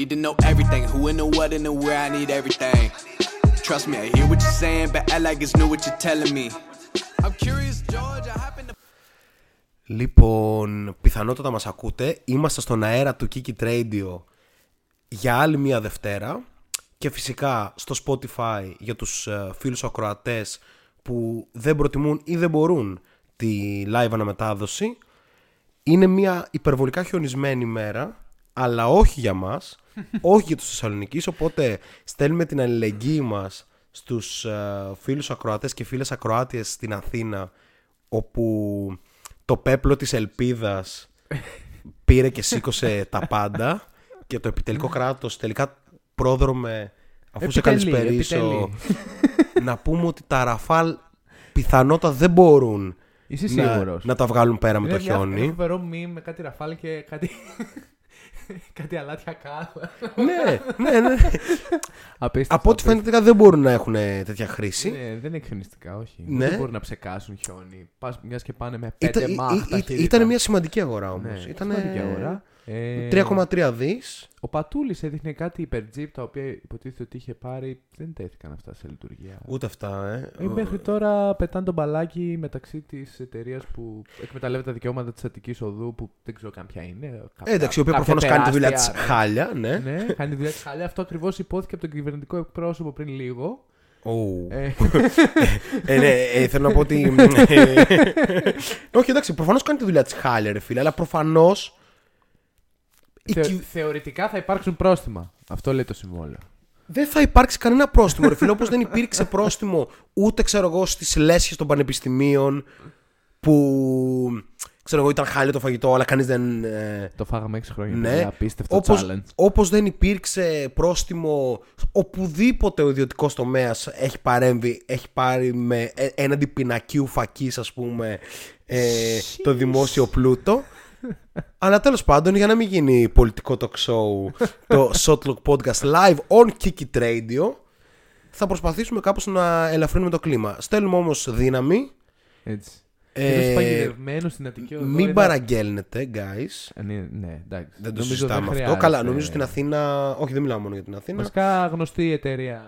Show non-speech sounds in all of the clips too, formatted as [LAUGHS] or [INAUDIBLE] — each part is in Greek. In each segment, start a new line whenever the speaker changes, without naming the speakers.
I need to know everything, who and the what and the where, I need everything. Trust me, I hear what you're saying, but I like it's new what you're telling me. I'm curious, George, I happen to...
Λοιπόν, πιθανότατα μας ακούτε. Είμαστε στον αέρα του Kiki Radio για άλλη μία Δευτέρα και φυσικά στο Spotify για τους ε, φίλους ακροατές που δεν προτιμούν ή δεν μπορούν τη live αναμετάδοση. Είναι μια υπερβολικά χιονισμένη μέρα, αλλά όχι για μας, όχι για τους Θεσσαλονικείς, οπότε στέλνουμε την αλληλεγγύη μας στους ε, φίλους ακροατές και φίλες ακροάτιες στην Αθήνα, όπου το πέπλο της ελπίδας πήρε και σήκωσε τα πάντα και το επιτελικό κράτος τελικά πρόδρομε αφού σε
Επιτελεί,
καλησπερίσω να πούμε ότι τα Ραφάλ πιθανότατα δεν μπορούν
Είσαι
να,
σίγουρος.
να τα βγάλουν πέρα με το
Είναι μια-
χιόνι.
Ένα φοβερό meme με κάτι ραφάλ και κάτι. [LAUGHS] κάτι αλάτια κάτω.
ναι, ναι, ναι.
Απίστευτο.
Από ό,τι φαίνεται τελικά δεν μπορούν να έχουν ε, τέτοια χρήση.
Ναι, δεν είναι εκφωνιστικά, όχι.
Ναι.
Δεν μπορούν να ψεκάσουν χιόνι. Πας μιας και πάνε με
Ήταν,
πέντε μάχ τα χέρια.
ήταν μια σημαντική αγορά
ναι,
όμως. Ήταν
σημαντική αγορά. Ε,
3,3 δις.
Ο Πατούλη έδειχνε κάτι υπερτζίπ τα οποία υποτίθεται ότι είχε πάρει. Δεν τέθηκαν αυτά σε λειτουργία.
Ούτε αυτά, ε.
Ε, μέχρι τώρα πετάνε τον μπαλάκι μεταξύ τη εταιρεία που εκμεταλλεύεται τα δικαιώματα τη Αττική Οδού που δεν ξέρω καν ποια είναι. Κάποια-
Ε, εντάξει, η οποία
κάποια
προφανώ κάνει τη δουλειά τη
τεράστια,
χάλια, ναι.
Ναι, κάνει τη δουλειά τη χάλια. Αυτό ακριβώ υπόθηκε από τον κυβερνητικό εκπρόσωπο πριν λίγο.
Ου.
Ε,
Ε, ναι, ε, θέλω να πω ότι. ε, Όχι, εντάξει, προφανώ κάνει τη δουλειά τη χάλια, ρε φίλε, αλλά προφανώ.
Θε- θεωρητικά θα υπάρξουν πρόστιμα. Αυτό λέει το συμβόλαιο.
Δεν θα υπάρξει κανένα πρόστιμο, ρε φίλε. Όπως δεν υπήρξε πρόστιμο ούτε, ξέρω εγώ, στις λέσχες των πανεπιστημίων που. ξέρω εγώ, ήταν χάλιο το φαγητό, αλλά κανείς δεν. ε,
Το φάγαμε 6 χρόνια.
Ναι,
παιδιά, Απίστευτο
όπως,
challenge.
όπως δεν υπήρξε πρόστιμο οπουδήποτε ο ιδιωτικός τομέας έχει παρέμβει, έχει πάρει με ε, έναντι πινακίου φακής ας πούμε ε, το δημόσιο πλούτο. Αλλά τέλος πάντων για να μην γίνει πολιτικό talk show το [LAUGHS] Shot Clock Podcast live on Kiki Radio θα προσπαθήσουμε κάπως να ελαφρύνουμε το κλίμα. Στέλνουμε όμως δύναμη.
Έτσι.
Ε,
Ε, παγιδευμένο στην Αττική Οδό.
Μην
είδα-
παραγγέλνετε guys.
Ε, Ναι, ναι, εντάξει.
Δεν το
Νομίζω
συζητάμε αυτό.
χρειάζεται.
Καλά, νομίζω στην Αθήνα. Όχι, δεν μιλάω μόνο για την Αθήνα.
Βασικά γνωστή εταιρεία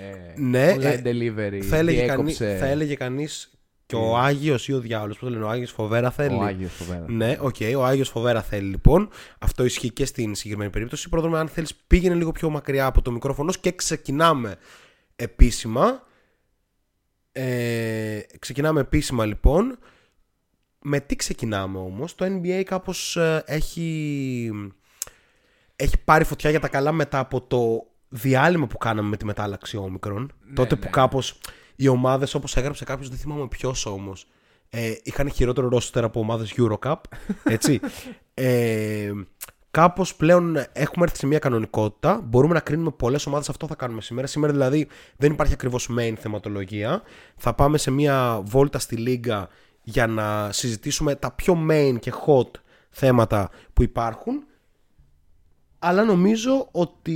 ε,
Ναι,
online
ε,
delivery.
θα, έλεγε κανεί,
διέκοψε
θα έλεγε κανείς και ο
Τι;
Άγιος ή ο Διάολος, πώς το λένε, ο Άγιος Φοβέρα θέλει.
ο Άγιος φοβέρα.
Ναι, οκ, ο Άγιος Φοβέρα θέλει λοιπόν. Αυτό ισχύει και στην συγκεκριμένη περίπτωση. Πρόδρομε, αν θέλεις, πήγαινε λίγο πιο μακριά από το μικρόφωνο και ξεκινάμε επίσημα. Ε, ξεκινάμε επίσημα λοιπόν. Με τι ξεκινάμε όμως, το NBA κάπως ε, έχει, έχει πάρει φωτιά για τα καλά μετά από το διάλειμμα που κάναμε με τη μετάλλαξη όμικρον. Τότε που
ναι.
κάπως οι ομάδες όπως έγραψε κάποιος, δεν θυμάμαι ποιος όμως, ε, είχαν χειρότερο ρόστερ από ομάδες Eurocup, έτσι. [LAUGHS] ε, κάπως πλέον έχουμε έρθει σε μια κανονικότητα, μπορούμε να κρίνουμε πολλές ομάδες, αυτό θα κάνουμε σήμερα. Σήμερα δηλαδή δεν υπάρχει ακριβώς main θεματολογία, θα πάμε σε μια βόλτα στη λίγα για να συζητήσουμε τα πιο main και hot θέματα που υπάρχουν αλλά νομίζω ότι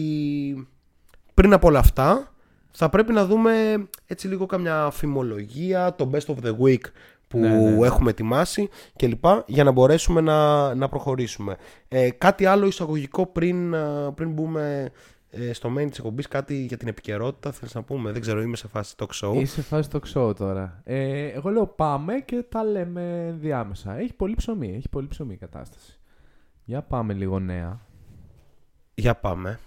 πριν από όλα αυτά θα πρέπει να δούμε έτσι λίγο καμιά φημολογία, το best of the week που
Ναι, ναι.
έχουμε ετοιμάσει κλπ. για να μπορέσουμε να, να προχωρήσουμε. Ε, κάτι άλλο εισαγωγικό πριν, α, πριν μπούμε ε, στο main της εκπομπής, κάτι για την επικαιρότητα θέλεις να πούμε, δεν ξέρω, είμαι σε φάση talk show.
Είσαι φάση το show τώρα. Ε, εγώ λέω πάμε και τα λέμε διάμεσα. Έχει πολύ ψωμί, έχει πολύ ψωμί η κατάσταση. Για πάμε λίγο νέα.
Για πάμε.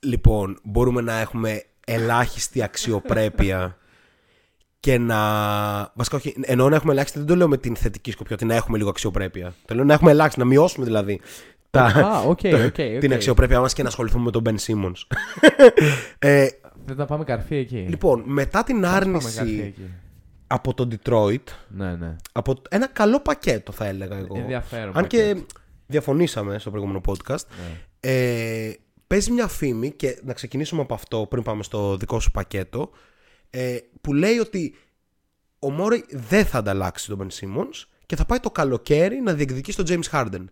Λοιπόν, μπορούμε να έχουμε ελάχιστη αξιοπρέπεια και να. Βασικά, όχι, εννοώ να έχουμε ελάχιστη, δεν το λέω με την θετική σκοπιά, ότι να έχουμε λίγο αξιοπρέπεια. Το λέω να έχουμε ελάχιστη, να μειώσουμε δηλαδή τα,
Α, οκ,
το-
οκ, οκ.
την αξιοπρέπειά μας και να ασχοληθούμε με τον Ben Simmons. [LAUGHS] ε,
Δεν θα πάμε καρφί εκεί.
λοιπόν, μετά την
Θα πάμε καρφί
άρνηση
εκεί.
από τον Detroit,
Ναι, ναι.
από ένα καλό πακέτο θα έλεγα εγώ.
Ενδιαφέρον.
Αν και
πακέτο.
διαφωνήσαμε στο προηγούμενο podcast.
Ναι.
Ε, παίζει μια φήμη και να ξεκινήσουμε από αυτό πριν πάμε στο δικό σου πακέτο. ε, που λέει ότι ο Μόρεϊ δεν θα ανταλλάξει τον Ben Simmons και θα πάει το καλοκαίρι να διεκδικήσει τον James Harden.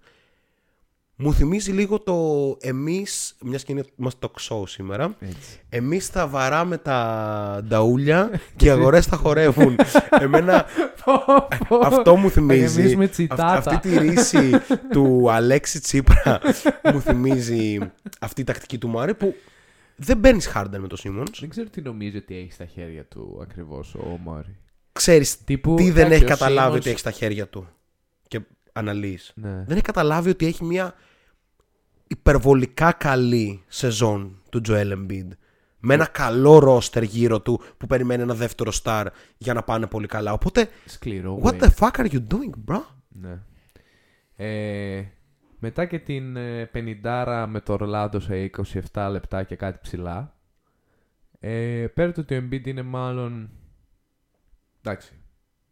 Μου θυμίζει λίγο το εμείς, μιας και είναι είμαστε το show σήμερα,
Έτσι.
εμείς θα βαράμε τα νταούλια και οι αγορές θα χορεύουν. [LAUGHS] Εμένα αυτό μου θυμίζει.
γεμίσουμε
Αυ-
τσιτάτα.
αυτή τη ρίση του Αλέξη Τσίπρα [LAUGHS] μου θυμίζει αυτή η τακτική του Μάρε που δεν παίρνει Χάρντερ με το Σίμονς.
Δεν ξέρω τι νομίζει ότι έχει στα χέρια του ακριβώς ο Μόρι.
Ξέρεις
Τύπου,
τι δεν
εντάξει,
έχει
ο
καταλάβει
Simmons-
ότι έχει στα χέρια του. Και αναλύεις.
Ναι.
Δεν έχει καταλάβει ότι έχει μια υπερβολικά καλή σεζόν του Joel Embiid. Με ένα καλό ρόστερ γύρω του που περιμένει ένα δεύτερο star για να πάνε πολύ καλά. Οπότε,
Σκληρό.
what
win.
the fuck are you doing, bro?
Ναι. Ε, μετά και την ε, 50 με το Ορλάντο σε 27 λεπτά και κάτι ψηλά. Ε, πέρα το ότι ο Embiid είναι μάλλον εντάξει,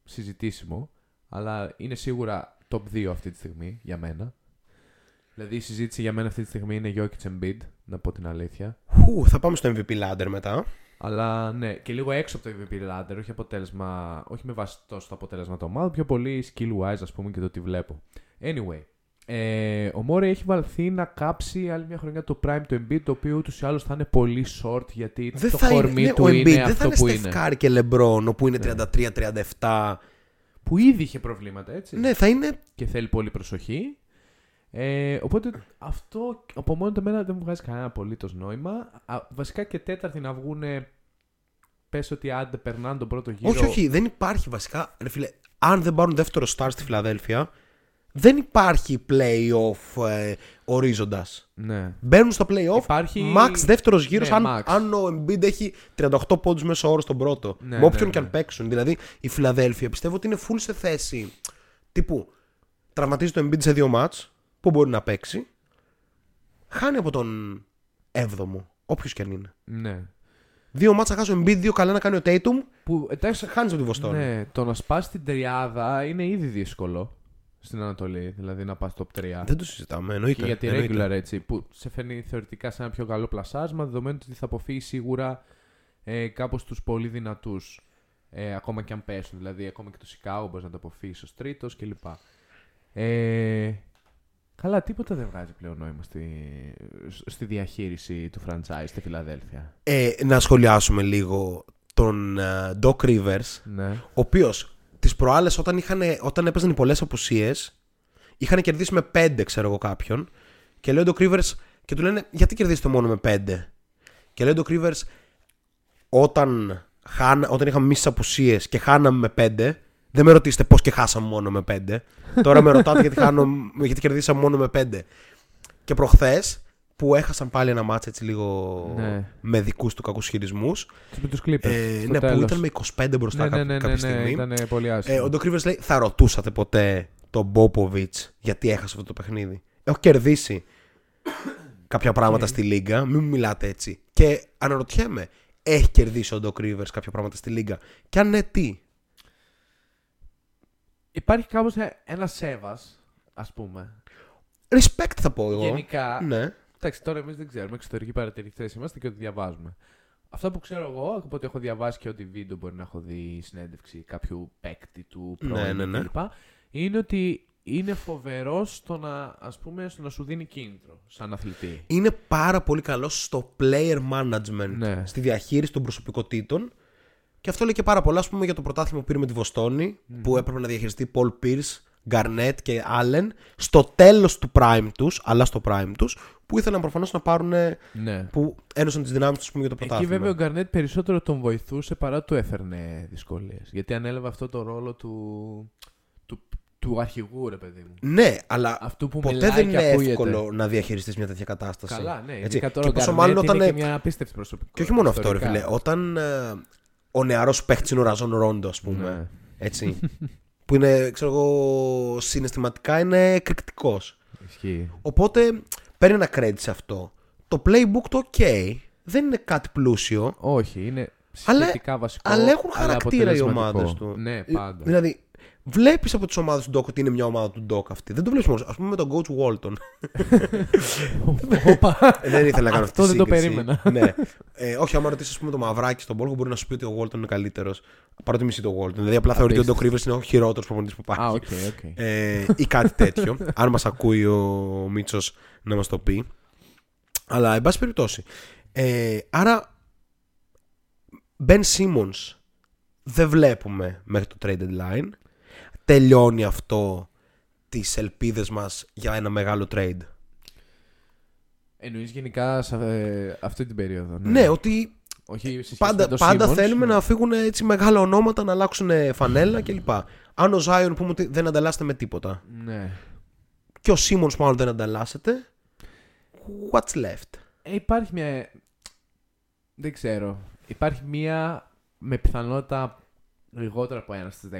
συζητήσιμο, αλλά είναι σίγουρα top 2 αυτή τη στιγμή για μένα. Δηλαδή η συζήτηση για μένα αυτή τη στιγμή είναι Jokic Embiid, να πω την αλήθεια.
Χου, θα πάμε στο MVP ladder μετά.
Αλλά ναι, και λίγο έξω από το MVP ladder, όχι, αποτέλεσμα, όχι με βάση τόσο το αποτέλεσμα των ομάδων, πιο πολύ skill wise ας πούμε και το τι βλέπω. Anyway, ε, ο Μόρι έχει βαλθεί να κάψει άλλη μια χρονιά το prime του Embiid, το οποίο ούτως ή άλλως θα είναι πολύ short γιατί
Δεν
το
θα είναι,
κορμί
ναι,
του
ο
είναι
Embiid δεν θα
αυτό
είναι
που
Steph
είναι.
Curry και LeBron, όπου είναι
Ναι.
33-37.
Που ήδη είχε προβλήματα, έτσι.
Ναι, θα είναι.
Και θέλει πολύ προσοχή. Ε, οπότε αυτό από μόνο του εμένα δεν μου βγάζει κανένα απολύτως νόημα. Α, βασικά και τέταρτη να βγουν. Πες ότι άντε περνάνε τον πρώτο γύρο.
Όχι, όχι, δεν υπάρχει βασικά. Ρε φίλε, αν δεν πάρουν δεύτερο star στη Φιλαδέλφια, δεν υπάρχει playoff ε, ορίζοντας.
Ναι.
Μπαίνουν στο playoff.
Υπάρχει-
Max δεύτερος γύρος,
Ναι,
αν,
max.
αν ο Embiid έχει 38 πόντους μέσω όρο στον πρώτο.
Ναι,
με όποιον
ναι,
και
ναι.
αν παίξουν. Δηλαδή η Φιλαδέλφια πιστεύω ότι είναι full σε θέση. Τύπου τραυματίζει το Embiid σε δύο μάτς που μπορεί να παίξει. Χάνει από τον 7ο, όποιος και αν είναι.
ναι.
Δύο μάτσα χάσει ο Embiid, δύο καλά να κάνει ο Tatum.
Που εντάξει.
Χάνεις από τη Βοστόνη.
Ναι, το να σπάσει την τριάδα είναι ήδη δύσκολο στην Ανατολή. Δηλαδή να πας top 3.
Δεν το συζητάμε, εννοείται.
Και για τη
εννοείται.
regular έτσι, που σε φέρνει θεωρητικά σε ένα πιο καλό πλασάσμα, δεδομένου ότι θα αποφύγει σίγουρα ε, κάπως τους πολύ δυνατούς. Ε, ακόμα και αν πέσουν, δηλαδή ακόμα και το Σικάγο μπορείς να το αποφύγεις ως τρίτος κλπ. Ε, καλά, τίποτα δεν βγάζει πλέον νόημα στη, στη διαχείριση του franchise στη Φιλαδέλφια.
Ε, να σχολιάσουμε λίγο τον ε, Doc Rivers,
Ναι.
ο οποίος τις προάλλες όταν, είχαν, όταν έπαιζαν οι πολλές απουσίες, είχαν κερδίσει με 5, ξέρω εγώ κάποιον. Και λέει ο Doc Rivers και του λένε, Γιατί κερδίσετε μόνο με 5. Και λέει ο Doc Rivers, όταν, χάνα, όταν είχαμε εμεί τι απουσίες και χάναμε με 5, δεν με ρωτήσετε πώς και χάσαμε μόνο με 5. Τώρα με ρωτάτε γιατί, χάνω, γιατί κερδίσαμε μόνο με 5. Και προχθές που έχασαν πάλι ένα μάτς έτσι λίγο
Ναι.
με δικούς του κακούς χειρισμούς
Με τους Clippers.
ε,
στο
ναι, που
τέλος.
ήταν με 25 μπροστά
ναι, ναι,
κάποια,
ναι, ναι,
κάποια
ναι,
στιγμή.
ήταν πολύ άσχημο.
Ε, ο Ντοκ Ρίβερς λέει, θα ρωτούσατε ποτέ τον Μπόποβιτς γιατί έχασε αυτό το παιχνίδι. Έχω κερδίσει κάποια πράγματα στη Λίγκα, μην μου μιλάτε έτσι. Και αναρωτιέμαι, έχει κερδίσει ο Ντοκ Ρίβερς κάποια πράγματα στη Λίγκα. Και αν ναι, τι;
Υπάρχει κάπως ένας σέβας, ας πούμε.
Respect θα πω εγώ.
Γενικά,
Ναι.
Εντάξει, τώρα εμείς δεν ξέρουμε. Εξωτερικοί παρατηρητές είμαστε και ότι διαβάζουμε. Αυτό που ξέρω εγώ, από ό,τι έχω διαβάσει και ό,τι βίντεο μπορεί να έχω δει συνέντευξη κάποιου παίκτη του
Ναι,
πρώην
ναι, ναι.
κλπ. Είναι ότι είναι φοβερό στο να, ας πούμε, στο να σου δίνει κίνητρο σαν αθλητή.
Είναι πάρα πολύ καλό στο player management,
Ναι.
στη διαχείριση των προσωπικότητων. Και αυτό λέει και πάρα πολλά, ας πούμε, για το πρωτάθλημα που πήρε με τη βοστονη που έπρεπε να διαχειριστεί Paul Pierce, Garnett και Allen στο τέλος του prime τους, αλλά στο prime τους, που ήθελαν προφανώς να πάρουν,
Ναι.
που ένωσαν τις δυνάμεις τους ας πούμε, για το
Εκεί
πρωτάθλημα.
βέβαια ο Γκαρνέτ περισσότερο τον βοηθούσε παρά του έφερνε δυσκολίες. Γιατί ανέλαβε αυτό το ρόλο του, του, του αρχηγού, ρε παιδί μου.
Ναι, αλλά
Αυτού που
ποτέ
μιλάει
δεν
και
είναι
ακούγεται.
εύκολο να διαχειριστείς μια τέτοια κατάσταση.
Καλά, ναι.
Έτσι.
Ειδικά τώρα
Και
ο
πόσο
Garnett
μάλλον όταν
είναι
ε,
και μια απίστευτη προσωπικότητα.
Και όχι μόνο αυτό, ρε
ιστορικά.
φίλε. Όταν ε, ο νεαρός παίχτης είναι ο Ραζόν Ρόντο, ας πούμε.
Ναι.
Έτσι. που είναι, ξέρω εγώ, συναισθηματικά είναι εκρηκτικός.
Ισχύει.
Οπότε παίρνει ένα credit σε αυτό. Το playbook το ok. Δεν είναι κάτι πλούσιο.
Όχι, είναι
Αλλά-
σχετικά βασικό.
Αλλά έχουν χαρακτήρα οι
αποτελεσματικό.
ομάδες του.
Ναι,
Ε,
πάντα.
Δηλαδή, βλέπεις από τις ομάδες του Doc ότι είναι μια ομάδα του Doc αυτή. Δεν το βλέπεις μόνος. Α πούμε με τον coach Walton.
Όπα.
Ε, δεν ήθελα να κάνω αυτή
Αυτό
τη
δεν το
σύγκριση.
περίμενα.
ναι. Ε, όχι, άμα ρωτήσεις πούμε, το μαυράκι στον Πόλκο, μπορεί να σου πει ότι ο Walton είναι καλύτερος. Παρότι μισεί το Walton. Δηλαδή απλά θεωρεί ότι ο Doc Rivers είναι ο χειρότερος προπονητής που υπάρχει.
Α, οκ, οκ.
ε, ή κάτι τέτοιο. αν μας ακούει ο Μίτσος να μας το πει. Αλλά, εν πάση περιπτώσει. Ε, άρα, Ben Simmons δεν βλέπουμε μέχρι το trade deadline. Τελειώνει αυτό τις ελπίδες μας για ένα μεγάλο trade.
Εννοείς γενικά σε ε, αυτή την περίοδο. Ναι,
Ναι, ότι
Όχι σε σχέση
πάντα,
με το
πάντα
Simmons,
θέλουμε
ναι.
να φύγουν έτσι μεγάλα ονόματα, να αλλάξουν φανέλα κλπ. Αν ο Zion πούμε ότι δεν ανταλλάσσεται με τίποτα
Ναι.
και ο Simmons μάλλον δεν ανταλλάσσεται, what's left;
Ε, υπάρχει μια. Δεν ξέρω. Υπάρχει μια με πιθανότητα λιγότερο από ένα στις 10.000,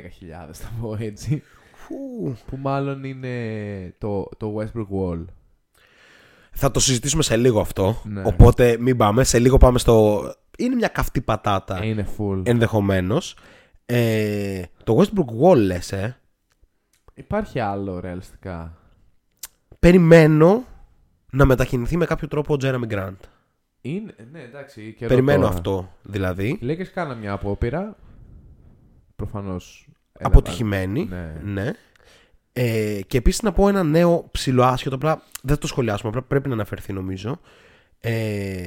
θα πω έτσι.
Φου.
Που μάλλον είναι το, το Westbrook Wall.
Θα το συζητήσουμε σε λίγο αυτό.
Ναι.
Οπότε μην πάμε. Σε λίγο πάμε στο. Είναι μια καυτή πατάτα
Ε, Είναι full.
ενδεχομένως. Ε, το Westbrook Wall λες, ε.
Υπάρχει άλλο ρεαλιστικά.
Περιμένω να μετακινηθεί με κάποιο τρόπο ο Jeremy Grant.
Είναι, ναι, εντάξει. καιρό
Περιμένω
τώρα.
αυτό δηλαδή.
Οι Lakers κάναν μια απόπειρα. Προφανώς.
Αποτυχημένη.
Ναι.
Ναι. Ε, και επίσης να πω ένα νέο ψηλό άσχετο. Απλά δεν θα το σχολιάσουμε. Απλά πρέπει να αναφερθεί νομίζω. Ε,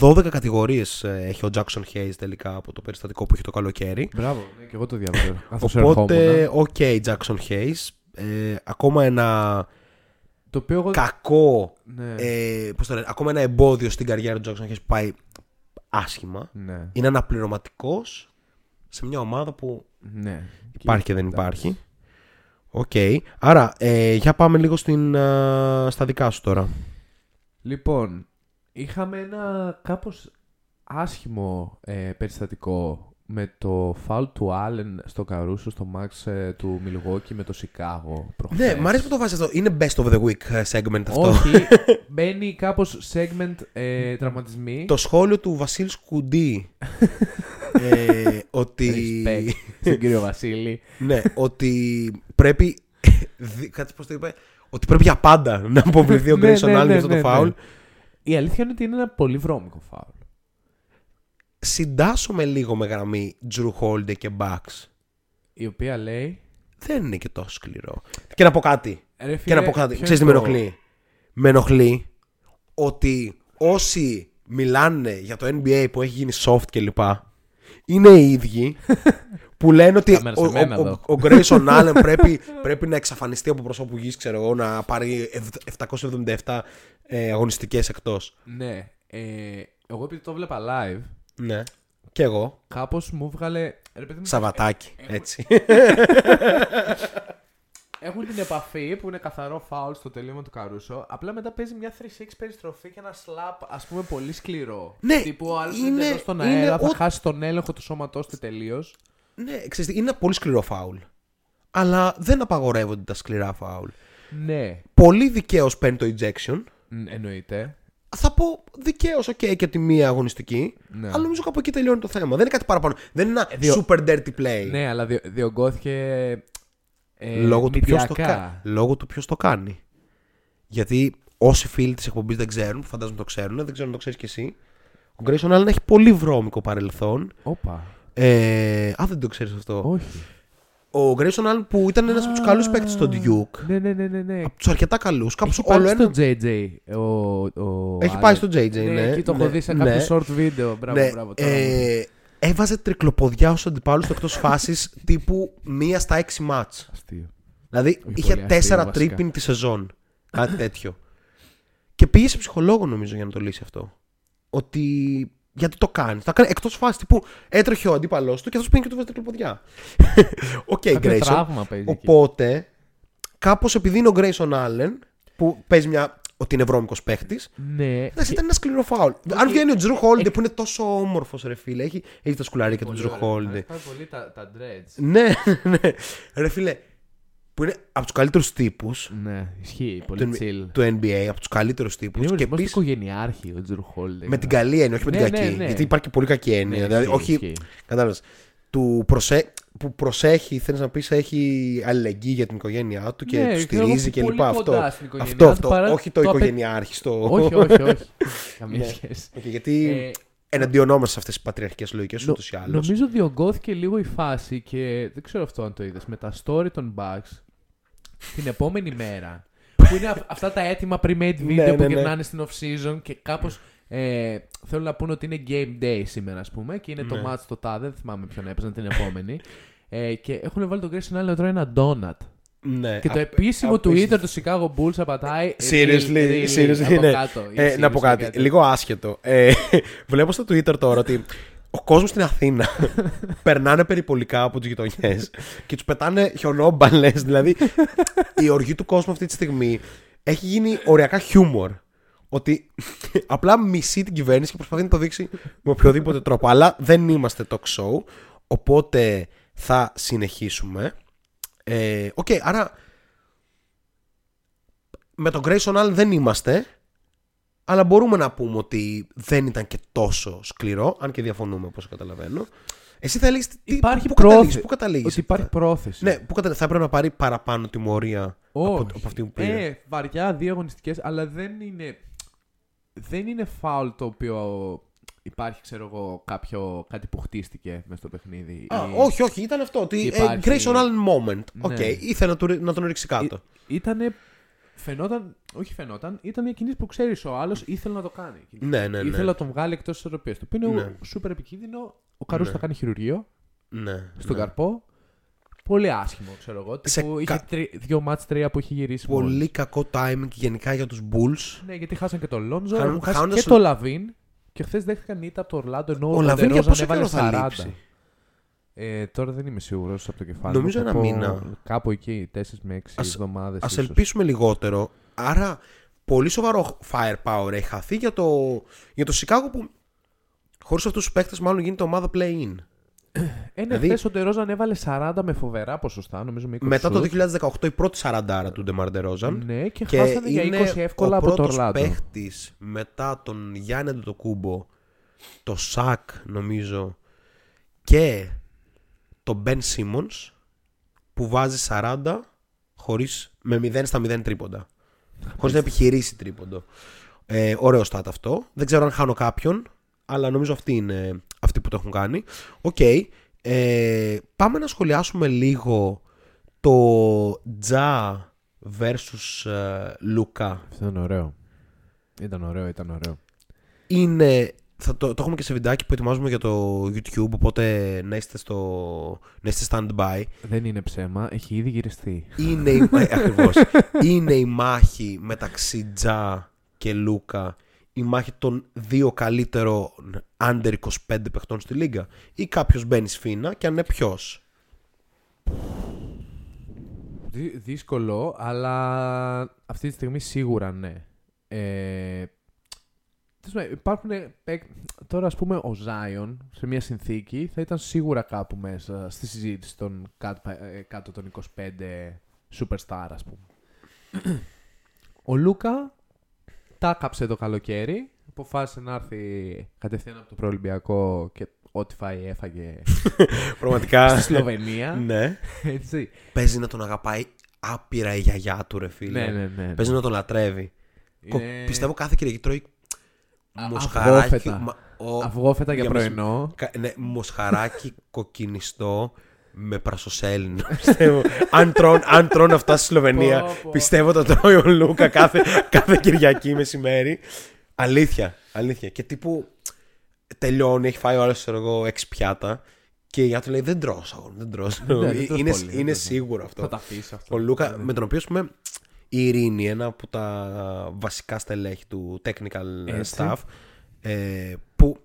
12 κατηγορίες έχει ο Jackson Hayes τελικά από το περιστατικό που είχε το καλοκαίρι.
Μπράβο, ναι, και εγώ το διαβάζω. [LAUGHS] Καθώς
Οπότε,
ερχόμουν.
οκ, Jackson Hayes. Ε, ακόμα ένα
Το οποίο εγώ.
κακό.
Ναι.
Ε, πώς το λένε, ακόμα ένα εμπόδιο στην καριέρα του Jackson Hayes που πάει άσχημα.
ναι.
Είναι αναπληρωματικός σε μια ομάδα που
ναι.
Υπάρχει και δεν υπάρχει. Οκ. Άρα, ε, για πάμε λίγο στην, α, στα δικά σου τώρα.
Λοιπόν, είχαμε ένα κάπως άσχημο ε, περιστατικό με το φάουλ του Άλεν στο Καρούσο, στο ματς ε, του Μιλγουόκι με το Σικάγο προχθές.
Ναι, μου αρέσει που το βάζεις αυτό. Είναι best of the week ε, segment αυτό.
Όχι, [LAUGHS] μπαίνει κάπως segment ε, τραυματισμοί.
Το σχόλιο του Βασίλη Σκουντή. ε, [LAUGHS] ότι.
Respect στον κύριο Βασίλη.
ναι, ότι πρέπει. δι- Κάτι πώς το είπε. Ότι πρέπει για πάντα να αποβληθεί ο
Ναι,
Grayson
ναι,
Allen
ναι,
για αυτό το
ναι, ναι.
φάουλ.
Η αλήθεια είναι ότι είναι ένα πολύ βρώμικο φάουλ.
Συντάσσομαι λίγο με γραμμή Drew Holiday και Bucks.
Η οποία λέει.
Δεν είναι και τόσο σκληρό. Και να πω κάτι.
Ρε,
Και
φίλε,
να πω κάτι.
ποιος
Ξέρεις τι με
είναι το-
ενοχλεί; Με ενοχλεί ότι όσοι μιλάνε για το NBA που έχει γίνει soft κλπ. Είναι οι ίδιοι που λένε ότι
Κάμερα σε
ο,
μένα
ο,
εδώ.
ο, ο Grayson Allen πρέπει, πρέπει να εξαφανιστεί από προσώπου γης, ξέρω εγώ, να πάρει ευ- 777 ε, αγωνιστικές εκτός.
Ναι. Ε, εγώ επειδή το βλέπα live,
Ναι. Και εγώ.
κάπως μου βγάλε. Ρε, παιδί μου,
Σαβατάκι. Έτσι.
Έχουν την επαφή που είναι καθαρό φάουλ στο τελείωμα του Καρούσο. Απλά μετά παίζει μια 3-6 περιστροφή και ένα slap, α πούμε, πολύ σκληρό.
Ναι,
Τύπου ο άλλο
είναι-
είναι εντελώ στον
είναι
αέρα, θα
ό-
χάσει τον έλεγχο του σώματό του τελείω.
ναι, ξέρεις τι, είναι ένα πολύ σκληρό φάουλ. Αλλά δεν απαγορεύονται τα σκληρά φάουλ.
Ναι,
Πολύ δικαίω παίρνει το ejection.
μ, εννοείται.
Θα πω δικαίως, ok, και τη μία αγωνιστική.
Ναι.
Αλλά νομίζω κάπου εκεί τελειώνει το θέμα. Δεν είναι κάτι παραπάνω. Δεν είναι ένα
δύο-
super dirty play.
Ναι, αλλά διο, διωγγώθηκε. Ε,
λόγω, του ποιος το
μηδιακά.
κα... λόγω του ποιος το κάνει. Γιατί όσοι φίλοι της εκπομπής δεν ξέρουν, που φαντάζομαι το ξέρουν, δεν ξέρω αν το ξέρεις κι εσύ. Ο Grayson Allen έχει πολύ βρώμικο παρελθόν.
Όπα.
Ε, α, δεν το ξέρεις αυτό.
Όχι.
Ο Grayson Allen που ήταν ένας από τους καλούς παίκτες στο Duke.
Ναι, ναι, ναι, ναι. ναι.
Από τους αρκετά καλούς. Κάπω
Έχει
όλο
πάει
ένα.
στο JJ. Ο, ο
Έχει
Allen.
πάει στο JJ, ναι.
εκεί το
ναι,
έχω δει σε
ναι.
κάποιο short video. Μπράβο,
ναι,
μπράβο. τώρα μου-
ε, έβαζε τρικλοποδιά σε αντιπάλους του εκτός φάσης [LAUGHS] τύπου μία στα έξι μάτς.
Αστείο.
Δηλαδή
Όχι
είχε
πολύ αστείο,
τέσσερα
βασικά.
tripping τη σεζόν. Κάτι τέτοιο. Και πήγε σε ψυχολόγο νομίζω για να το λύσει αυτό. Ότι. Γιατί το κάνει. Το κάνει εκτός φάσης τύπου έτρεχε ο αντίπαλός του και αυτός πήγε και του βάζει τρικλοποδιά. [LAUGHS] Οκ,
Κάποιο
Grayson.
τραύμα παίζει εκεί.
Οπότε, κάπως επειδή είναι ο Grayson Allen, που παίζει μια. ότι είναι βρώμικος παίχτης,
Ναι.
Εντάξει, ήταν ένα σκληρό φάουλ. Αν βγαίνει ο Τζρου Χόλντε που είναι τόσο όμορφος, ρε φίλε, έχει, έχει τα σκουλαρίκια του
Πολύ
Τζρου
ωραία. Μου
Χόλντε.
αρέσει πάρα πολύ τα, τα dreads.
Ναι, [LAUGHS] ναι. Ρε φίλε, που είναι από τους καλύτερους τύπους
Ναι, ισχύει. Πολύ
του,
chill.
του NBA, από τους καλύτερους τύπους.
Είναι
Και
ορισμός του
επίσης
οικογενειάρχη ο Τζουρ Χόλντε.
με την καλή έννοια, όχι με την
Ναι,
κακή.
ναι, ναι.
Γιατί υπάρχει και πολύ κακή έννοια. δηλαδή, όχι. Κατάλαβες. του προσε... που προσέχει, θέλεις να πεις, έχει αλληλεγγύη για την οικογένειά του και
Ναι,
του
ξέρω εγώ,
στηρίζει
πολύ
κλπ. Αυτό,
κοντά στην οικογένειά
αυτό,
του,
αυτό.
παρά
όχι το,
το απαι-
οικογενειάρχιστο.
όχι, όχι, όχι. [LAUGHS] Καμία
Ναι.
σχέση.
Οκ, γιατί
Ε,
εναντιωνόμαστε σε αυτές τις πατριαρχικές λογικές
Νο-
ούτως ή άλλως.
Νομίζω διογκώθηκε λίγο η φάση και δεν ξέρω αυτό αν το είδες με τα story των Bucks την επόμενη μέρα που είναι αυ- αυτά τα έτοιμα pre-made video
Ναι,
που
ναι, ναι.
γυρνάνε στην off-season και κάπως ε, θέλουν να πούνε ότι είναι game day σήμερα ας πούμε και είναι το
Ναι.
match το τάδε, δεν θυμάμαι ποιον έπαιζαν την επόμενη ε, και έχουν βάλει τον Grayson Allen να τρώει ένα donut
Ναι.
και το
Α-
επίσημο
απίστευτο.
Twitter του Chicago Bulls απατάει
Seriously,
really,
seriously,
από
ναι.
κάτω.
Ε, να πω
Seriously,
κάτι, λίγο άσχετο. Ε, βλέπω στο Twitter τώρα ότι ο κόσμος στην Αθήνα [LAUGHS] περνάνε περιπολικά από τις γειτονιές και τους πετάνε χιονόμπαλες. δηλαδή η οργή του κόσμου αυτή τη στιγμή έχει γίνει οριακά χιούμορ. Ότι απλά μισεί την κυβέρνηση και προσπαθεί να το δείξει με οποιοδήποτε τρόπο. Αλλά δεν είμαστε talk show. Οπότε θα συνεχίσουμε. Ε, Οκ, άρα με τον Grayson Allen δεν είμαστε. Αλλά μπορούμε να πούμε ότι δεν ήταν και τόσο σκληρό, αν και διαφωνούμε όπως καταλαβαίνω. Εσύ θα έλεγες, τι,
Υπάρχει
πού καταλήγεις,
πρόθεση.
πού καταλήγεις;
Ότι υπάρχει πρόθεση.
Ναι, πού κατα... θα έπρεπε να πάρει παραπάνω τιμωρία από,
Όχι.
από αυτή που πήρε.
Ε, βαριά δύο αγωνιστικές, αλλά δεν είναι. Δεν είναι φάουλ το οποίο υπάρχει, ξέρω εγώ, κάποιο, κάτι που χτίστηκε μέσα στο παιχνίδι.
Α,
Ή-
όχι, όχι, ήταν αυτό. Ότι, ε,
Υπάρχει-
Grayson Allen moment. Οκ,
Ναι.
ήθελε να, του, ρι- να τον ρίξει κάτω.
Ήτανε. Φαινόταν. Όχι φαινόταν. Ήταν μια κίνηση που ξέρεις ο άλλος ήθελε να το κάνει.
Ναι, ναι, ναι.
Ήθελε να τον βγάλει εκτός της ισορροπία. Το οποίο είναι
Ναι.
σούπερ επικίνδυνο. Ο Καρούσο
Ναι.
θα κάνει χειρουργείο
ναι,
στον
ναι.
καρπό. Πολύ άσχημο, ξέρω εγώ.
Σε
Τύπου
κα-
Είχε τρι- δύο μάτς τρία που είχε γυρίσει. μόλις.
Πολύ κακό timing γενικά για τους Bulls.
Ναι, γιατί χάσαν και τον Λόνζο,
Χάνουν-
έχουν χάσει
χάνοντας
και
το-
το Λαβίν. Και χθες δέχτηκαν ήττα από το Ορλάντο ενώ
Ο
ο,
Λαβίν για
Ντερόζαν
πόσο
έβαλε
καιρό θα
40.
λείψει;
Ε, τώρα δεν είμαι σίγουρος από το κεφάλι.
Νομίζω
μου. Θα
ένα
πω
μήνα.
Κάπου εκεί, 4 με 6
Ας-
εβδομάδες.
Ας ελπίσουμε λιγότερο. Άρα, πολύ σοβαρό firepower έχει χαθεί για το, για το Chicago που χωρίς αυτούς τους παίχτες μάλλον γίνεται ομάδα play-in. [CLEARS THROAT]
Ε, ναι,
δηλαδή-
χθες ο Ντερόζαν έβαλε 40 με φοβερά ποσοστά, νομίζω με 20
Μετά το
σουτ.
2018 η πρώτη 40 του DeMar DeRozan.
Ναι, και,
Και
χάσανε για
είναι
20 εύκολα
ο
από το
πρώτος
Ορλάντο.
παίχτης μετά τον Γιάννη Αντετοκούμπο, το Σακ νομίζω και τον Ben Simmons που βάζει 40 χωρίς, με 0 στα 0 τρίποντα. Χωρίς να επιχειρήσει τρίποντο. Ε, ωραίο stat αυτό. Δεν ξέρω αν χάνω κάποιον, αλλά νομίζω αυτοί είναι αυτοί που το έχουν κάνει. Οκ. Ε, πάμε να σχολιάσουμε λίγο το Τζα versus ε, Λούκα.
Αυτό ήταν ωραίο. Ήταν ωραίο, ήταν ωραίο.
Είναι. Θα το, το έχουμε και σε βιντεάκι που ετοιμάζουμε για το YouTube, οπότε να είστε, στο, να είστε stand-by.
Δεν είναι ψέμα, έχει ήδη γυριστεί.
Είναι η, [LAUGHS] ε, ακριβώς. είναι η μάχη μεταξύ Τζα και Λούκα. Η μάχη των δύο καλύτερων under 25 παιχτών στη λίγα. Ή κάποιος μπαίνει σφίνα και αν είναι ποιος.
Δύ- δύσκολο, αλλά αυτή τη στιγμή σίγουρα ναι. Ε, τέλος πάντων, υπάρχουν παίκ- τώρα ας πούμε ο Zion σε μια συνθήκη θα ήταν σίγουρα κάπου μέσα στη συζήτηση των κάτω, ε, κάτω των 25 superstar ας πούμε. ο Λούκα τα κάψε το καλοκαίρι, αποφάσισε να έρθει κατευθείαν από το προολυμπιακό και ό,τι φάει έφαγε [LAUGHS]
Πραγματικά.
στη Σλοβενία.
ναι.
Έτσι.
Παίζει να τον αγαπάει άπειρα η γιαγιά του, ρε φίλε.
Ναι, ναι, ναι.
Παίζει να τον λατρεύει. Κο-
Είναι-
Πιστεύω κάθε Κυριακή τρώει
Α-
μοσχαράκι.
αυγόφετα.
μα- ο-
Αυγόφετα για
για μεσ-
πρωινό.
κα- ναι, μοσχαράκι [LAUGHS] κοκκινιστό με πρασοσέλινο. [LAUGHS] πιστεύω. αν, τρών, αν τρώνε αυτά στη Σλοβενία,
Πω, πω.
πιστεύω το τρώει ο Λούκα κάθε, κάθε Κυριακή μεσημέρι. Αλήθεια, αλήθεια. Και τύπου τελειώνει, έχει φάει ο άλλος, ξέρω εγώ, έξι πιάτα. Και η γιαγιά του λέει: Δεν τρώω, αγόρι, δεν τρώω.
Ναι, δεν τρως
είναι
πολύ, δεν
είναι
τρως.
σίγουρο αυτό.
Θα τα αφήσει αυτό.
Ο Λούκα,
Ναι.
με τον οποίο ας πούμε, η Ειρήνη, ένα από τα βασικά στελέχη του technical
Έτσι.
staff, ε, που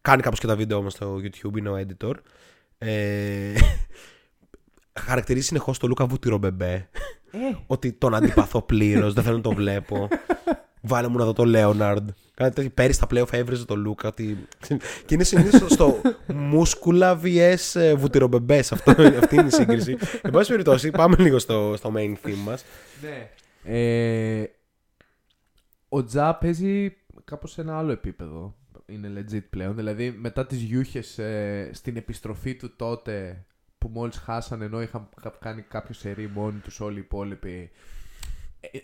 κάνει κάπως και τα βίντεο μας στο YouTube, είναι ο editor, ε, [LAUGHS] χαρακτηρίζει συνεχώς τον Λούκα βούτυρο-μπεμπέ,
Ε,
ότι τον αντιπαθώ πλήρως, δεν θέλω να τον βλέπω. Βάλε μου να δω το Λέοναρντ. Κάτι τέτοιο. Πέρυσι στα playoff έβριζε το Λούκα. Ότι... και είναι συνήθως στο μούσκουλα vs ες, βούτυρο-μπεμπέ. Αυτή είναι η σύγκριση. Εν πάση περιπτώσει, πάμε λίγο στο, στο main theme μας.
ναι. Ε, ο Τζα παίζει κάπως σε ένα άλλο επίπεδο. είναι legit πλέον. Δηλαδή μετά τις γιούχες ε, στην επιστροφή του τότε που μόλις χάσανε ενώ είχαν κα- κάνει κάποιο σερί μόνοι τους όλοι οι υπόλοιποι ε,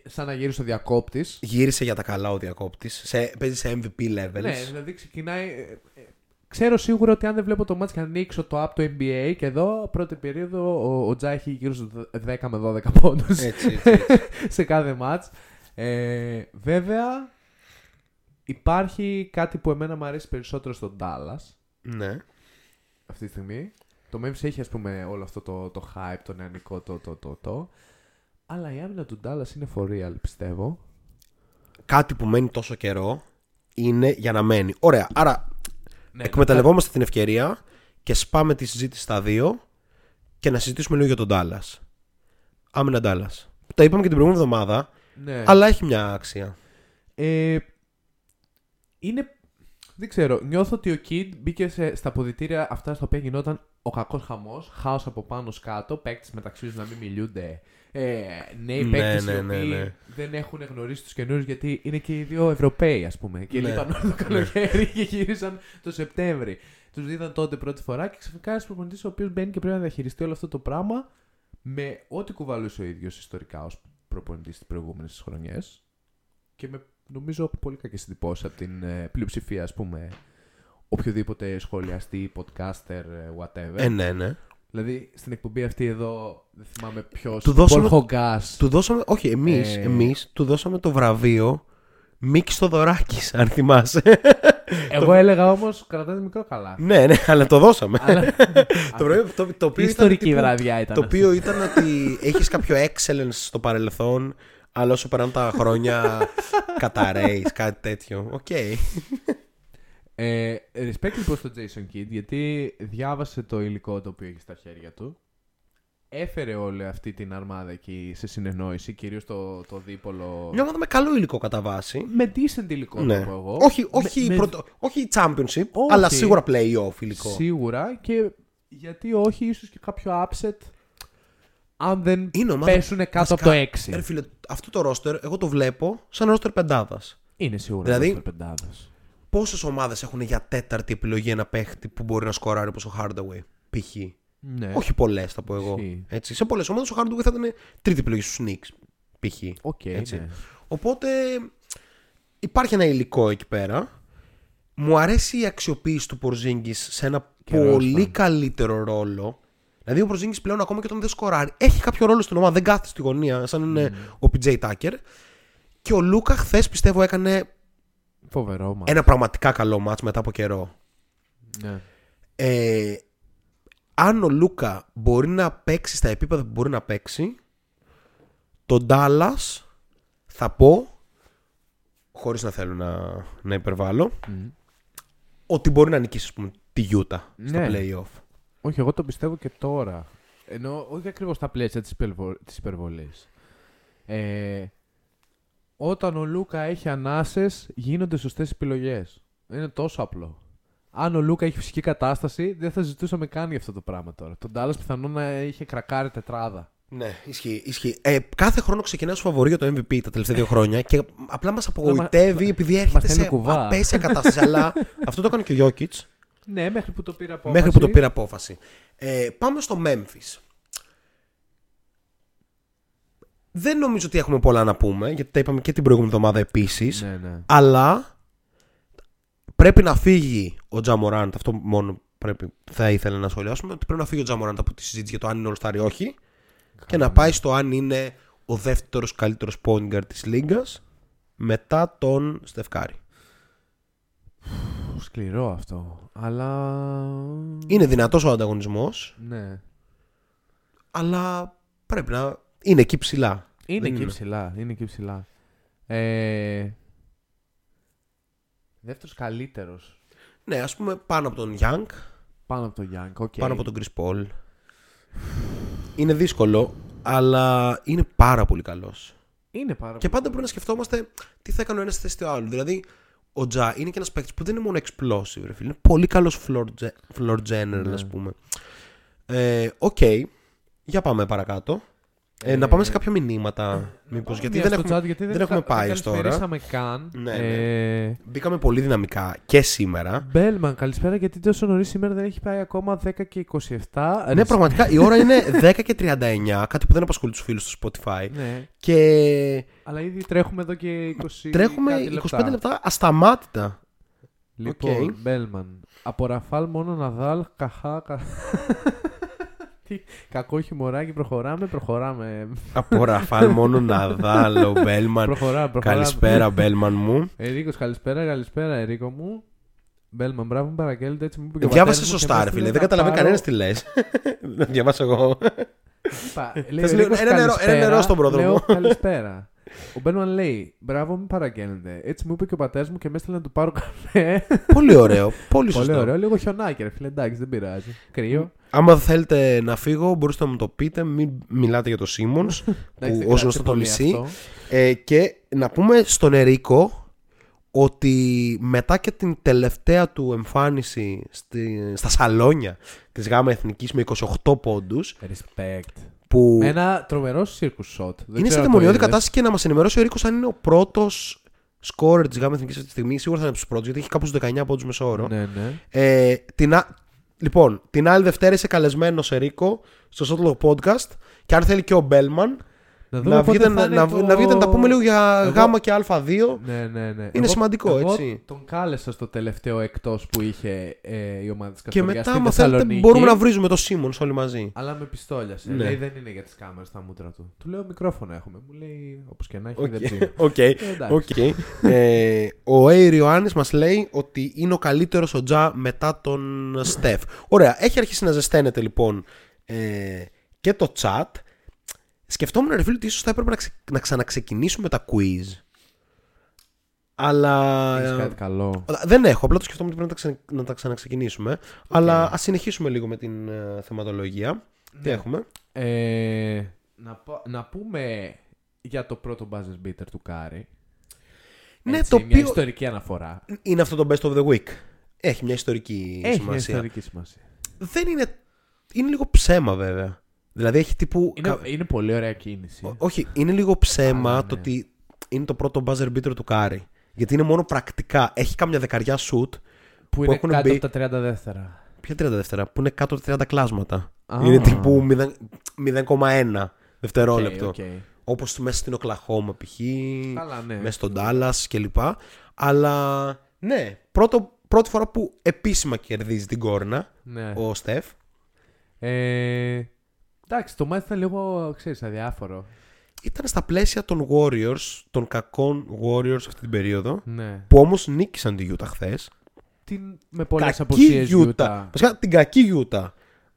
σαν να γύρισε ο διακόπτης.
Γύρισε για τα καλά ο διακόπτης. Παίζει σε MVP levels.
Ναι, δηλαδή ξεκινάει. ε, ε, Ξέρω σίγουρα ότι αν δεν βλέπω το μάτς και ανοίξω το app το NBA και εδώ πρώτη περίοδο ο, ο Τζα έχει γύρω στους 10 με 12 πόντους
Έτσι, έτσι, έτσι. [LAUGHS]
σε κάθε μάτς. Ε, βέβαια υπάρχει κάτι που εμένα μου αρέσει περισσότερο στον Dallas
ναι.
αυτή τη στιγμή. Το Memphis έχει ας πούμε όλο αυτό το, το hype, το νεανικό, το, το, το, το. Αλλά η άμυνα του Dallas είναι for real, πιστεύω.
Κάτι που μένει τόσο καιρό είναι για να μένει. Ωραία. Άρα
Ναι,
εκμεταλλευόμαστε την ευκαιρία και σπάμε τη συζήτηση στα δύο και να συζητήσουμε λίγο για τον Dallas. Άμυνα Dallas. Τα είπαμε και την προηγούμενη εβδομάδα,
ναι.
αλλά έχει μια άξια.
Ε, είναι. Δεν ξέρω. Νιώθω ότι ο Kid μπήκε σε, στα ποδητήρια αυτά στα οποία γινόταν ο κακός χαμός. Χάος από πάνω σκάτω. Παίκτες μεταξύ τους να μην μιλούνται. Ε, νέοι
Ναι,
παίκτες
ναι,
οι
ναι,
οποίοι
ναι.
δεν έχουν γνωρίσει τους καινούριους γιατί είναι και οι δύο Ευρωπαίοι, ας πούμε. Και
Ναι.
λείπαν όλο το καλοκαίρι και γύρισαν το Σεπτέμβρη. Τους είδαν τότε πρώτη φορά και ξαφνικά ένας προπονητής ο οποίος μπαίνει και πρέπει να διαχειριστεί όλο αυτό το πράγμα με ό,τι κουβαλούσε ο ίδιος ιστορικά ως προπονητής τις προηγούμενες χρονιές και με νομίζω πολύ κακέ εντυπώσει από την ε, πλειοψηφία, ας πούμε, οποιοδήποτε σχολιαστή, podcaster, ε, whatever.
Ε, ναι, ναι.
Δηλαδή στην εκπομπή αυτή εδώ, δεν θυμάμαι ποιος.
Του δώσαμε-
Χογκάς.
Του δώσαμε, όχι, εμείς,
Ε.
εμείς του δώσαμε το βραβείο Μίκης Θοδωράκης, αν θυμάσαι.
Εγώ έλεγα όμως κρατάτε μικρό καλά.
ναι, ναι, αλλά το δώσαμε.
Αλλά- [LAUGHS]
το, βραβείο, το, το οποίο ήταν
Ιστορική
τύπου-
βραδιά ήταν.
Το
αυτή.
οποίο ήταν ότι έχεις κάποιο excellence στο παρελθόν, αλλά όσο περνάνε τα χρόνια [LAUGHS] καταρρέεις, κάτι τέτοιο. Οκ.
Ε, respect λοιπόν στον Jason Kidd γιατί διάβασε το υλικό το οποίο έχει στα χέρια του. Έφερε όλη αυτή την αρμάδα εκεί σε συνεννόηση, κυρίως το, το δίπολο.
Μια ομάδα με καλό υλικό κατά βάση.
Με decent υλικό
Ναι.
θα πω εγώ.
Όχι,
Με-
όχι,
με-
πρωτο- όχι championship,
Όχι.
αλλά σίγουρα play-off υλικό.
Σίγουρα και γιατί όχι, ίσως και κάποιο upset αν δεν
Είναι ομάδα-
πέσουν κάτω
βασικά,
από το 6.
Ρε φίλε, αυτό το roster, εγώ το βλέπω σαν roster πεντάδας.
Είναι σίγουρα
Δηλαδή-
δηλαδή... πεντάδες.
Πόσες ομάδες έχουν για τέταρτη επιλογή ένα παίχτη που μπορεί να σκοράρει όπως ο Hardaway, π.χ.
Ναι.
Όχι πολλές, θα πω εγώ.
Ισχύει.
Έτσι. Σε πολλές ομάδες ο Hardaway θα ήταν τρίτη επιλογή στους Knicks, π.χ.
Οκ,
Έτσι.
ναι.
Οπότε υπάρχει ένα υλικό εκεί πέρα. Μου αρέσει η αξιοποίηση του Porzingis σε ένα
Καιρός
πολύ
ήταν.
καλύτερο ρόλο. Δηλαδή ο Porzingis πλέον ακόμα και όταν δεν σκοράρει έχει κάποιο ρόλο στην ομάδα, δεν κάθεται στη γωνία σαν είναι ο PJ Tucker. Και ο Λούκα χθες πιστεύω έκανε
Φοβερό μα.
ένα πραγματικά καλό μάτς μετά από καιρό.
Ναι.
Ε, αν ο Λούκα μπορεί να παίξει στα επίπεδα που μπορεί να παίξει, τον Dallas θα πω, χωρίς να θέλω να, να υπερβάλλω,
Μμ.
ότι μπορεί να νικήσει ας πούμε, τη Utah στα
Ναι.
play-off.
Όχι, εγώ το πιστεύω και τώρα. Ενώ όχι ακριβώς στα πλαίσια της, υπερβο... της υπερβολής. Ε, όταν ο Λούκα έχει ανάσες, γίνονται σωστές επιλογές. Είναι τόσο απλό. Αν ο Λούκα έχει φυσική κατάσταση, δεν θα ζητούσαμε καν για αυτό το πράγμα τώρα. Τον Dallas πιθανόν να είχε κρακάρει τετράδα.
Ναι, ισχύει. ισχύει. Ε, κάθε χρόνο ξεκινάει ως φαβορή για το MVP τα τελευταία δύο χρόνια και απλά μας απογοητεύει επειδή έρχεται
στέλνει
σε
κουβάς.
απέσια κατάσταση. αλλά αυτό το έκανε και ο Jokic.
Ναι, μέχρι που το πήρα από
Μέχρι που το πήρε απόφαση. Ε, πάμε στο Memphis. Δεν νομίζω ότι έχουμε πολλά να πούμε, γιατί τα είπαμε και την προηγούμενη εβδομάδα επίσης.
Ναι, ναι.
Αλλά πρέπει να φύγει ο Τζαμοράντ. Αυτό μόνο πρέπει, θα ήθελα να σχολιάσουμε. Ότι πρέπει να φύγει ο Τζαμοράντ από τη συζήτηση για το αν είναι All Star ή όχι. Και να πάει στο αν είναι ο δεύτερος καλύτερος point guard της Λίγκα μετά τον Στεφκάρη.
Σκληρό αυτό. Αλλά.
Είναι δυνατός ο ανταγωνισμός,
Ναι.
αλλά πρέπει να είναι εκεί ψηλά.
Είναι
Δεν
εκεί
είναι.
ψηλά. Είναι εκεί ψηλά. Ε... Δεύτερος καλύτερος.
Ναι, ας πούμε πάνω από τον Young,
Πάνω από τον Young. Okay.
πάνω από τον Chris Paul. Είναι δύσκολο, αλλά είναι πάρα πολύ καλός.
Είναι πάρα
Και πάντα πρέπει να σκεφτόμαστε τι θα έκανε ο ένας στη θέση του άλλου. Δηλαδή, ο Τζα είναι και ένας παίκτης που δεν είναι μόνο explosive, ρε φίλε. Είναι πολύ καλός floor, ge- floor general,
Ναι.
ας πούμε. Ε, Οκ, για πάμε παρακάτω. Ε, να πάμε σε κάποια μηνύματα. Μήπως, γιατί
Μία
δεν
στο
έχουμε,
chat, γιατί
δεν έχουμε πάει ως τώρα.
Δεν καν.
Ναι,
Ε,
Μπήκαμε πολύ δυναμικά και σήμερα.
Μπέλμαν, καλησπέρα γιατί τόσο νωρίς σήμερα δεν έχει πάει ακόμα 10 και 27.
Ναι, πραγματικά η ώρα είναι [LAUGHS] 10 και 39, κάτι που δεν απασχολεί τους φίλους του Spotify.
Ναι,
Και
αλλά ήδη τρέχουμε εδώ και 20
τρέχουμε
κάτι
25 λεπτά ασταμάτητα.
Λοιπόν,
Οκ.
Μπέλμαν. Από Ραφάλ μόνο Ναδάλ, καχά. κα- Τι [LAUGHS] κακό χιουμοράκι, προχωράμε, προχωράμε.
Από Ραφάλ μόνο Ναδάλ, ο [LAUGHS] Μπέλμαν.
προχωράμε, προχωράμε.
Καλησπέρα, Μπέλμαν μου.
Ερίκος, καλησπέρα, καλησπέρα, Ερίκο μου. Μπέλμαν, μπράβο, μου παραγγέλνετε έτσι μου είπε και ο
Διάβασε
πατέρας μου
σωστά,
και
ρε
με
φίλε.
έστειλε
Δεν καταλαβαίνει
να
κανένας τι λες. [LAUGHS] Να διαβάσω εγώ.
Είπα, [LAUGHS] λέει,
Θες
ο
λίγο-
Ερίκος,
ένα νερό- ένα
καλησπέρα.
νερό στον πρόδρομο.
Λέω, καλησπέρα. Ο Μπέλμαν λέει, μπράβο, μην παραγγέλνετε. Έτσι μου είπε και ο πατέρας μου και με έστειλε να του πάρω καφέ.
Πολύ ωραίο. Πολύ σωστό.
Πολύ ωραίο, λίγο χιονάκι, ρε φίλε. Εντάξει, δεν πειράζει. Κρύο.
Άμα θέλετε να φύγω, μπορείτε να μου το πείτε. Μην μιλάτε για το Σίμονς, [LAUGHS]
Εντάξει,
που
δεν
ως
κράτησε
γνωστό το
πολύ
νησί.
αυτό.
Ε, και να πούμε στον Ερίκο ότι μετά και την τελευταία του εμφάνιση στη, στα σαλόνια της ΓΑΜΑ Εθνικής με 28 πόντους
Respect.
που
Με ένα τρομερό circus shot. Δεν
είναι σε
ξέρω αν το
δαιμονιώδη
είδες.
κατάσταση και να μας ενημερώσει ο Ερίκος αν είναι ο πρώτος σκόρερ της ΓΑΜΑ Εθνικής αυτή τη στιγμή σίγουρα θα είναι από τους πρώτους γιατί έχει κάπου στους 19 πόντους μεσόωρο
Ναι, ναι.
ε, την, α- λοιπόν, την άλλη Δευτέρα είσαι καλεσμένος Ερίκο στο Σότλο Podcast. Και αν θέλει και ο Μπέλμαν
Να, δούμε
να
πότε
βγείτε
θα
να,
είναι
να,
το-
να βγείτε να τα πούμε λίγο για
Εγώ-
Γ και Α2
Ναι, ναι, ναι.
Είναι σημαντικό,
εγώ
έτσι.
τον κάλεσα στο τελευταίο εκτός που είχε ε, η ομάδα της
Και
Καστοριά
μετά,
στη
άμα θέλετε,
Θεσσαλονίκη,
μπορούμε να βρίζουμε το Σίμονς όλοι μαζί.
Αλλά με πιστόλιασε.
Ναι.
Λέει δεν είναι για τις κάμερες τα μούτρα του. Του λέω μικρόφωνο έχουμε. Μου λέει όπως και να έχει
Οκ,
δεν ψήνω. [LAUGHS]
οκ,
εντάξει.
οκ. Ε, Ο Άι Ιωάννης μας λέει ότι είναι ο καλύτερος ο Τζα μετά τον Στεφ. Ωραία, έχει αρχίσει να ζεσταίνεται λοιπόν ε, και το chat. Σκεφτόμουν ρε φίλε ότι ίσως θα έπρεπε να, ξε- να ξαναξεκινήσουμε τα quiz. Αλλά...
Έχεις
ε,
κάτι καλό.
Δεν έχω, απλά το σκεφτόμουν ότι πρέπει να, τα ξε- να τα ξαναξεκινήσουμε. Αλλά ας συνεχίσουμε λίγο με την ε, θεματολογία. Τι
Ναι.
έχουμε;
Ε, να, πω- να πούμε για το πρώτο buzzer beater του Κάρι.
Ναι,
Έτσι,
το
μια
οποίο
ιστορική αναφορά.
είναι αυτό το best of the week. Έχει μια ιστορική
Έχει μια
σημασία.
ιστορική σημασία.
Δεν είναι. Είναι λίγο ψέμα βέβαια. Δηλαδή έχει τύπου.
Είναι,
κα-
είναι πολύ ωραία κίνηση.
Ό- Όχι, είναι λίγο ψέμα
Αλλά,
το
ναι.
ότι είναι το πρώτο buzzer beater του Κάρι. Γιατί είναι μόνο πρακτικά. Έχει καμιά δεκαριά shoot.
που είναι
έχουν
κάτω
μπει-
από τα 30 δεύτερα.
Ποια 30 δεύτερα, που είναι κάτω από τα 30 κλάσματα.
Α.
Είναι τύπου 0 0,1 δευτερόλεπτο.
OK, OK.
Όπως μέσα στην Οκλαχώμα π.χ.
Καλά, ναι.
μέσα στον Dallas κλπ. Αλλά ναι, πρώτο, πρώτη φορά που επίσημα κερδίζει την κόρνα
ναι.
ο Στεφ.
Ε, εντάξει, το μάτι ήταν λίγο, ξέρεις, αδιάφορο.
Ήταν στα πλαίσια των Warriors, των κακών Warriors αυτή την περίοδο,
Ναι.
που όμως νίκησαν τη Utah χθες.
Την, με πολλές απουσίες Utah.
Βασικά την κακή Utah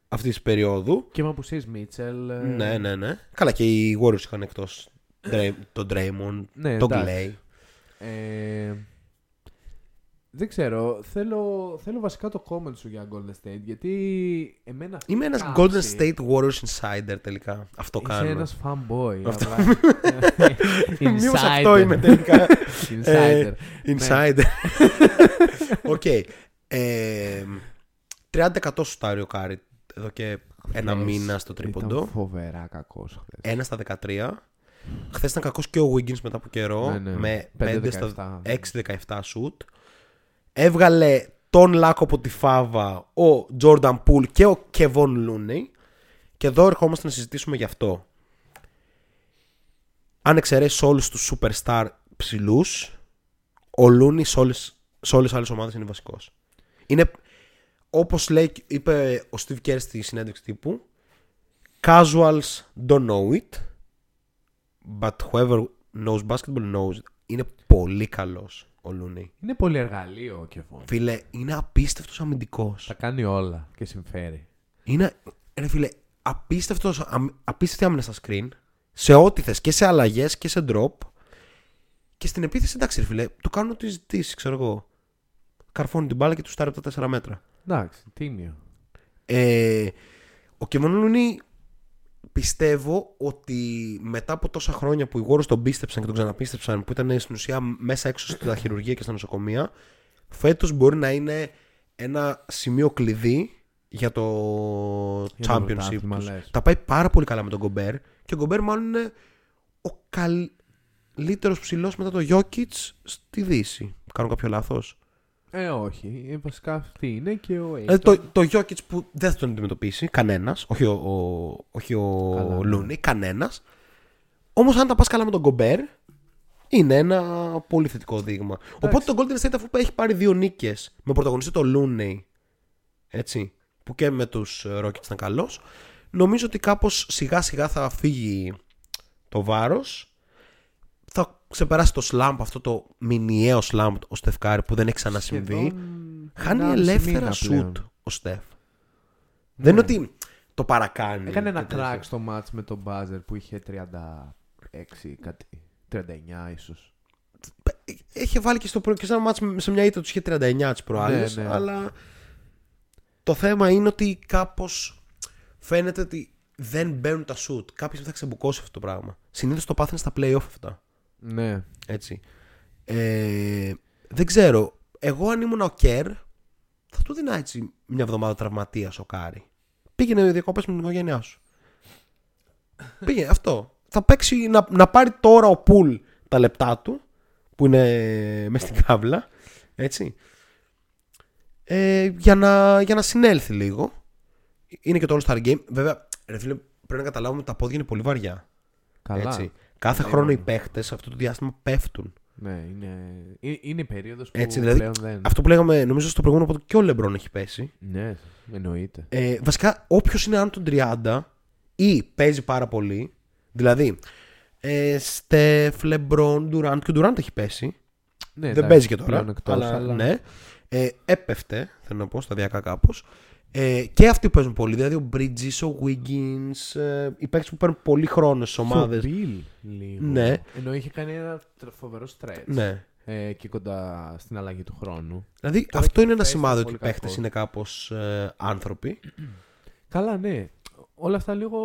αυτής της περίοδου.
Και με απουσίες Μίτσελ. ε,
Ναι, ναι, ναι. Καλά και οι Warriors είχαν εκτός Dray- τον Draymond,
Ναι,
τον
εντάξει.
Clay.
Ε, δεν ξέρω. Θέλω, θέλω βασικά το comment σου για Golden State. Γιατί εμένα αυτή
Είμαι
η
ένας
κάμψη-
Golden State Warriors insider τελικά. Αυτό
Είσαι
κάνω.
ένας fanboy.
Αυτό.
απλά. [LAUGHS]
Μήπως
Insider.
αυτό είμαι τελικά. [LAUGHS]
Insider.
Ε,
Ναι.
Insider. OK. Ε, 30% σουτάρει ο Κάρι εδώ και ένα
Χθες
μήνα στο
Ήταν
τρίποντο.
φοβερά κακός χθες.
Ένα στα 13. Χθες ήταν κακός και ο Wiggins μετά από καιρό.
Ναι, ναι.
Με
5-17.
5 στα 6-17 σουτ. Έβγαλε τον Λάκο από τη Φάβα, ο Jordan Poole και ο Kevon Looney. Και εδώ ερχόμαστε να συζητήσουμε γι' αυτό. Αν εξαιρέσεις όλους τους superstar ψηλούς, ο Looney σε όλες σε όλες τις άλλες ομάδες είναι βασικός. Είναι, όπως λέει, είπε ο Steve Kerr στη συνέντευξη τύπου, casuals don't know it, but whoever knows basketball knows it. Είναι πολύ καλός ο Looney.
Είναι πολύ εργαλείο ο Kevon.
Φίλε, είναι απίστευτος αμυντικός.
Τα κάνει όλα και συμφέρει.
Είναι, ρε φίλε, απίστευτος, αμ, απίστευτη άμυνα στα screen, σε ό,τι θες, και σε αλλαγές και σε drop. Και στην επίθεση, εντάξει ρε φίλε, του κάνουν ό,τι ζητήσει, ξέρω εγώ. Καρφώνει την μπάλα και του στάρει από τα 4 μέτρα.
Εντάξει, τίμιο.
Ε, ο Kevin Looney πιστεύω ότι μετά από τόσα χρόνια που οι Warriors τον πίστεψαν και τον ξαναπίστεψαν που ήταν στην ουσία μέσα έξω στα χειρουργεία και στα νοσοκομεία φέτος μπορεί να είναι ένα σημείο κλειδί για το
Για το
championship
πρωτάθλημα,
τους.
λες.
Τα πάει πάρα πολύ καλά με τον Gobert και ο Γκομπέρ μάλλον είναι ο καλύτερο ψηλός μετά το Jokic στη Δύση. Κάνω κάποιο λάθος;
Ε, όχι. Ε, βασικά αυτή είναι και ο
Δηλαδή το, το Jokic που δεν θα τον αντιμετωπίσει κανένας, όχι ο, ο, όχι ο
Καλά, ναι.
Λούνι, κανένας. Όμως αν τα πας καλά με τον Γκομπέρ, είναι ένα πολύ θετικό δείγμα. Οπότε το Golden State αφού έχει πάρει δύο νίκες με πρωταγωνιστή το Looney, έτσι, που και με τους Rockets ήταν καλός, νομίζω ότι κάπως σιγά σιγά θα φύγει το βάρος. Θα ξεπεράσει το slump, αυτό το μηνιαίο slump ο Στεφκάρη που δεν έχει ξανασυμβεί.
Σχεδόν
Χάνει
1,5
ελεύθερα
μήνα
σουτ
πλέον.
ο Στεφ.
Ναι.
Δεν είναι ότι το παρακάνει.
Έκανε ένα
και τέτοια.
crack στο match με τον Buzzer που είχε 36, κάτι, 39 ίσως.
Είχε βάλει και στο πρώτο και σε ένα μάτς σε μια ήττα τους είχε 39 τις προάλλες,
Ναι, ναι.
αλλά το θέμα είναι ότι κάπως φαίνεται ότι δεν μπαίνουν τα shoot. Κάποιος θα ξεμπουκώσει αυτό το πράγμα. Συνήθως το πάθαινε στα play-off αυτά.
Ναι.
Έτσι. Ε, δεν ξέρω. Εγώ αν ήμουν ο Κέρ, θα του δίνα έτσι μια εβδομάδα τραυματία ο Κάρι. Πήγαινε διακοπές με την οικογένειά σου. Πήγαινε αυτό. Θα παίξει να, να πάρει τώρα ο Πουλ τα λεπτά του, που είναι μες στην κάβλα. Έτσι. Ε, για, να, για να συνέλθει λίγο. Είναι και το All Star Game. Βέβαια, ρε φίλε, πρέπει να καταλάβουμε ότι τα πόδια είναι πολύ βαριά.
Καλά.
Έτσι. Κάθε
Ναι,
χρόνο οι
μόνο.
παίχτες σε αυτό το διάστημα πέφτουν.
Ναι, είναι, ε- είναι η περίοδος που
Έτσι, δηλαδή,
πλέον δεν...
Αυτό που λέγαμε, νομίζω στο προηγούμενο podcast και ο Λεμπρόν έχει πέσει.
Ναι, εννοείται.
Ε, βασικά, όποιος είναι άνω των 30 ή παίζει πάρα πολύ, δηλαδή ε, Στεφ, Λεμπρόν, Ντουράντ και ο Ντουράντ έχει πέσει.
Ναι,
δεν
εντάξει,
παίζει και τώρα.
πλέον εκτός,
αλλά,
αλλά...
ναι. Ε, έπεφτε, θέλω να πω, σταδιακά κάπως. Ε, και αυτοί που παίζουν πολύ, δηλαδή ο Bridges, ο Wiggins, ε, οι παίκτες που παίρνουν πολύ χρόνο στις ομάδες.
Και ο Bill, λίγο.
Ναι.
Ενώ είχε κάνει ένα τρα- φοβερό stretch.
Ναι.
Ε, και κοντά στην αλλαγή του χρόνου.
Δηλαδή
Τώρα
αυτό
και
είναι ένα
πέσει
σημάδι ότι
πολύ
οι παίχτε
κακός.
είναι κάπως ε, άνθρωποι.
Καλά, ναι. Όλα αυτά λίγο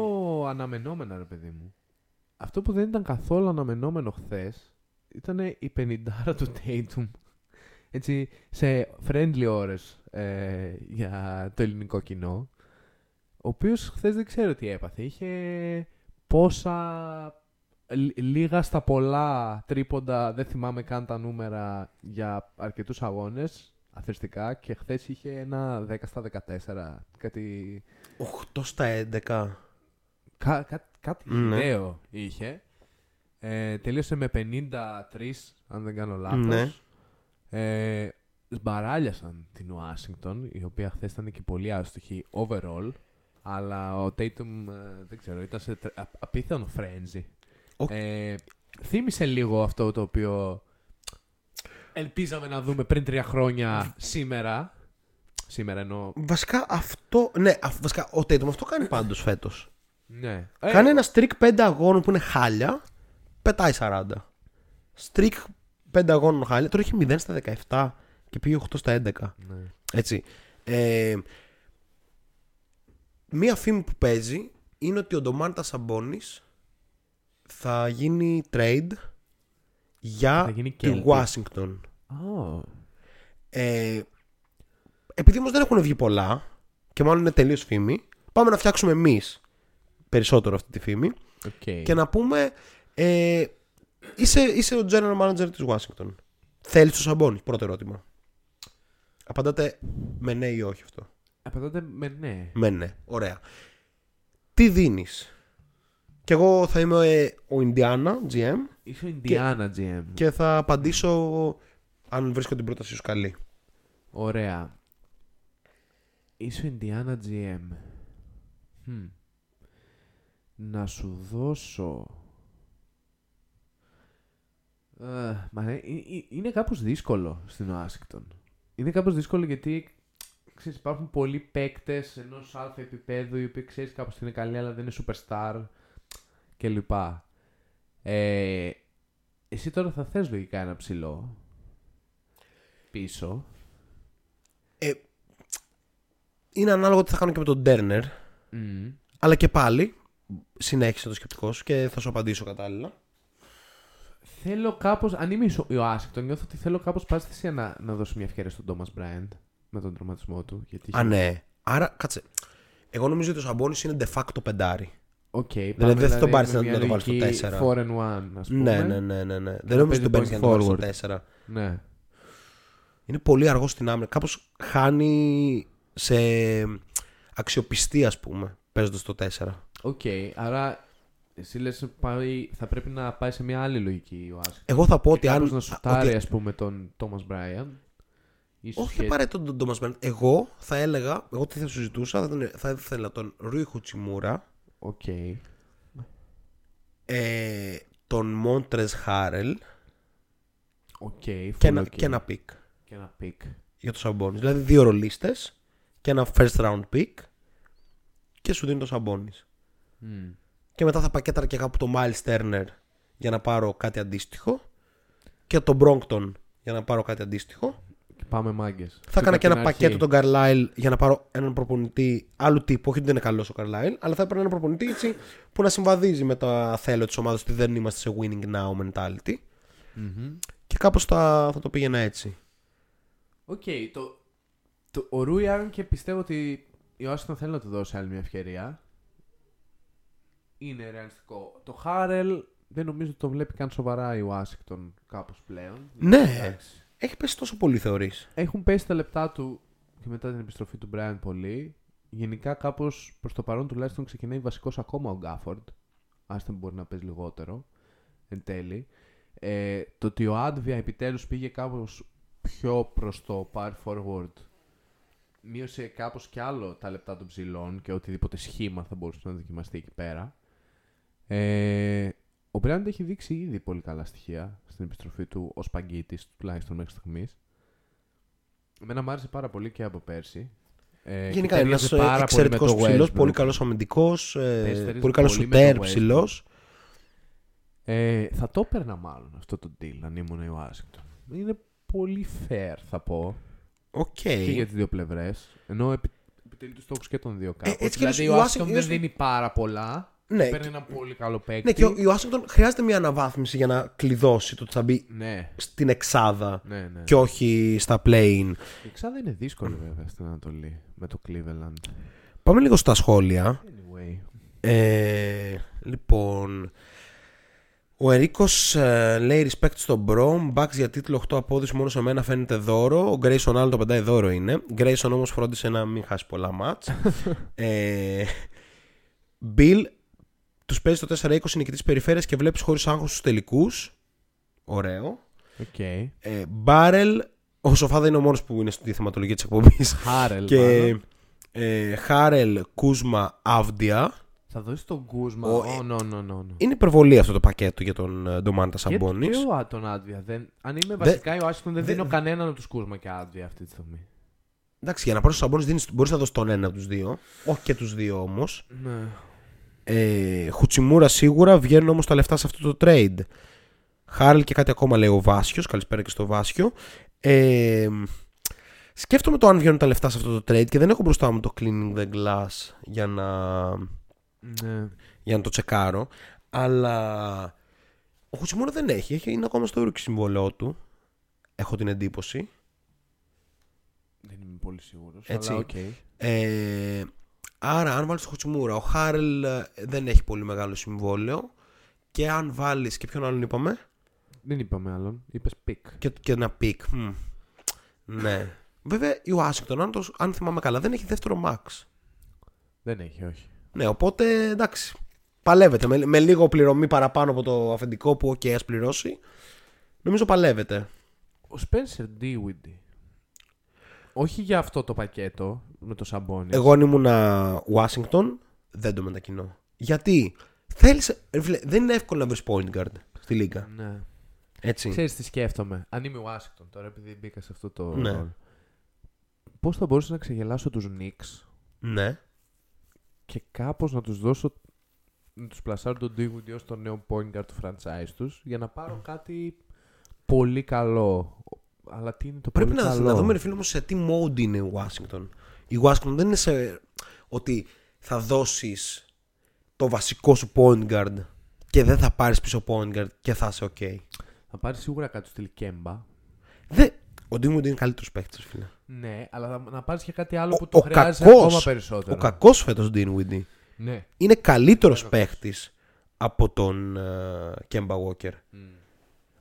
αναμενόμενα, ρε παιδί μου. Αυτό που δεν ήταν καθόλου αναμενόμενο χθες ήταν η 50 του Tatum. Έτσι, σε friendly ώρες ε, για το ελληνικό κοινό. Ο οποίος χθες δεν ξέρω τι έπαθε. Είχε πόσα λ- λίγα στα πολλά τρίποντα, δεν θυμάμαι καν τα νούμερα για αρκετούς αγώνες αθρηστικά και χθες είχε ένα 10 στα 14. Κάτι
8 στα 11.
Κά, κά, κάτι
Ναι.
ιδέο είχε. Ε, τελείωσε με 53, αν δεν κάνω λάθος.
Ναι.
Ε, σμπαράλιασαν την Ουάσιγκτον, η οποία χθες ήταν και πολύ άστοχη overall. Αλλά ο Tatum, ε, δεν ξέρω, ήταν σε τρε- α- απίθανο frenzy.
Ο-
Ε, θύμισε λίγο αυτό το οποίο ελπίζαμε να δούμε πριν τρία χρόνια σήμερα. Σήμερα εννοώ.
Βασικά αυτό. Ναι, αφ- βασικά ο Tatum αυτό κάνει πάντως φέτος.
Ναι.
Κάνει ένα streak 5 αγώνων που είναι χάλια, πετάει 40. Streak 5 αγώνων χάλια, τώρα έχει 0 στα 17 και πήγε 8 στα 11.
ναι.
Έτσι. Ε, μία φήμη που παίζει είναι ότι ο Ντομάντα Σαμπόνι θα γίνει trade για
Θα γίνει
τη
Celtic.
Washington.
Oh.
Ε, επειδή όμως δεν έχουν βγει πολλά και μάλλον είναι τελείως φήμη, πάμε να φτιάξουμε εμείς περισσότερο αυτή τη φήμη
Okay.
και να πούμε. Ε, είσαι, είσαι ο general manager της Washington. Θέλεις το Σαμπόνι, πρώτο ερώτημα. Απαντάτε με ναι ή όχι αυτό.
Απαντάτε με ναι.
Με ναι, ωραία. Τι δίνεις; Και εγώ θα είμαι ε, ο Indiana GM
Είσαι ο Indiana GM.
και θα απαντήσω αν βρίσκω την πρότασή σου καλή.
Ωραία. Είσαι ο Indiana GM. Hm. Να σου δώσω... Ε, μα ε, ε, ε, είναι κάπως δύσκολο στην Ουάσιγκτον. Είναι κάπως δύσκολο γιατί ξέρεις, υπάρχουν πολλοί παίκτες ενός αλφα επίπεδου οι οποίοι ξέρεις κάπως ότι είναι καλοί αλλά δεν είναι superstar κλπ. Ε, εσύ τώρα θα θες λογικά ένα ψηλό πίσω.
Ε, είναι ανάλογο τι θα κάνω και με τον Turner.
Μμμ.
Αλλά και πάλι, συνέχισε το σκεπτικό σου και θα σου απαντήσω κατάλληλα.
Θέλω κάπως, αν είμαι ισο- ο Άσικτον, νιώθω ότι θέλω κάπως πάση θυσία να, να δώσω μια ευκαιρία στον Thomas Bryant με τον τραυματισμό του. Γιατί
Α, ναι. Άρα, κάτσε. Εγώ νομίζω ότι ο Σαμπόνις είναι de facto πεντάρι.
Οκ,
Δηλαδή,
πάμε
δεν θα τον πάρεις
με
να-
μια
να το βάλεις στο
λογική
4.
4 and 1, ας πούμε.
Ναι, ναι, ναι, ναι, ναι. Δεν
να
νομίζω ότι
παίζει
τον παίρνει
point
για να το βάλει στο
forward.
4.
Ναι.
Είναι πολύ αργός στην άμυνα. Κάπως χάνει σε αξιοπιστία, ας πούμε, παίζοντας το 4.
Οκ, άρα εσύ λες πάει, θα πρέπει να πάει σε μια άλλη λογική ο asset.
Εγώ θα πω ότι αν.
να σουτάρει,
ότι-
ας πούμε, τον Τόμας Μπράιαντ. Ίσως
Όχι
και-
απαραίτητο τον Τόμας Μπράιαντ. Εγώ θα έλεγα, εγώ τι θα συζητούσα, θα, τον, θα ήθελα τον Ρούι Χατσιμούρα,
Οκ.
ε, τον Μόντρεζ Χάρελ
Οκ,
και,
full
ένα,
οκ.
και ένα pick
Και ένα pick.
για το Σαμπόνι. Δηλαδή δύο ρολίστες και ένα first round pick και σου δίνει το Σαμπόνι.
Μμ.
Και μετά θα πακέταρα και κάπου το Miles Turner για να πάρω κάτι αντίστοιχο. Και το Brogdon για να πάρω κάτι αντίστοιχο.
Και πάμε μάγκες.
Θα έκανα και ένα
Ξεκινά
πακέτο
αρχή.
τον Carlisle για να πάρω έναν προπονητή άλλου τύπου. Όχι ότι δεν είναι καλός ο Carlisle, αλλά θα έπαιρνα έναν προπονητή έτσι, που να συμβαδίζει με τα θέλω της ομάδας ότι δεν είμαστε σε winning now mentality.
Μμμ.
Και κάπως θα, θα το πήγαινα έτσι.
Οκ, το, το, ο Ρούι αν και πιστεύω ότι η Ουάσιγκτον θέλει να του δώσει άλλη μια ευκαιρία. Είναι ρεαλιστικό. Το Χάρελ δεν νομίζω ότι το βλέπει καν σοβαρά η Ουάσιγκτον κάπως πλέον.
Ναι.
Εντάξει.
Έχει πέσει τόσο πολύ θεωρείς.
Έχουν πέσει τα λεπτά του και μετά την επιστροφή του Μπράιν πολύ. Γενικά κάπως προς το παρόν τουλάχιστον ξεκινάει βασικός ακόμα ο Γκάφορντ. Άστον μπορεί να παίζει λιγότερο εν τέλει. Ε, το ότι ο Άντβια επιτέλους πήγε κάπως πιο προς το power forward μείωσε κάπως κι άλλο τα λεπτά των ψηλών και οτιδήποτε σχήμα θα μπορούσε να δοκιμαστεί εκεί πέρα. Ε, ο Bryant έχει δείξει ήδη πολύ καλά στοιχεία στην επιστροφή του ως παγκίτης, τουλάχιστον μέχρι στιγμής. Εμένα μου άρεσε πάρα πολύ και από πέρσι. Ε,
Γενικά
και
είναι
ταιριάζει
ένας
πάρα πολύ με
εξαιρετικό
το
ψηλός,
Westbrook.
πολύ καλός αμυντικός,
Ταιριάζει
πολύ καλός
πολύ με
σουτέρ
το Westbrook.
ψηλός.
Ε, θα το έπαιρνα μάλλον αυτό το deal αν ήμουν η Washington. Είναι πολύ fair θα πω
Οκ.
και για τις δύο πλευρές. Ενώ επι, επιτελεί τους στόχους και των δύο κάπως.
Ε, έτσι κι
δηλαδή η
αλλιώς η
Washington
Washington-
δεν δίνει πάρα πολλά.
Ναι,
παίρνει ένα πολύ καλό παίκτη.
Ναι, και ο- η Ουάσιγκτον χρειάζεται μια αναβάθμιση για να κλειδώσει το ότι θα μπει
ναι,
στην εξάδα
ναι, ναι.
και όχι στα play-in.
Η Ξάδα είναι δύσκολη βέβαια στην Ανατολή με το Cleveland.
Πάμε λίγο στα σχόλια.
Anyway.
Ε, λοιπόν, ο Ερίκος ε, λέει respect στον Brom, backs για τίτλο 8 απόδοση μόνο σε μένα φαίνεται δώρο. Ο Grayson άλλο το πεντάει δώρο είναι. Grayson όμως φρόντισε να μην χάσει πολλά μάτς. [LAUGHS] ε, Bill, τους παίζεις το 4-20 νικητής περιφέρειας και βλέπεις χωρίς άγχος στους τελικούς. Ωραίο.
Οκ.
Ε, Μπάρελ, ο Σοφάδα είναι ο μόνος που είναι στη θεματολογία της εκπομπής.
Χάρελ.
και
μάλλον.
ε, Χάρελ, Κούσμα, Αύδια.
Θα δώσεις τον Κούσμα.
Ο-
Oh, no, no, no, no.
Είναι υπερβολή αυτό το πακέτο για τον ε, Ντομάντα
Γιατί
Σαμπόνι.
και ο, τον Άντβια. Δεν, αν είμαι βασικά η Washington δεν
δεν-
δίνω κανέναν από τους Κούσμα και Άντβια αυτή τη στιγμή.
Εντάξει, για να πάρεις τους Σαμπόνι μπορείς να δώσεις τον ένα από τους δύο. Όχι και τους δύο όμως.
Ναι.
Ε, Χουτσιμούρα σίγουρα βγαίνουν όμως τα λεφτά σε αυτό το trade. Χάρελ και κάτι ακόμα λέει ο Βάσιος. Καλησπέρα και στο Βάσιο. Ε, σκέφτομαι το αν βγαίνουν τα λεφτά σε αυτό το trade και δεν έχω μπροστά μου το cleaning the glass για να,
ναι.
για να το τσεκάρω. Αλλά ο Χουτσιμούρα δεν έχει. έχει είναι ακόμα στο rookie συμβόλαιό του. Έχω την εντύπωση.
Δεν είμαι πολύ σίγουρος.
Έτσι.
Αλλά οκ.
Ε, άρα, αν βάλεις το Χουτσιμούρα, ο Χάρελ ε, δεν έχει πολύ μεγάλο συμβόλαιο. Και αν βάλεις. και ποιον άλλον είπαμε;
Δεν είπαμε άλλον. Είπες pick.
Και, και ένα pick. Μμ. Ναι. Βέβαια η Ουάσιγκτον, αν, το- αν θυμάμαι καλά, δεν έχει δεύτερο max.
Δεν έχει, όχι.
Ναι, οπότε εντάξει. Παλεύεται. Με, με λίγο πληρωμή παραπάνω από το αφεντικό που, OK, ας πληρώσει. Νομίζω παλεύεται.
Ο Spencer Dinwiddie. Όχι για αυτό το πακέτο με το Σαμπόνι.
Εγώ αν ήμουν Ουάσιγκτον, δεν το μετακινώ. Γιατί; Θέλεις, ρε φίλε, δεν είναι εύκολο να βρεις point guard στη λίγα.
Ναι.
Έτσι.
Ξέρεις τι σκέφτομαι. Αν είμαι Washington τώρα, επειδή μπήκα σε αυτό το
Ναι.
ρόλο. Πώς θα μπορούσα να ξεγελάσω τους Knicks
Ναι.
και κάπως να τους δώσω να τους πλασάρω τον Dinwiddie ως το νέο point guard του franchise τους για να πάρω κάτι πολύ καλό. Αλλά τι είναι το
Πρέπει
πολύ
να,
καλό;
να δούμε, ρε φίλε, όμως, σε τι mode είναι η Washington. Η Washington δεν είναι σε ότι θα δώσεις το βασικό σου point guard και δεν θα πάρεις πίσω point guard και θα είσαι ok.
Θα πάρεις σίγουρα κάτι στο στυλ Kemba.
Δεν... Ο Ντίμουντ είναι καλύτερος παίκτης, φίλε.
Ναι, αλλά θα- να πάρεις και κάτι άλλο
Ο-
που το
ο
χρειάζεσαι
κακός-
ακόμα περισσότερο.
Ο κακός φέτος Dinwiddie.
Ναι.
είναι καλύτερος παίχτης από τον uh, Kemba Walker.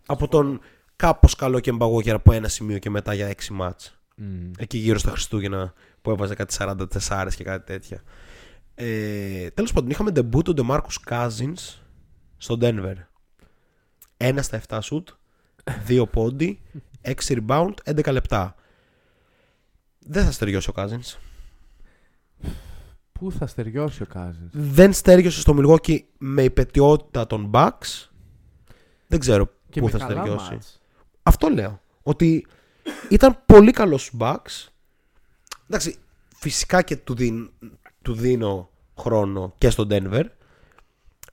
Από τον κάπως καλό Kemba Walker από ένα σημείο και μετά για 6 μάτς.
Μμ.
Εκεί γύρω στα Χριστούγεννα που έβαζε κάτι 44 και κάτι τέτοια. Ε, τέλος πάντων, είχαμε debut τον DeMarcus Cousins στο Denver. Ένα στα 7 shoot, 2 πόντι, 6 rebound, 11 λεπτά. Δεν θα στεριώσει ο Cousins.
Πού θα στεριώσει ο Cousins;
Δεν στέριωσε στο Milwaukee με υπετιότητα των Bucks. Δεν ξέρω
Και
πού
με
θα
καλά
στεριώσει.
μάτς.
Αυτό λέω. Ότι ήταν πολύ καλός στου Bucks. Εντάξει, φυσικά και του, δίν, του δίνω χρόνο και στον Denver.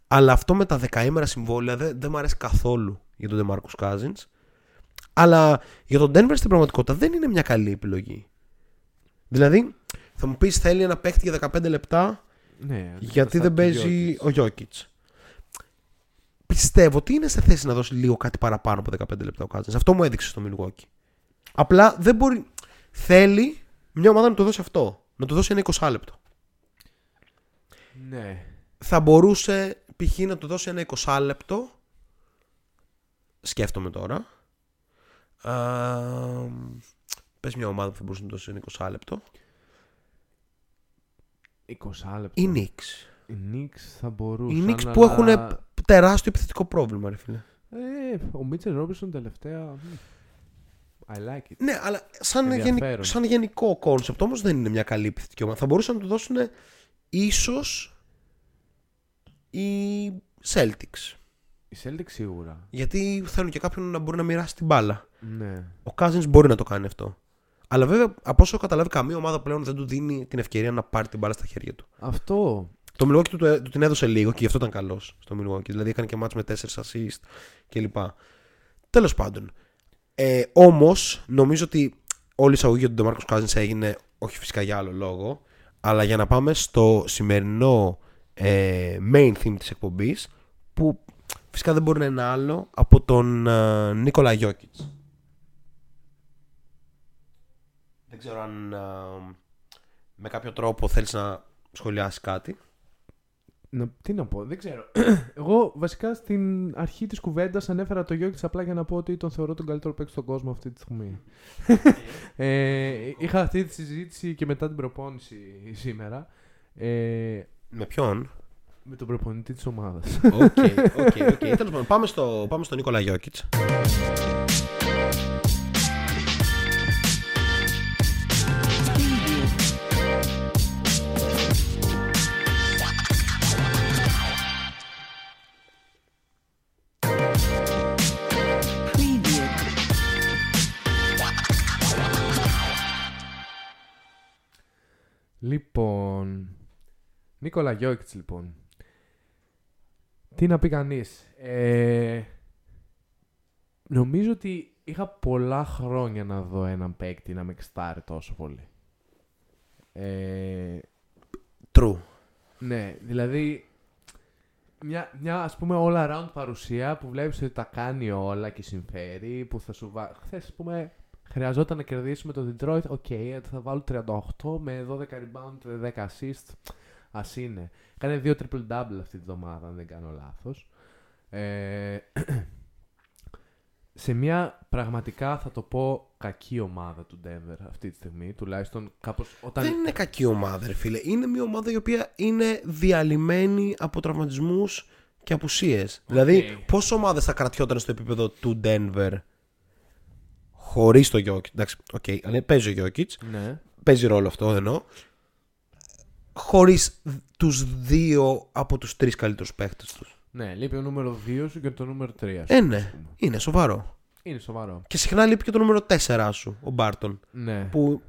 Αλλά αυτό με τα δεκαήμερα συμβόλαια δεν, δεν μου αρέσει καθόλου για τον DeMarcus Cousins. Αλλά για τον Denver στην πραγματικότητα δεν είναι μια καλή επιλογή. Δηλαδή, θα μου πεις θέλει ένα παίχτη για 15 λεπτά
Ναι,
γιατί
θα
δεν
του
παίζει
Jokic.
ο Jokic. Πιστεύω ότι είναι σε θέση να δώσει λίγο κάτι παραπάνω από 15 λεπτά ο Cousins. Αυτό μου έδειξε στο Milwaukee. Απλά δεν μπορεί. Θέλει μια ομάδα να του δώσει αυτό. Να του δώσει ένα 20 λεπτό.
Ναι.
Θα μπορούσε π.χ. να του δώσει ένα 20 λεπτό. Σκέφτομαι τώρα. Α, πες μια ομάδα που θα μπορούσε να του δώσει ένα 20 λεπτό.
20 λεπτά.
Οι Knicks.
Οι Knicks θα μπορούσαν.
Οι Knicks
αλλά...
που έχουν τεράστιο επιθετικό πρόβλημα, ρε φίλε.
Ε, ο Μίτσελ Ρόμπινσον τελευταία. Μ, I like it.
Ναι, αλλά σαν,
Ενδιαφέρον.
γενικ- σαν γενικό concept όμως δεν είναι μια καλή επιθετική ομάδα. Θα μπορούσαν να του δώσουν ίσως οι Celtics.
Η Celtics σίγουρα.
Γιατί θέλουν και κάποιον να μπορεί να μοιράσει την μπάλα.
Ναι.
Ο Cousins μπορεί να το κάνει αυτό. Αλλά βέβαια, από όσο έχω καταλάβει, καμία ομάδα πλέον δεν του δίνει την ευκαιρία να πάρει την μπάλα στα χέρια του.
Αυτό.
Το Milwaukee του, του, του την έδωσε λίγο και γι' αυτό ήταν καλός στο Milwaukee. Δηλαδή έκανε και μάτς με 4 assist κλπ. Τέλος πάντων. Ε, Όμως, νομίζω ότι όλη η εισαγωγή για τον DeMarcus Cousins έγινε όχι φυσικά για άλλο λόγο, αλλά για να πάμε στο σημερινό ε, main theme της εκπομπής που φυσικά δεν μπορεί να είναι άλλο από τον ε, Νίκολα Γιώκητς. Δεν ξέρω αν ε, με κάποιο τρόπο θέλεις να σχολιάσεις κάτι.
Να, τι να πω, δεν ξέρω. [CLEARS THROAT] Εγώ βασικά στην αρχή της κουβέντας ανέφερα το Γιώκητ απλά για να πω ότι τον θεωρώ τον καλύτερο παίκτη στον κόσμο αυτή τη στιγμή. [LAUGHS] ε, είχα αυτή τη συζήτηση και μετά την προπόνηση σήμερα. Ε,
Με ποιον;
με τον προπονητή της ομάδας.
OK, OK, OK. [LAUGHS] Τέλος πάντων, πάμε στο, πάμε στον Νίκολα
Γιόκιτς.
Λοιπόν. Νίκολα Γιώκητς, λοιπόν. Τι να πει κανείς. Ε, νομίζω ότι είχα πολλά χρόνια να δω έναν παίκτη να με εξτάρει τόσο πολύ. Ε,
True.
Ναι, δηλαδή μια, μια ας πούμε all around παρουσία που βλέπεις ότι τα κάνει όλα και συμφέρει, που θα σου βάλει... Χθες, ας πούμε, χρειαζόταν να κερδίσουμε το Detroit, OK, okay, θα βάλω 38 με 12 rebound, 10 assist, ας είναι. Κάνε δύο triple-double αυτή τη βδομάδα, αν δεν κάνω λάθος. Ε, [CLEARS THROAT] σε μια πραγματικά θα το πω κακή ομάδα του Denver αυτή τη στιγμή, τουλάχιστον κάπως όταν...
Δεν είναι κακή ομάδα, ρε φίλε. Είναι μια ομάδα η οποία είναι διαλυμένη από τραυματισμούς και απουσίες. Δηλαδή, πόσες ομάδες θα κρατιόταν στο επίπεδο του Denver; Χωρίς το Jokic. Εντάξει, οκ, αλλά παίζει ο Jokic.
Ναι.
Παίζει ρόλο αυτό, εννοώ. Χωρίς τους δύο από τους τρεις καλύτερους παίχτες τους.
Ναι, λείπει ο νούμερο 2 σου και το νούμερο 3 σου.
Ε,
ας
ναι.
πούμε.
Είναι σοβαρό.
Είναι σοβαρό.
Και συχνά λείπει και το νούμερο 4 σου, ο Μπάρτον.
Ναι,
Που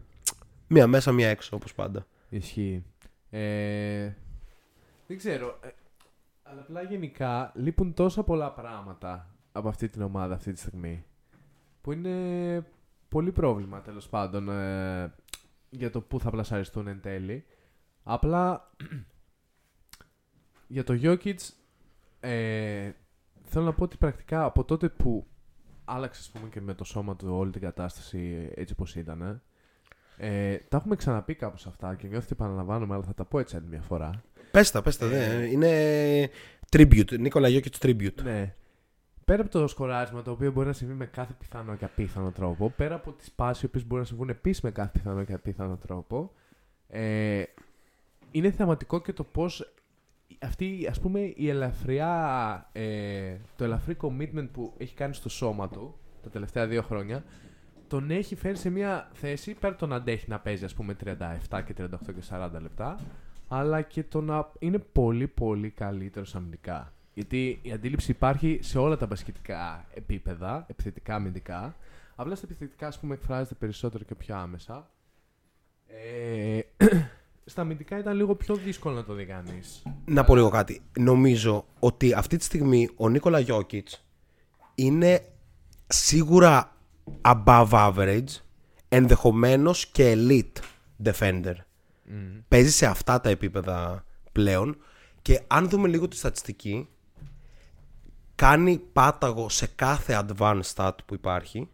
μία μέσα, μία έξω, όπως πάντα.
ισχύει. Ε, δεν ξέρω. ε, αλλά απλά γενικά λείπουν τόσα πολλά πράγματα από αυτή την ομάδα αυτή τη στιγμή. Που είναι πολύ πρόβλημα τέλος πάντων ε, για το πού θα πλασαριστούν εν τέλει. Απλά [CLEARS THROAT] για το Jokic ε, θέλω να πω ότι πρακτικά από τότε που άλλαξε ας πούμε, και με το σώμα του όλη την κατάσταση έτσι όπως ήταν ε, τα έχουμε ξαναπεί κάπως αυτά και νιώθω ότι επαναλαμβάνομαι αλλά θα τα πω έτσι άλλη μια φορά
Πες τα, πες τα.
Ε.
δε. Είναι tribute. Νίκολα Γιώκητς tribute.
Ναι. Πέρα από το σκοράρισμα το οποίο μπορεί να συμβεί με κάθε πιθανό και απίθανο τρόπο, πέρα από τις πάσεις οι οποίες μπορεί να συμβούν επίσης με κάθε πιθανό και απίθανο τρόπο, ε, είναι θεαματικό και το πώς αυτή, ας πούμε, η ελαφριά, ε, το ελαφρύ commitment που έχει κάνει στο σώμα του τα τελευταία δύο χρόνια, τον έχει φέρει σε μια θέση πέρα το να αντέχει να παίζει, ας πούμε, 37 και 38 και 40 λεπτά, αλλά και το να είναι πολύ πολύ καλύτερος αμυντικά. Γιατί η αντίληψη υπάρχει σε όλα τα μπασκετικά επίπεδα, επιθετικά, αμυντικά. Απλά στα επιθετικά, ας πούμε, εκφράζεται περισσότερο και πιο άμεσα. Ε, [CLEARS THROAT] στα αμυντικά ήταν λίγο πιο δύσκολο να το δει κανείς.
Να πω λίγο κάτι. Νομίζω ότι αυτή τη στιγμή ο Νίκολα Γιώκητς είναι σίγουρα above average, ενδεχομένως και elite defender. Παίζει σε αυτά τα επίπεδα πλέον και αν δούμε λίγο τη στατιστική, κάνει πάταγο σε κάθε advanced stat που υπάρχει.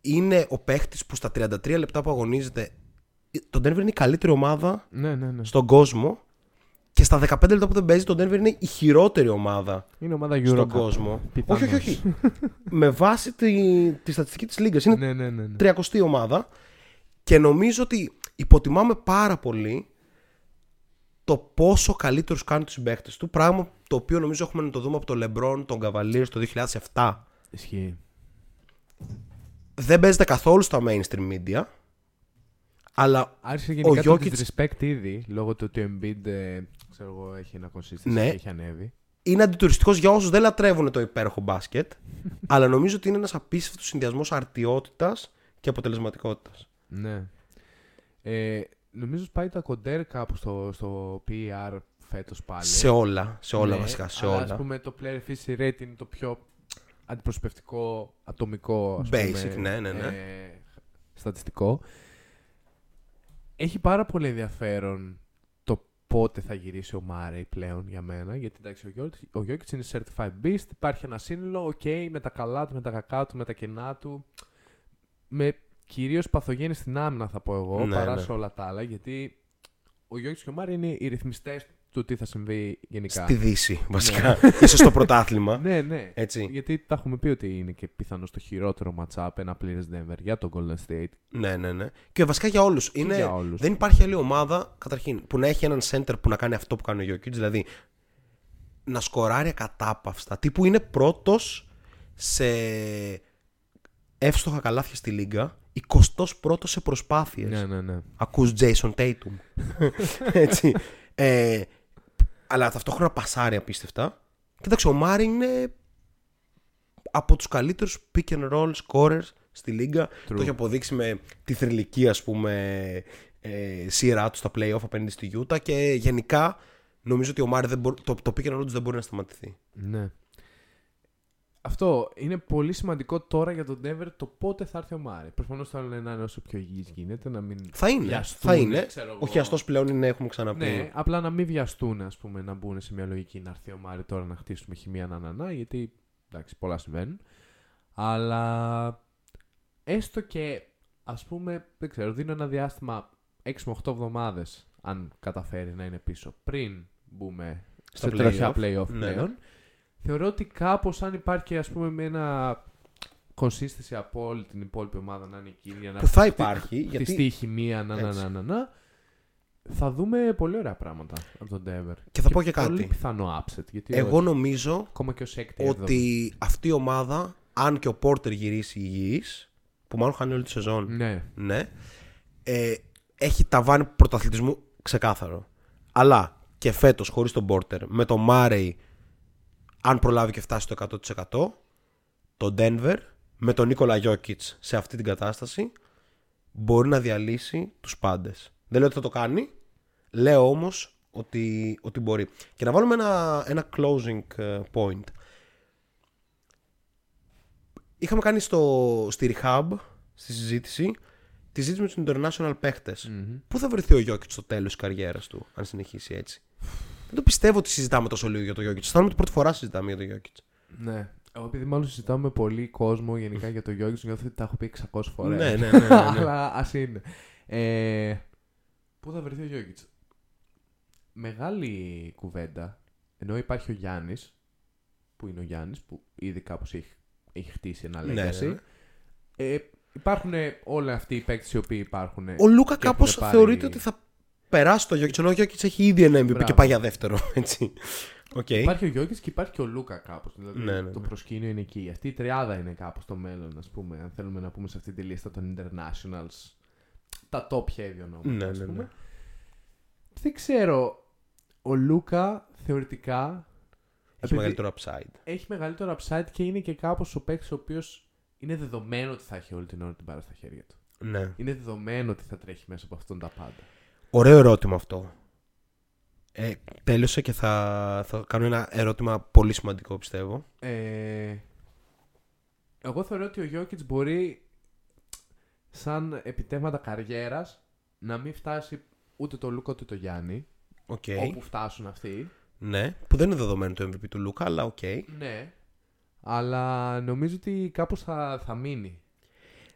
Είναι ο παίχτης που στα 33 λεπτά που αγωνίζεται, το Denver είναι η καλύτερη ομάδα
Ναι, ναι, ναι.
στον κόσμο και στα 15 λεπτά που δεν παίζει, το Denver είναι η χειρότερη ομάδα
Είναι ομάδα Euro
στον
Cup.
κόσμο.
Πιθανώς.
Όχι, όχι, όχι. Με βάση τη, τη στατιστική της Λίγκας. Είναι
ναι, ναι, ναι, ναι.
30η ομάδα και νομίζω ότι υποτιμάμε πάρα πολύ το πόσο καλύτερους κάνει τους συμπαίχτες του. Πράγμα το οποίο νομίζω έχουμε να το δούμε από τον LeBron, τον Cavaliers το 2007.
Ισχύει.
Δεν παίζεται καθόλου στα mainstream media. Αλλά
Άρχισε
Ο
γενικά το
Jokic-
disrespect ήδη, λόγω του ότι ο Embiid, ε, ξέρω εγώ, έχει ένα consistency
Ναι.
και έχει ανέβει.
είναι αντιτουριστικός για όσους δεν λατρεύουν το υπέροχο μπάσκετ. [LAUGHS] αλλά νομίζω ότι είναι ένας απίστευτος συνδυασμός αρτιότητας και αποτελεσματικότητας.
Ναι. Ε, νομίζω πάει τα κοντέρ κάπου στο, στο PER φέτος πάλι.
Σε όλα, σε όλα
Ναι,
βασικά, σε
αλλά,
όλα.
Ας πούμε το player efficiency rate είναι το πιο αντιπροσωπευτικό ατομικό ας
Βασικά,
πούμε,
ναι, ναι, ναι.
ε, στατιστικό. Έχει πάρα πολύ ενδιαφέρον το πότε θα γυρίσει ο Μάρεϊ πλέον για μένα. Γιατί εντάξει, ο Γιόκιτς, ο Γιόκιτς είναι certified beast. Υπάρχει ένα σύνολο, οκ, με τα καλά του, με τα κακά του, με τα κενά του. Με κυρίως παθογένει στην άμυνα θα πω εγώ,
Ναι,
παρά
ναι.
σε όλα τα άλλα. Γιατί ο Γιώργης και ο Μάρεϊ είναι οι ρυθμιστές του τι θα συμβεί γενικά.
Στη Δύση, βασικά. Ίσως στο πρωτάθλημα. [LAUGHS]
Ναι, ναι.
Έτσι.
Γιατί τα έχουμε πει ότι είναι και πιθανό το χειρότερο matchup ένα πλήρες Denver για τον Golden State.
Ναι, ναι, ναι. Και βασικά για όλους. Είναι...
για όλους.
Δεν υπάρχει άλλη ομάδα, καταρχήν, που να έχει έναν center που να κάνει αυτό που κάνει ο Jokic. Δηλαδή, να σκοράρει ακατάπαυστα. Τύπου είναι πρώτος σε εύστοχα καλάθια στη λίγα. 21ο σε προσπάθειες.
Ναι, ναι, ναι.
Ακούς Jason Tatum. [LAUGHS] Έτσι. Ε, αλλά ταυτόχρονα πασάρει απίστευτα. Κοίταξε, ο Μάρι είναι από τους καλύτερους pick and roll scorers στη λίγα. Το έχει αποδείξει με τη θρηλυκή, ας πούμε, ε, σειρά του στα playoff απέναντι στη Utah και γενικά νομίζω ότι ο Μάρι δεν μπορεί, το, το pick and roll τους δεν μπορεί να σταματηθεί.
ναι. Αυτό είναι πολύ σημαντικό τώρα για τον Denver το πότε θα έρθει ο Μάρι. Προφανώς θέλουν να είναι όσο πιο υγιής γίνεται, να μην.
Θα είναι,
βιαστούν,
θα είναι.
ξέρω εγώ.
Ο χιαστός πλέον είναι, έχουμε ξαναπεί.
Ναι, απλά να μην βιαστούν, ας πούμε, να μπουν σε μια λογική να έρθει ο Μάρι τώρα να χτίσουμε χημεία να να, να γιατί εντάξει, πολλά συμβαίνουν. Αλλά έστω και ας πούμε, δεν ξέρω, δίνω ένα διάστημα 6 με 8 εβδομάδες αν καταφέρει να είναι πίσω πριν μπούμε
Στα
σε τροχιά
play-off.
play-off
Ναι.
πλέον. Θεωρώ ότι κάπως αν υπάρχει ας πούμε με ένα consistency από όλη την υπόλοιπη ομάδα να είναι εκεί για να
Που θα
χτιστεί-
υπάρχει, γιατί-
χτιστεί η χημεία, να, να,
Έτσι.
να, να, να, θα δούμε πολύ ωραία πράγματα από τον Denver.
Και θα πω και
Πολύ
κάτι.
πιθανό upset. Γιατί
Εγώ
όχι,
νομίζω
ακόμα και ως έκτη έβδομη.
ότι αυτή η ομάδα, αν και ο Πόρτερ γυρίσει υγιής, που μάλλον χάνει όλη τη σεζόν,
Ναι.
ναι, ε, έχει ταβάνι πρωταθλητισμού ξεκάθαρο. Αλλά και φέτος χωρίς τον Πόρτερ, με τον Μάρεϊ, αν προλάβει και φτάσει στο 100%, το Denver, με τον Νίκολα Γιώκητς σε αυτή την κατάσταση, μπορεί να διαλύσει τους πάντες. Δεν λέω ότι θα το κάνει, λέω όμως ότι, ότι μπορεί. Και να βάλουμε ένα, ένα closing ε, point. Είχαμε κάνει στο, στη Rehab, στη συζήτηση, τη συζήτηση με τους international παιχτες Πού θα βρεθεί ο Γιώκητς στο τέλος της καριέρας του, αν συνεχίσει έτσι; Δεν το πιστεύω ότι συζητάμε τόσο λίγο για το Γιώκητς. Αισθάνομαι ότι πρώτη φορά συζητάμε για το Γιώκητς.
ναι. Εγώ επειδή μάλλον συζητάω με πολύ κόσμο γενικά για το Γιώργη, νιώθω ότι τα έχω πει 600 φορές.
Ναι, ναι, ναι, ναι, ναι. [LAUGHS]
Αλλά ας είναι. Ε, πού θα βρεθεί ο Γιώργη. μεγάλη κουβέντα. Ενώ υπάρχει ο Γιάννης, που είναι ο Γιάννης, που ήδη κάπως έχει, έχει χτίσει ένα
Ναι, ναι,
legacy.
ναι.
Ε, υπάρχουν όλοι αυτοί οι παίκτες οι οποίοι υπάρχουν.
Ο Λούκα
και έχουν
κάπως
πάρει-
θεωρείται ότι θα περάσει το Γιόκιτς. Ενώ ο Γιόκιτς έχει ήδη ένα MVP
Μπράβο.
και πάει για δεύτερο. [LAUGHS] Έτσι. Οκ.
Υπάρχει ο Γιόκιτς και υπάρχει και ο Λούκα κάπως. Δηλαδή
Ναι, ναι,
το
ναι.
προσκήνιο είναι εκεί. Αυτή η τριάδα είναι κάπως το μέλλον, ας πούμε. Αν θέλουμε να πούμε σε αυτή τη λίστα των internationals. Τα top heavy ονόματα.
Ναι,
ας
ναι,
πούμε.
ναι.
Δεν ξέρω. Ο Λούκα θεωρητικά
Έχει
επειδή
μεγαλύτερο upside.
έχει μεγαλύτερο upside και είναι και κάπως ο παίκτης ο οποίος είναι δεδομένο ότι θα έχει όλη την ώρα την μπάρα στα χέρια του.
Ναι.
Είναι δεδομένο ότι θα τρέχει μέσα από αυτόν τα πάντα.
Ωραίο ερώτημα αυτό. Ε, τέλειωσε και θα, θα κάνω ένα ερώτημα πολύ σημαντικό πιστεύω.
Ε, εγώ θεωρώ ότι ο Γιώκητς μπορεί σαν επιτεύγματα καριέρας να μην φτάσει ούτε το Λούκα ούτε το Γιάννη
Οκ.
όπου φτάσουν αυτοί.
Ναι. Που δεν είναι δεδομένο το MVP του Λούκα, αλλά οκ.
Ναι. Αλλά νομίζω ότι κάπως θα, θα μείνει.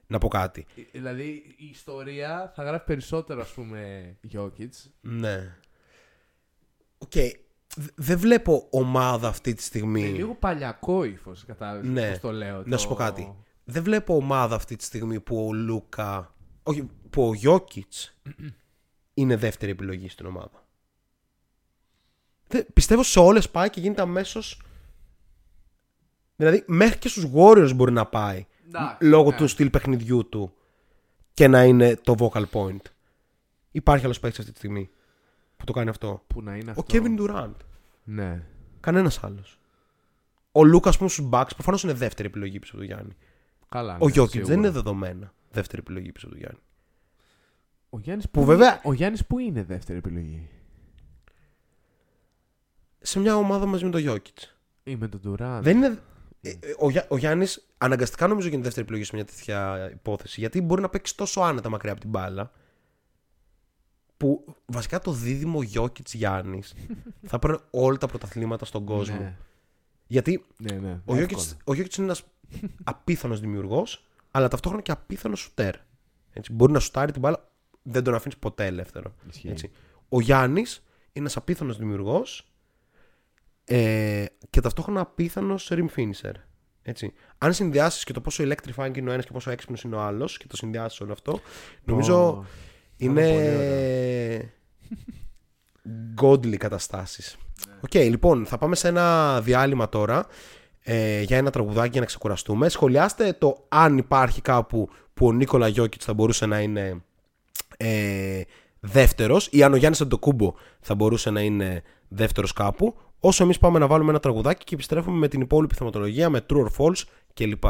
Να πω κάτι.
Ε, Δηλαδή η ιστορία θα γράφει περισσότερο ας πούμε Γιόκιτς.
Ναι. Οκ. Δ- Δεν βλέπω ομάδα αυτή τη στιγμή.
Με λίγο παλιακό ύφος, κατάλαβες
Ναι.
πώς το λέω.
Να σου
το-
πω κάτι. Δεν βλέπω ομάδα αυτή τη στιγμή που ο Λούκα. Όχι, που ο Γιώκητ [CLEARS THROAT] είναι δεύτερη επιλογή στην ομάδα. Δεν- πιστεύω σε όλες πάει και γίνεται αμέσως. Δηλαδή, μέχρι και στους Warriors μπορεί να πάει.
Εντάξει,
λόγω
ναι.
του στυλ παιχνιδιού του και να είναι το vocal point. Υπάρχει άλλος παίκτης αυτή τη στιγμή που το κάνει αυτό.
Που να είναι
Ο
αυτό.
Kevin Durant.
Ναι.
Κανένας άλλος. Ο Λούκας, ας πούμε, στους Bucks προφανώς είναι δεύτερη επιλογή πίσω από τον Γιάννη.
Καλά.
Ο
ναι,
Γιώκητ
σίγουρα.
δεν είναι δεδομένα δεύτερη επιλογή πίσω από τον Γιάννη.
Ο Γιάννης
Που
που
βέβαια-
Ο Γιάννης που είναι δεύτερη επιλογή;
Σε μια ομάδα μαζί με τον Γιώκητ.
Ή με τον Τουράν.
Δεν είναι. Ε, ε, Ο, Γιά- ο Γιάννης αναγκαστικά νομίζω γίνεται δεύτερη επιλογή σε μια τέτοια υπόθεση. Γιατί μπορεί να παίξει τόσο άνετα μακριά από την μπάλα. Που βασικά το δίδυμο Γιώκητ Γιάννης [LAUGHS] θα παίρνει όλα τα πρωταθλήματα στον κόσμο.
Ναι,
Γιατί
ναι. ναι.
ο Γιώκητ
εύκολα.
ο Jokic είναι ένας απίθανος δημιουργός, αλλά ταυτόχρονα και απίθανος σουτέρ. Έτσι, μπορεί να σουτάρει την μπάλα, δεν τον αφήνεις ποτέ ελεύθερο.
Ισχύει.
Έτσι. Ο Γιάννης είναι ένας απίθανος δημιουργός ε, και ταυτόχρονα απίθανος rim finisher. Έτσι. Αν συνδυάσεις και το πόσο electrifying είναι ο ένας και πόσο έξυπνος είναι ο άλλος και το συνδυάσεις όλο αυτό, νομίζω
Ω,
είναι.
πολύ [LAUGHS]
godly καταστάσεις. Οκ, λοιπόν, θα πάμε σε ένα διάλειμμα τώρα ε, για ένα τραγουδάκι για να ξεκουραστούμε. Σχολιάστε το αν υπάρχει κάπου που ο Νίκολα Γιόκιτς θα μπορούσε να είναι ε, δεύτερος ή αν ο Γιάννης Αντετοκούνμπο θα μπορούσε να είναι δεύτερος κάπου. Όσο εμείς πάμε να βάλουμε ένα τραγουδάκι και επιστρέφουμε με την υπόλοιπη θεματολογία, με true or false κλπ.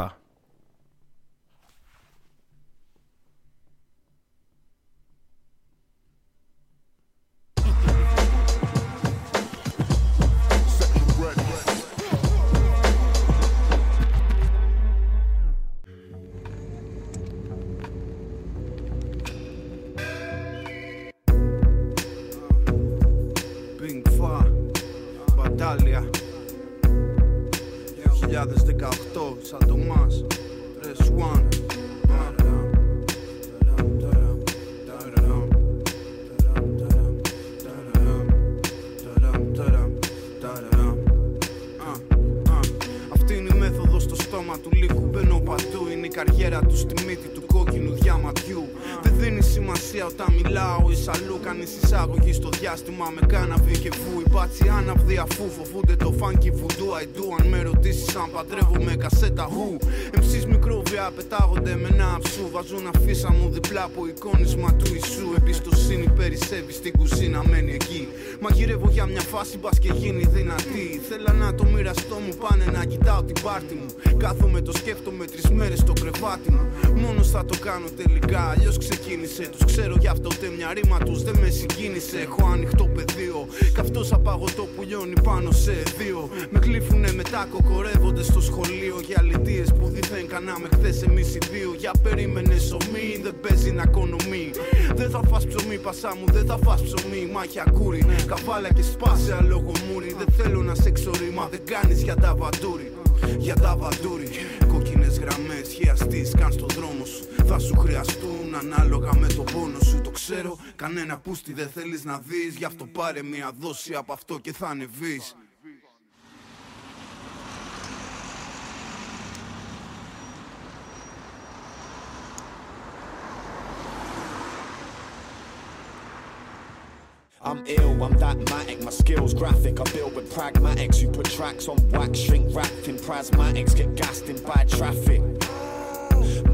Μπατάλια 2018, σαν το μας. Press One. Αυτή είναι η μέθοδος στο στόμα του λύκου. Μπαίνω παντού. Είναι η καριέρα τους στη μύτη του κόκκινου διαματιού. Δεν δίνει σημασία όταν μιλάω ή αλλού. Κάνεις εισαγωγή στο διάστημα με κάναβι και βου. Οι μπάτσι άναυδοι αφού φοβούνται το funky voodoo. I do. Αν με ρωτήσεις αν παντρεύομαι κασέτα who; Εμψείς μικρόβια πετάγονται με ένα αψού. Βάζουν αφίσα μου διπλά από εικόνισμα του Ιησού. Εμπιστοσύνη περισσεύει στην κουζίνα, μένει εκεί. Μαγειρεύω για μια φάση, μπας και γίνει δυνατή. Θέλα να το μοιραστώ μου, πάνε να κοιτάω την πάρτη μου. Κάθομαι, το σκέφτομαι τρει μέρε στο κρεβάτι μου. Μόνο θα το κάνω τελικά, αλλιώς ξεκίνησε. Τους ξέρω γι' αυτό ούτε μια ρήμα τους δεν με συγκίνησε. Έχω ανοιχτό πεδίο. Καυτός απαγωτό που λιώνει πάνω σε δύο. Με κλείφουνε μετά, κοκορεύονται στο σχολείο. Για λιτίε που δίθεν κάναμε χθες εμείς οι δύο. Για περίμενες σωμή, δεν παίζει να κονομεί. Δεν θα φας ψωμί, πασά μου, δεν θα φας ψωμί. Μάχια κούρι, καβάλα και σπάσε αλόγο μούρι. Δεν θέλω να σε ξορί, μα δεν κάνεις για τα βαντούρι. Για τα βαντούρι, κόκκινε Κόκκινες γραμμές χιαστείς καν στο δρόμο σου. Θα σου χρειαστούν ανάλογα με το πόνο σου. Το ξέρω κανένα πούστη δεν θέλεις να δεις. Γι' αυτό πάρε μια δόση από αυτό και θα ανεβείς
I'm ill, I'm that my skills graphic. I build with pragmatics who put tracks on wax, shrink wrapped in prismatics, get gassed in bad traffic.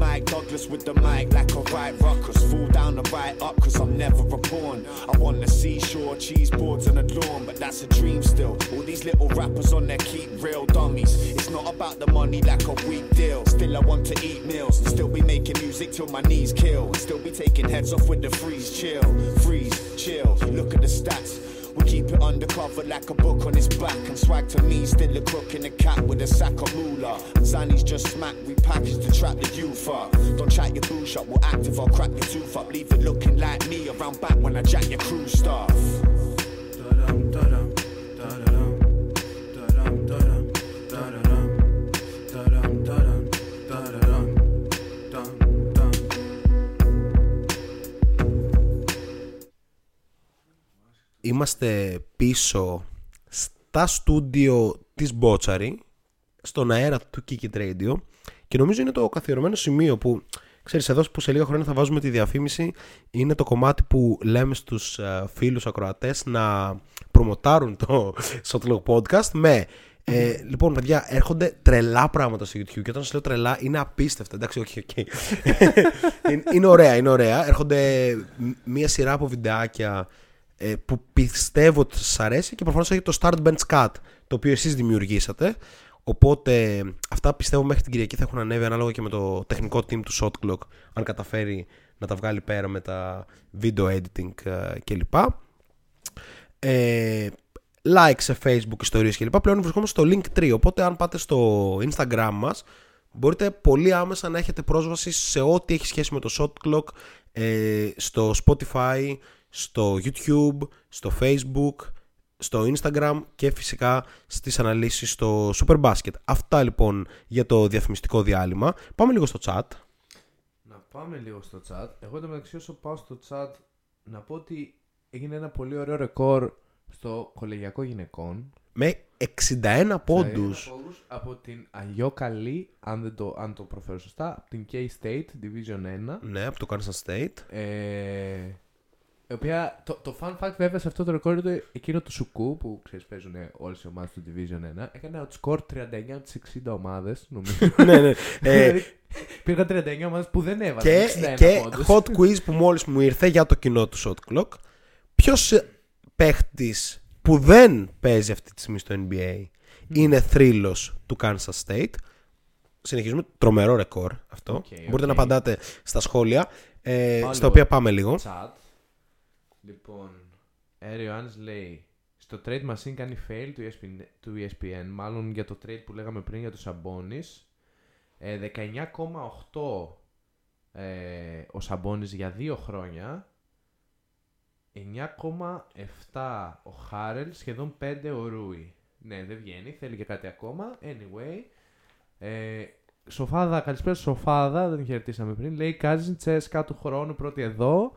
Mike Douglas with the mic like a right ruckus. Fall down the right up cause I'm never a pawn. I want the seashore, cheese boards and a lawn, but that's a dream still. All these little rappers on there keep real dummies. It's not about the money like a weak deal. Still I want to eat meals and still be making music till my knees kill. And still be taking heads off with the freeze chill. Freeze, chill, look at the stats. Keep it undercover like a book on his back. And swag to me, still a crook in a cap with a sack of moolah. Zanny's just smack, we package to trap the youth up. Don't chat your bullshit, up, we'll active, I'll crack your tooth up. Leave it looking like me around back when I jack your crew stuff.
Da-dum, da-dum,
Είμαστε πίσω στα στούντιο της Μπότσαρη στον αέρα του Kiki Radio και νομίζω είναι το καθιερωμένο σημείο που ξέρεις εδώ που σε λίγα χρόνια θα βάζουμε τη διαφήμιση είναι το κομμάτι που λέμε στους ε, φίλους ακροατές να προμοτάρουν το [LAUGHS] Shotclock Podcast με ε, λοιπόν, παιδιά, έρχονται τρελά πράγματα στο YouTube. Και όταν σας λέω τρελά, είναι απίστευτα. Εντάξει, όχι, οκ. [LAUGHS] είναι, είναι ωραία, είναι ωραία. Έρχονται μ- μία σειρά από βιντεάκια ε, που πιστεύω ότι σας αρέσει και προφανώς έχει το Start Bench Cut το οποίο εσείς δημιουργήσατε. Οπότε αυτά πιστεύω μέχρι την Κυριακή θα έχουν ανέβει ανάλογα και με το τεχνικό team του Shot Clock αν καταφέρει να τα βγάλει πέρα με τα video editing ε, κλπ. Ε, like σε facebook ιστορίες κλπ. Πλέον βρισκόμαστε στο link 3 οπότε αν πάτε στο instagram μας μπορείτε πολύ άμεσα να έχετε πρόσβαση σε ό,τι έχει σχέση με το shot clock ε, στο spotify στο youtube στο facebook στο instagram και φυσικά στις αναλύσεις στο superbasket αυτά λοιπόν για το διαφημιστικό διάλειμμα πάμε λίγο στο chat
Να πάμε λίγο στο chat. Εγώ εντωμεταξύ όσο πάω στο chat να πω ότι έγινε ένα πολύ ωραίο ρεκόρ στο κολεγιακό γυναικών.
με 61 πόντους
πόντους από την Αγιό Καλή, αν, δεν το, αν το προφέρω σωστά, από την K-State Division 1.
ναι από το Kansas State
Ε, η οποία, το, το fun fact βέβαια σε αυτό το ρεκόρ είναι εκείνο του Σουκού που ξέρεις παίζουν όλες οι ομάδες του Division 1 έκανε outscore 39 από τις 60 ομάδες νομίζω. [LAUGHS]
ναι, ναι. Ε,
Δηλαδή, Υπήρχαν 39 ομάδες που δεν έβαλαν
και,
61
και
πόντους.
hot quiz που μόλις μου ήρθε για το κοινό του shot clock ποιος ε, παίχτης που δεν παίζει αυτή τη στιγμή στο NBA είναι θρύλος του Kansas State συνεχίζουμε τρομερό ρεκόρ αυτό
Οκ,
μπορείτε
οκ.
να απαντάτε στα σχόλια ε,
Πάω
στα
λίγο.
οποία πάμε λίγο
Chat. Λοιπόν, Έρη Ιωάννης λέει στο trade machine κάνει fail του E ESPN, του ESPN μάλλον για το trade που λέγαμε πριν για το Σαμπόνις ε, 19,8 ε, ο Σαμπόνις για δύο χρόνια. 9,7 ο Χάρελ σχεδόν 5 ο Ρούι ναι δεν βγαίνει θέλει και κάτι ακόμα. Anyway ε, Σοφάδα, καλησπέρα στη Σοφάδα, δεν την χαιρετήσαμε πριν. Λέει Κάζιν τσέσκα του χρόνου πρώτη εδώ.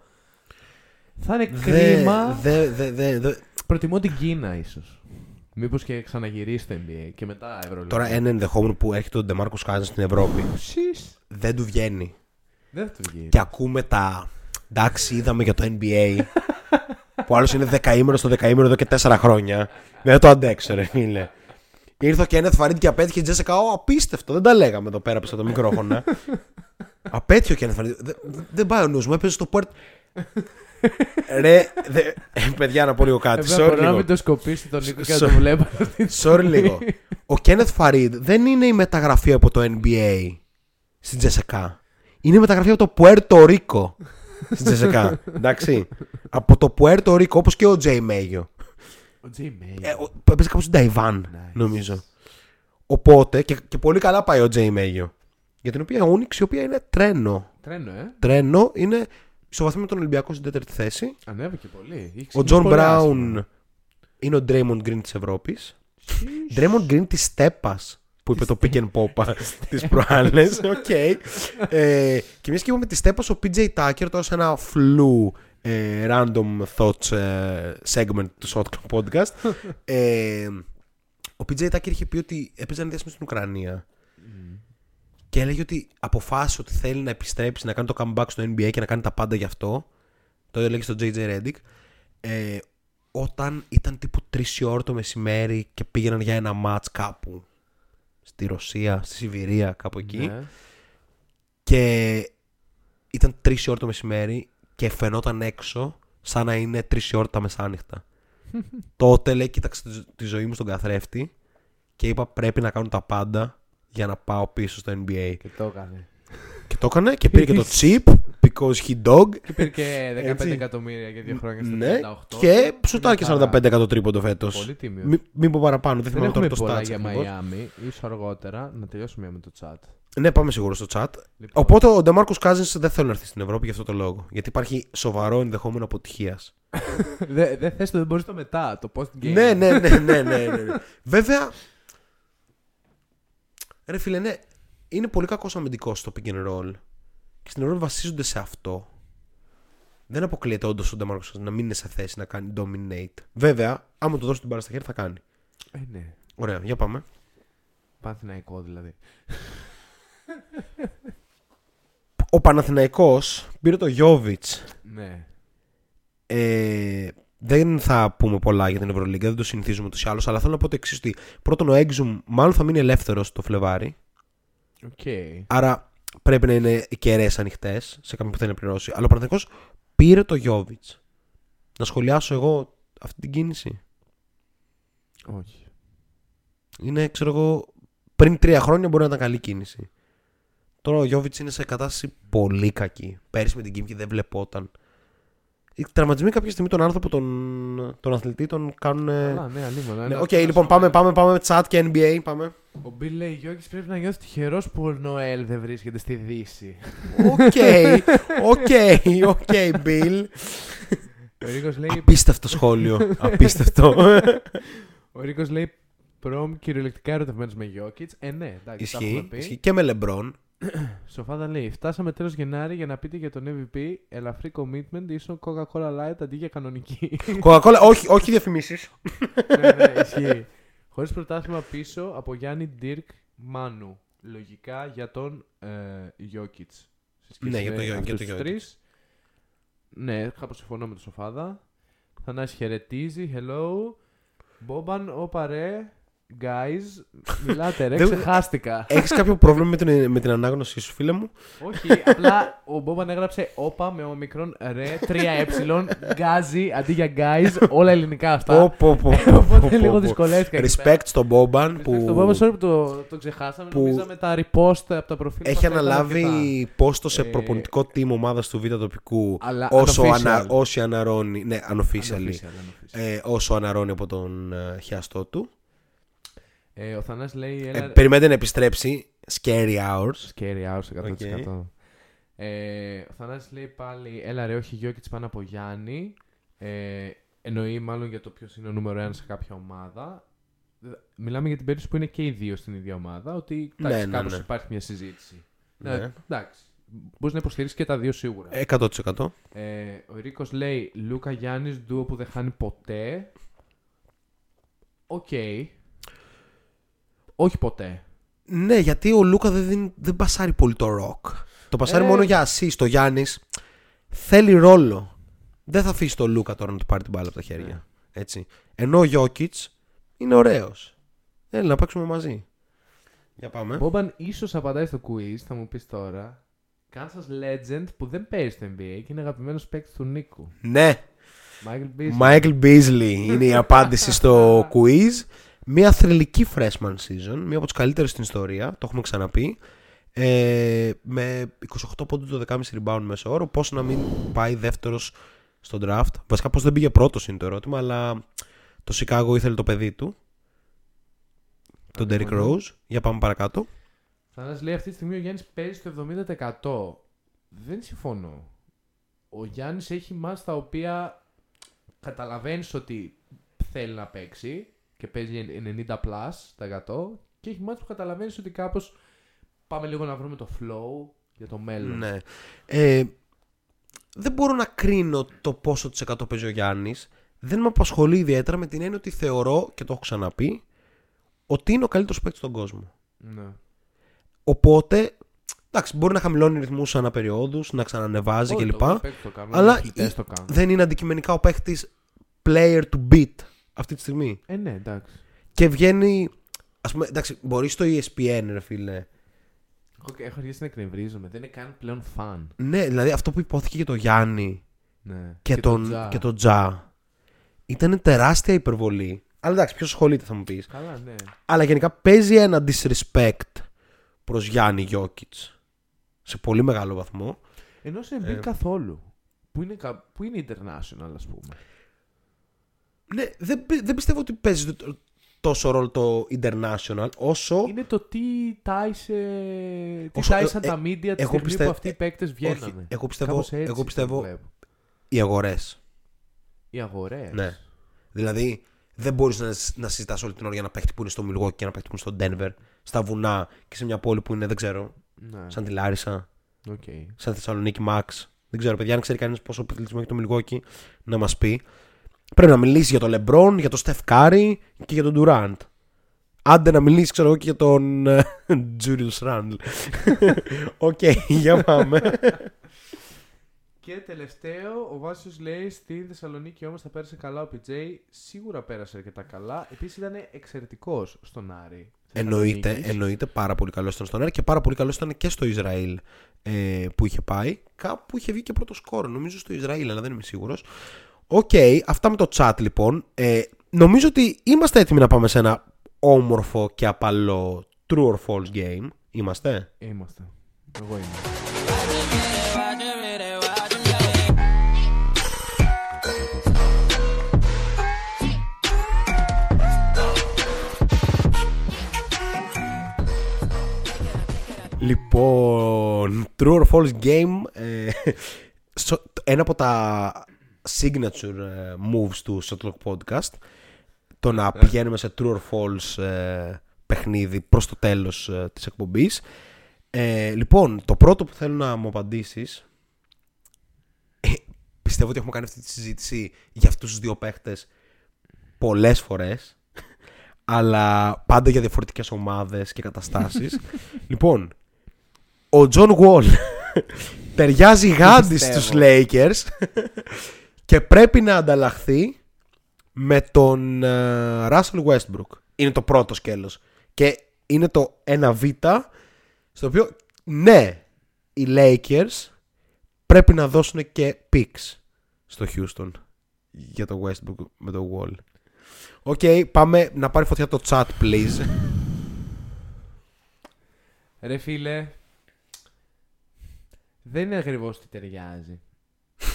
Θα είναι
Δε-
κρίμα.
δε- δε- δε- δε-
Προτιμώ την Κίνα ίσως. Μήπως και ξαναγυρίσει το NBA και μετά Ευρωλίγα.
τώρα ένα ενδεχόμενο που έρχεται ο Ντεμάρκος Cousins στην Ευρώπη
Σις.
δεν του βγαίνει
Δεν θα του βγει.
και ακούμε τα εντάξει είδαμε για το NBA που άλλος είναι δεκαήμερο στο δεκαήμερο εδώ και τέσσερα χρόνια δεν το αντέξω ρε φίλε Ήρθε ο Κένεθ Φαρίντ και απέτυχε στην ΤΣΣΚΑ. Ω, απίστευτο. Δεν τα λέγαμε εδώ πέρα πίσω από το μικρόφωνο. [LAUGHS] Απέτυχε ο Κένεθ Φαρίντ. Δεν- Δεν πάει ο νους μου. Έπαιζε στο Πουέρτ. Ρε, δε, ε, παιδιά, να πω λίγο κάτι.
Βέβαια,
Sorry
μπορώ να
λίγο.
μην το σκοπίσει τον Νίκο και να
Sorry.
το βλέπω.
Sorry λίγο. Ο Κένεθ Φαρίντ δεν είναι η μεταγραφή από το NBA στην ΤΣΣΚΑ. Είναι η μεταγραφή από το Πουέρτο Ρίκο στην ΤΣΣΚΑ. Εντάξει. από το Πουέρτο Ρίκο, όπως και O.J. Mayo.
Ο Τζέι Μέι.
Ε, ο- που έπαιζε κάπου στην Ταϊβάν,
Nice.
νομίζω. Οπότε και, και πολύ καλά πάει ο Τζέι Μέγιο. Για την οποία Unics, η οποία είναι τρένο.
Τρένο, ε.
Τρένο είναι στο βαθμό με τον Ολυμπιακό στην τέταρτη θέση.
Ανέβηκε πολύ. Είχε
Ο
ξεκινήσει
Τζον
πολύ
Μπράουν
άσχημα.
είναι ο Draymond Green της Ευρώπης.
Σις.
Draymond Green της Τέπα που είπε το pick and pop τις προάλλες. [LAUGHS] Οκ. Ε, και μιας και είπαμε τη στέπασε ο PJ Tucker τώρα σε ένα φλου ε, random thoughts ε, segment του Shotgun Podcast. [LAUGHS] ε, ο PJ Tucker είχε πει ότι έπαιζε ένα διάστημα στην Ουκρανία και έλεγε ότι αποφάσισε ότι θέλει να επιστρέψει, να κάνει το comeback στο NBA και να κάνει τα πάντα γι' αυτό. Το έλεγε στο JJ Reddick. Ε, όταν ήταν τύπου 3 η ώρα το μεσημέρι και πήγαιναν για ένα match κάπου στη Ρωσία, στη Σιβηρία, κάπου εκεί.
Ναι.
Και ήταν 3 η ώρα το μεσημέρι και φαινόταν έξω σαν να είναι 3 η ώρα τα μεσάνυχτα. [LAUGHS] Τότε λέει, κοίταξε τη- τη ζωή μου στον καθρέφτη και είπα πρέπει να κάνω τα πάντα για να πάω πίσω στο NBA.
Και το έκανε.
Και το έκανε και πήρε και το chip because he dog.
Και πήρε και 15
Έτσι.
εκατομμύρια για δύο χρόνια στο
Ναι,
38.
και σουτάρει και
Μια χαρά.
45 εκατό τρίποντο φέτος.
Πολύ τίμιο.
Μην, μην πω παραπάνω, δεν
Δεν
θυμάμαι τώρα
έχουμε
το
πολλά
stats.
για
ακριβώς.
Μαϊάμι. Ίσως αργότερα να τελειώσουμε με το chat.
Ναι, πάμε σίγουρα στο chat.
Λοιπόν,
Οπότε ο Ντεμάρκος Cousins δεν θέλει να έρθει στην Ευρώπη για αυτό το λόγο. Γιατί υπάρχει σοβαρό ενδεχόμενο αποτυχίας. [LAUGHS]
Δεν δε θες το δεν μπορείς το μετά, το post game.
Ναι, ναι, ναι, ναι, ναι, ναι, ναι. [LAUGHS] Βέβαια. Ρε φίλε, ναι, είναι πολύ κακός αμυντικός στο pick and roll. Και στην Ευρώπη βασίζονται σε αυτό. Δεν αποκλείεται όντως ο Ντεμάρκος να μην είναι σε θέση να κάνει dominate. Βέβαια, άμα του δώσει την μπάρα στα χέρια θα κάνει.
Ε, ναι.
Ωραία, για πάμε.
Παναθηναϊκό δηλαδή.
Ο Παναθηναϊκός πήρε το Jovic.
Ναι.
Ε, δεν θα πούμε πολλά για την Ευρωλίγκα, δεν το συνηθίζουμε ούτως ή άλλως. Αλλά θέλω να πω το εξής: ότι πρώτον, ο Exum μάλλον θα μείνει ελεύθερος το Φλεβάρι.
Οκ.
Άρα πρέπει να είναι κεραίες ανοιχτές σε κάποιον που θέλει να πληρώσει. Αλλά ο Παναθηναϊκός πήρε το Jovic. Να σχολιάσω εγώ αυτή την κίνηση.
Όχι.
Είναι, ξέρω εγώ, πριν τρία χρόνια μπορεί να ήταν καλή κίνηση. Τώρα ο Γιώβιτς είναι σε κατάσταση πολύ κακή. Πέρυσι με την Χίμκι δεν βλεπόταν. Οι τραυματισμοί κάποια στιγμή τον άνθρωπο, τον, τον αθλητή, τον κάνουν.
Καλά, ναι, ανήμωνα.
Ναι,
Ένα-
Οκ, λοιπόν, πάμε, πάμε, πάμε με chat και NBA. Πάμε.
Ο Μπιλ λέει: Γιώργης πρέπει να νιώθεις τυχερός που ο Νοέλ δεν βρίσκεται στη Δύση.
OK, OK, OK, Bill.
Ο Ρίκος λέει:
Απίστευτο σχόλιο. Απίστευτο.
Ο Ρίκος λέει Προμ κυριολεκτικά ερωτευμένος με Γιόκιτς. Ε, ναι, εντάξει, τα έχουμε
Ισχύει,
πει.
ισχύει. Και με LeBron.
Σοφάδα λέει: Φτάσαμε τέλος Γενάρη για να πείτε για τον MVP. Ελαφρύ commitment ίσον Coca-Cola Light αντί για κανονική.
Coca-Cola, όχι, όχι διαφημίσεις.
ναι, ναι, ισχύει. Χωρίς προτάσμα πίσω από Γιάννη Ντιρκ Μάνου. Λογικά για τον ε, Γιώκητς.
Ναι, για τον Jokic, για τον Jokic.
Ναι, κάπως συμφωνώ με τον Σοφάδα. Θανάση χαιρετίζει. Hello. Μπόμπαν, όπα ρε. Guys, μιλάτε ρε,
Δεν-
ξεχάστηκα.
Έχεις κάποιο πρόβλημα με την, με την ανάγνωσή σου, φίλε μου;
Όχι, απλά ο Μπόμπαν έγραψε όπα με ομικρόν ρε, 3ε, γκάζι αντί για guys, όλα ελληνικά αυτά.
Πω, πω, πω, πω,
Οπότε
πω,
λίγο
πω.
δυσκολεύτηκα. εκεί
Respect στον Boban
πέρα.
που
Το Μπόμπαν, sorry που το, το ξεχάσαμε,
που
νομίζαμε τα repost από τα προφίλ
έχει
μας, τα ήταν αρκετά.
αναλάβει πόστο σε
Ε,
προπονητικό team ομάδας του Β' τοπικού
Αλλά
όσο,
unofficial.
ανα, όσοι αναρρώνει. Ναι, unofficially.
Unofficial, unofficial.
Ε, όσο αναρρώνει από τον ε, χιαστό του.
Ε, ο Θανάς λέει
Ε,
ένα...
περιμένετε να επιστρέψει. Scary hours.
Scary hours 100%.
Οκ.
Ε, ο Θανάσης λέει πάλι, έλα ρε, όχι Γιόκιτς πάνω από Γιάννη. Ε, εννοεί μάλλον για το ποιος είναι ο νούμερο ένας σε κάποια ομάδα. Ε, Μιλάμε για την περίπτωση που είναι και οι δύο στην ίδια ομάδα, ότι
Ναι,
εντάξει,
ναι,
κάπως
ναι.
υπάρχει μια συζήτηση.
Ναι.
Ε, εντάξει. Μπορείς να υποστηρίξεις και τα δύο σίγουρα.
100%.
Ε, ο Ρίκος λέει Λούκα Γιάννης, ντούο που δεν χάνει ποτέ. Οκ. Όχι ποτέ.
Ναι, γιατί ο Λούκα δεν, δίνει- δεν πασάρει πολύ το ροκ. Το πασάρει
Ε.
μόνο για assist. Ο Γιάννης θέλει ρόλο. Δεν θα αφήσει τον Λούκα τώρα να του πάρει την μπάλα από τα χέρια.
Ναι.
Έτσι. Ενώ ο Γιώκητς είναι ωραίος. Έλα να παίξουμε μαζί. Για πάμε.
Μπόμπαν ίσως απαντάει στο quiz, θα μου πεις τώρα. Kansas Legend που δεν παίζει στο NBA και είναι αγαπημένος παίκτης του Νίκου.
Ναι,
Michael Beasley.
Michael Beasley είναι η απάντηση στο [LAUGHS] quiz. Μια θρηλυκή freshman season, μία από τις καλύτερες στην ιστορία, το έχουμε ξαναπεί. Ε, με 28 πόντους το 10,5 rebound μέσω όρο. Πώς να μην πάει δεύτερος στο draft. Βασικά, πώς δεν πήγε πρώτος είναι το ερώτημα, αλλά το Chicago ήθελε το παιδί του. Τον Derrick
Συμφωνώ.
Rose. Για πάμε παρακάτω.
Θανάς λέει αυτή τη στιγμή ο Γιάννης παίζει στο 70%. Δεν συμφωνώ. Ο Γιάννης έχει μάτς τα οποία καταλαβαίνεις ότι θέλει να παίξει και παίζει 90 plus τα 100 Και έχει μάτς που καταλαβαίνεις ότι κάπως πάμε λίγο να βρούμε το flow για το μέλλον.
Ναι. Ε, δεν μπορώ να κρίνω το πόσο τη 100 παίζει ο Γιάννης. Δεν με απασχολεί ιδιαίτερα με την έννοια ότι θεωρώ, και το έχω ξαναπεί, ότι είναι ο καλύτερος παίκτης στον κόσμο.
Ναι.
Οπότε, εντάξει, μπορεί να χαμηλώνει ρυθμούς ανά περιόδου, να ξανανεβάζει
Όχι,
κλπ.
το παίκτες το κάνουν,
Αλλά
οι αθλητές
η-
το κάνουν.
δεν είναι αντικειμενικά ο παίχτη player to beat αυτή τη στιγμή.
Ε, ναι, εντάξει.
Και βγαίνει. Α πούμε, εντάξει, μπορεί στο E ESPN, ρε φίλε.
Έχω, έχω αρχίσει να εκνευρίζομαι. Δεν είναι καν πλέον φαν.
Ναι, δηλαδή αυτό που υπόθηκε για τον Γιάννη
Ναι.
και, τον,
Τζα.
και τον Τζα ήταν τεράστια υπερβολή. Αλλά εντάξει, ποιος ασχολείται θα μου πεις.
Καλά, ναι.
Αλλά γενικά παίζει ένα disrespect προς Γιάννη Γιώκητς. Σε πολύ μεγάλο βαθμό.
Ενώ σε Embiid
Ε.
καθόλου. Που είναι, κα- που είναι international, ας πούμε.
Ναι, δεν, πι- δεν πιστεύω ότι παίζει το- τόσο ρόλο το international όσο.
Είναι το τι τάισε. Τι
Όσο-
τάισαν
ε,
τα media τη
εγώ
στιγμή
πιστεύω-
που αυτοί οι παίκτες βγαίνανε.
εγώ πιστεύω-
Κάπως έτσι
εγώ
το
πιστεύω-
βλέπω.
οι αγορές.
Οι αγορές.
Ναι. Δηλαδή, δεν μπορείς να, να συζητάς όλη την ώρα για ένα παίχτη που είναι στο Milwaukee και ένα παίχτη που είναι στο Denver, στα βουνά και σε μια πόλη που είναι, δεν ξέρω,
ναι.
σαν τη Λάρισα,
Οκ.
σαν Θεσσαλονίκη Max. Δεν ξέρω, παιδιά, αν ξέρει κανείς πόσο πληθυσμό έχει το Milwaukee, να μας πει. Πρέπει να μιλήσεις για τον LeBron, για τον Steph Curry και για τον Durant. Άντε να μιλήσεις, ξέρω εγώ, και για τον ε, Julius [LAUGHS] Randle. OK, για πάμε.
Και τελευταίο, ο Βάσιος λέει στη Θεσσαλονίκη όμως θα πέρασε καλά ο PJ. Σίγουρα πέρασε αρκετά καλά. Επίσης ήταν εξαιρετικός στον Άρη.
Εννοείται,
Θεσσαλονίκης.
εννοείται πάρα πολύ καλό ήταν στον Άρη και πάρα πολύ καλό ήταν και στο Ισραήλ ε, που είχε πάει. Κάπου είχε βγει και πρώτο σκόρ, νομίζω στο Ισραήλ, αλλά δεν είμαι σίγουρος. Οκ, αυτά με το chat λοιπόν. Ε, νομίζω ότι είμαστε έτοιμοι να πάμε σε ένα όμορφο και απαλό true or false game. Είμαστε;
Είμαστε. Εγώ είμαι.
Λοιπόν, true or false game. ε, [LAUGHS] στο- ένα από τα signature ε, moves του Shotlock Podcast το να πηγαίνουμε σε true or false ε, παιχνίδι προς το τέλος ε, της εκπομπής. Ε, λοιπόν, το πρώτο που θέλω να μου απαντήσεις ε, πιστεύω ότι έχουμε κάνει αυτή τη συζήτηση για αυτούς τους δύο παίχτες πολλές φορές [LAUGHS] αλλά πάντα για διαφορετικές ομάδες και καταστάσεις. [LAUGHS] λοιπόν, ο John Wall [LAUGHS] ταιριάζει γάντι
πιστεύω.
στους Lakers και πρέπει να ανταλλαχθεί με τον ε, Russell Westbrook. Είναι το πρώτο σκέλος. Και είναι το 1β στο οποίο ναι, οι Lakers πρέπει να δώσουν και picks στο Houston για το Westbrook με το Wall. OK, πάμε να πάρει φωτιά το chat, please.
Ρε φίλε, δεν είναι ακριβώς τι ταιριάζει.